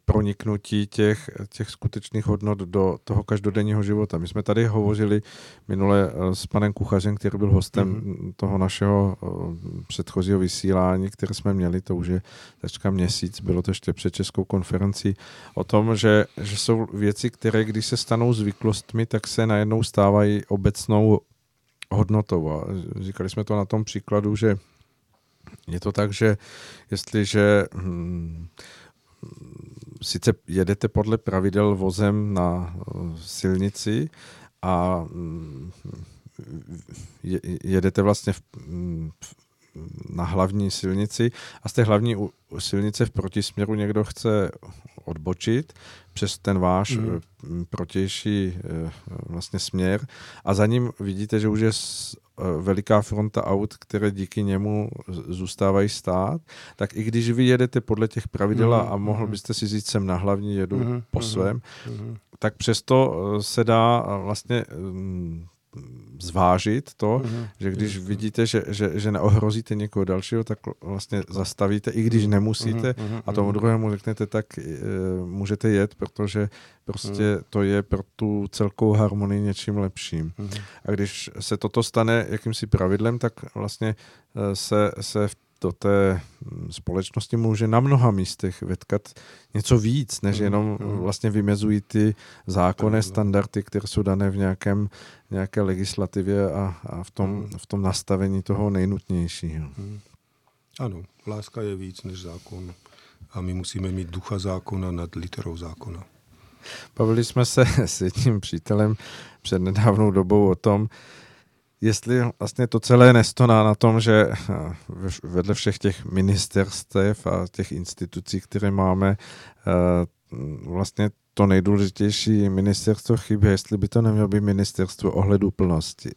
proniknutí těch, těch skutečných hodnot do toho každodenního života. My jsme tady hovořili minule eh, s panem Kuchařem, který byl hostem mm-hmm. toho našeho eh, předchozího vysílání, které jsme měli, to už je teďka měsíc, bylo to ještě před Českou konferencí, o tom, že, že jsou věci, které když se stanou zvyklostmi, tak se najednou stávají obecnou hodnotou. A říkali jsme to na tom příkladu, že je to tak, že jestliže hmm, sice jedete podle pravidel vozem na eh, silnici a mm, jedete vlastně v, mm, na hlavní silnici a z té hlavní silnice v protisměru někdo chce odbočit přes ten váš mm. protější eh, vlastně směr a za ním vidíte, že už je Eh, veliká fronta aut, které díky němu zůstávají stát, tak i když vy jedete podle těch pravidel mm-hmm. a mohl mhm. byste si říct, sem na hlavní jedu mm-hmm. po svém, mm-hmm. tak přesto se dá vlastně mm, zvážit to, mm-hmm. že když mm-hmm. vidíte, že, že, že neohrozíte někoho dalšího, tak vlastně zastavíte, i když nemusíte mm-hmm. a tomu mhm. druhému řeknete, tak e, můžete jet, protože prostě mm-hmm. to je pro tu celkovou harmonii něčím lepším. Mm-hmm. A když se toto stane jakýmsi pravidlem, tak vlastně se, se v do té společnosti může na mnoha místech vetkat něco víc, než mm, jenom mm. vlastně vymezují ty zákonné standardy, které jsou dané v nějakém, nějaké legislativě a, a v, tom, mm. v tom nastavení toho nejnutnějšího. Ano, láska je víc než zákon a my musíme mít ducha zákona nad literou zákona. Bavili jsme se (laughs) s jedním přítelem před nedávnou dobou o tom, jestli vlastně to celé nestoná na tom, že eh, vedle všech těch ministerstev a těch institucí, které máme, eh, vlastně to nejdůležitější ministerstvo chybí, jestli by to nemělo být ministerstvo ohledu plnosti,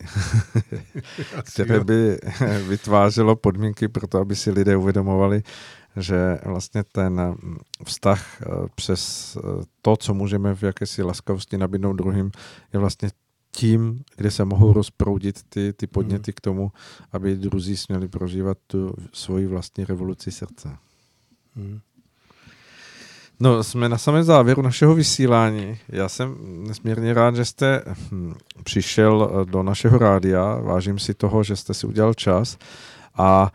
(laughs) které by (laughs) vytvářelo podmínky pro to, aby si lidé uvědomovali, že vlastně ten vztah eh, přes to, co můžeme v jakési laskavosti nabídnout druhým, je vlastně tím, kde se mohou rozproudit ty, ty podněty hmm. k tomu, aby druzí směli prožívat tu svoji vlastní revoluci srdce. Hmm. No, jsme na samém závěru našeho vysílání. Já jsem nesmírně rád, že jste hm, přišel eh, do našeho rádia. Vážím si toho, že jste si udělal čas. A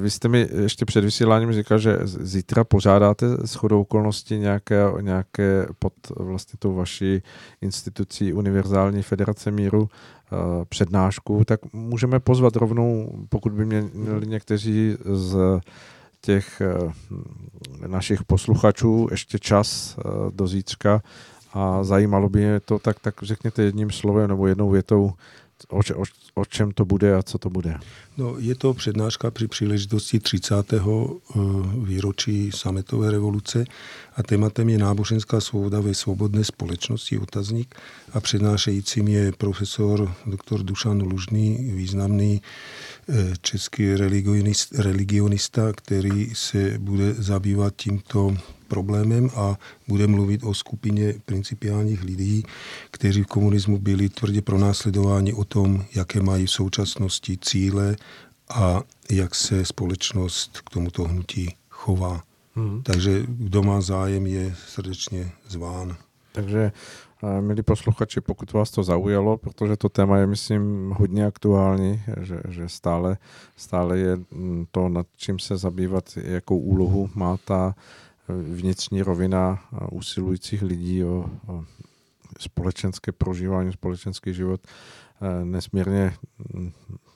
vy jste mi ještě před vysíláním říkal, že zítra pořádáte s chodou okolností nějaké, nějaké pod vlastně tou vaší institucí Univerzální federace míru eh, přednášku, tak můžeme pozvat rovnou, pokud by měli někteří z těch eh, našich posluchačů ještě čas do zítřka. A zajímalo by mě to, tak, tak řekněte jedním slovem nebo jednou větou, o, o, o čem to bude a co to bude? No, je to přednáška při příležitosti 30. Eh, výročí sametové revoluce a tématem je náboženská svoboda ve svobodné společnosti otazník a přednášejícím je profesor dr. Dušan Lužný, významný eh, český religionista, který se bude zabývat tímto problémem a bude mluvit o skupině principiálních lidí, kteří v komunismu byli tvrdě pronásledováni o tom, jaké mají v současnosti cíle a jak se společnost k tomuto hnutí chová. Hmm. Takže kdo má zájem, je srdečně zván. Takže eh, milí posluchači, pokud vás to zaujalo, protože to téma je, myslím, hodně aktuální, že, že stále, stále je mm, to, nad čím se zabývat, jakou úlohu má ta vnitřní rovina usilujících lidí o, o společenské prožívání, společenský život eh, nesmírně mm,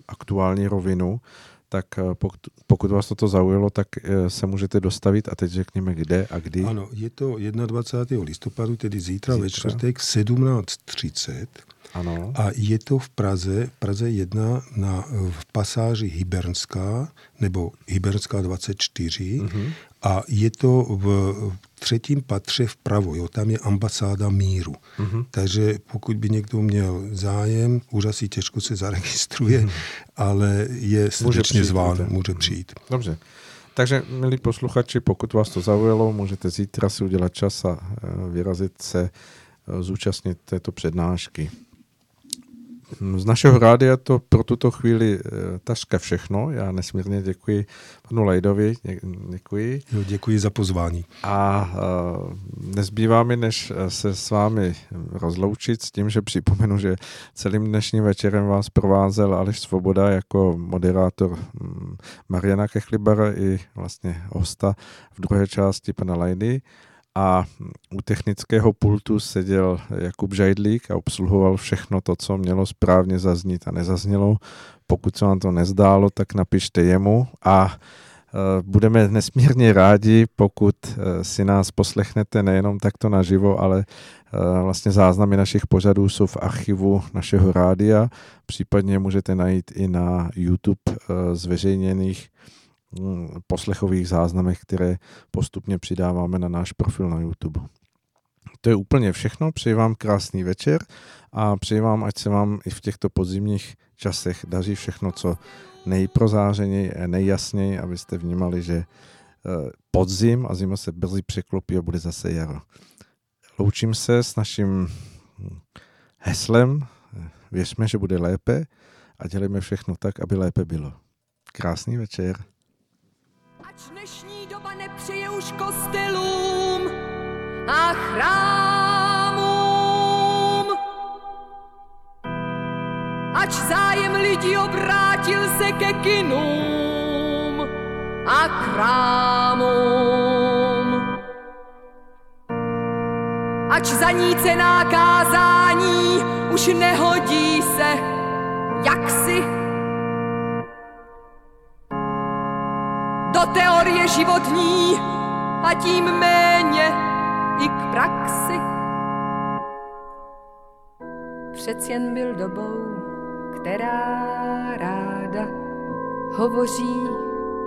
aktuální rovinu, tak eh, pokud, pokud vás toto zaujalo, tak eh, se můžete dostavit a teď řekněme kde a kdy. Ano, je to 21. listopadu, tedy zítra, zítra. ve čtvrtek 17.30 ano. A je to v Praze, Praze 1 na, v pasáži Hybernská, nebo Hybernská 24. Mm-hmm. A je to v třetím patře vpravo, jo, tam je ambasáda míru. Mm-hmm. Takže pokud by někdo měl zájem, už asi těžko se zaregistruje, mm-hmm. ale je srdečně zván, může, může přijít. Dobře. Takže, milí posluchači, pokud vás to zaujalo, můžete zítra si udělat čas a eh, vyrazit se eh, zúčastnit této přednášky. Z našeho rádia to pro tuto chvíli eh, taška všechno. Já nesmírně děkuji panu Lajdovi, děkuji. Jo, děkuji za pozvání. A uh, nezbývá mi, než eh, se s vámi rozloučit s tím, že připomenu, že celým dnešním večerem vás provázel Aleš Svoboda jako moderátor mm, Mariana Kechlibara i vlastně hosta v druhé části pana Lajdy a u technického pultu seděl Jakub Žajdlík a obsluhoval všechno to, co mělo správně zaznít a nezaznělo. Pokud se vám to nezdálo, tak napište jemu a e, budeme nesmírně rádi, pokud e, si nás poslechnete nejenom takto naživo, ale e, vlastně záznamy našich pořadů jsou v archivu našeho rádia, případně můžete najít i na YouTube zveřejněných poslechových záznamech, které postupně přidáváme na náš profil na YouTube. To je úplně všechno, přeji vám krásný večer a přeji vám, ať se vám i v těchto podzimních časech daří všechno, co nejprozářeněji nejjasněji, abyste vnímali, že eh, podzim a zima se brzy překlopí a bude zase jaro. Loučím se s naším hm, heslem, věřme, že bude lépe a dělejme všechno tak, aby lépe bylo. Krásný večer. Dnešní doba nepřeje už kostelům a chrámům. Ač zájem lidí obrátil se ke kinům a krámům. Ač zanícená kázání už nehodí se, jak si teorie životní a tím méně i k praxi. Přeci jen byl dobou, která ráda hovoří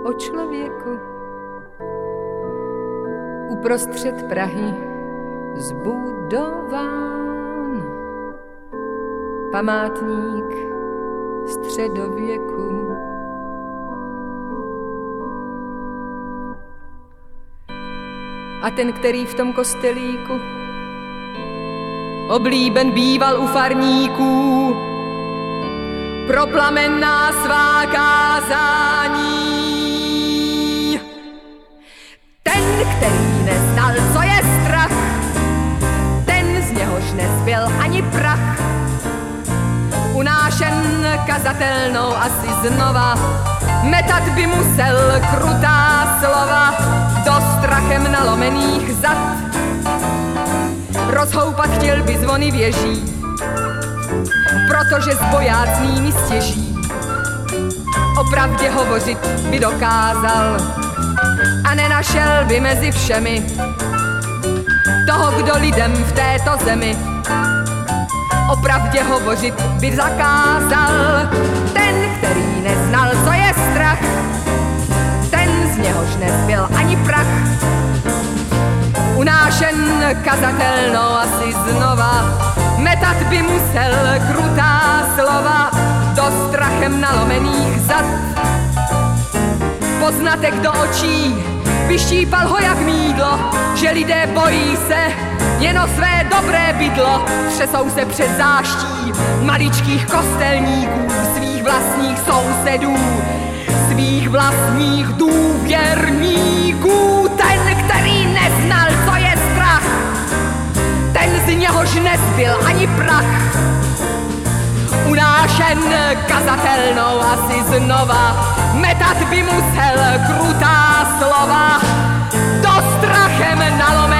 o člověku. Uprostřed Prahy zbudován památník středověku. A ten, který v tom kostelíku oblíben býval u farníků, pro plamenná svá kázání. Ten, který neznal, co je strach, ten z něhož nezbyl ani prach, unášen kazatelnou asi znova, metat by musel krutá slova do strachem nalomených zad. Rozhoupat chtěl by zvony věží, protože s bojácnými stěží. Opravdě hovořit by dokázal a nenašel by mezi všemi toho, kdo lidem v této zemi o pravdě hovořit by zakázal. Ten, který neznal, co je strach, něhož nezbyl ani prach. Unášen kazatelnou asi znova, metat by musel krutá slova do strachem nalomených zad. Poznatek do očí, vyštípal ho jak mídlo, že lidé bojí se jen o své dobré bydlo. Třesou se před záští maličkých kostelníků, svých vlastních sousedů, svých vlastních důvěrníků. Ten, který neznal, co je strach, ten z něhož nezbyl ani prach. Unášen kazatelnou asi znova, metat by musel krutá slova, do strachem nalomený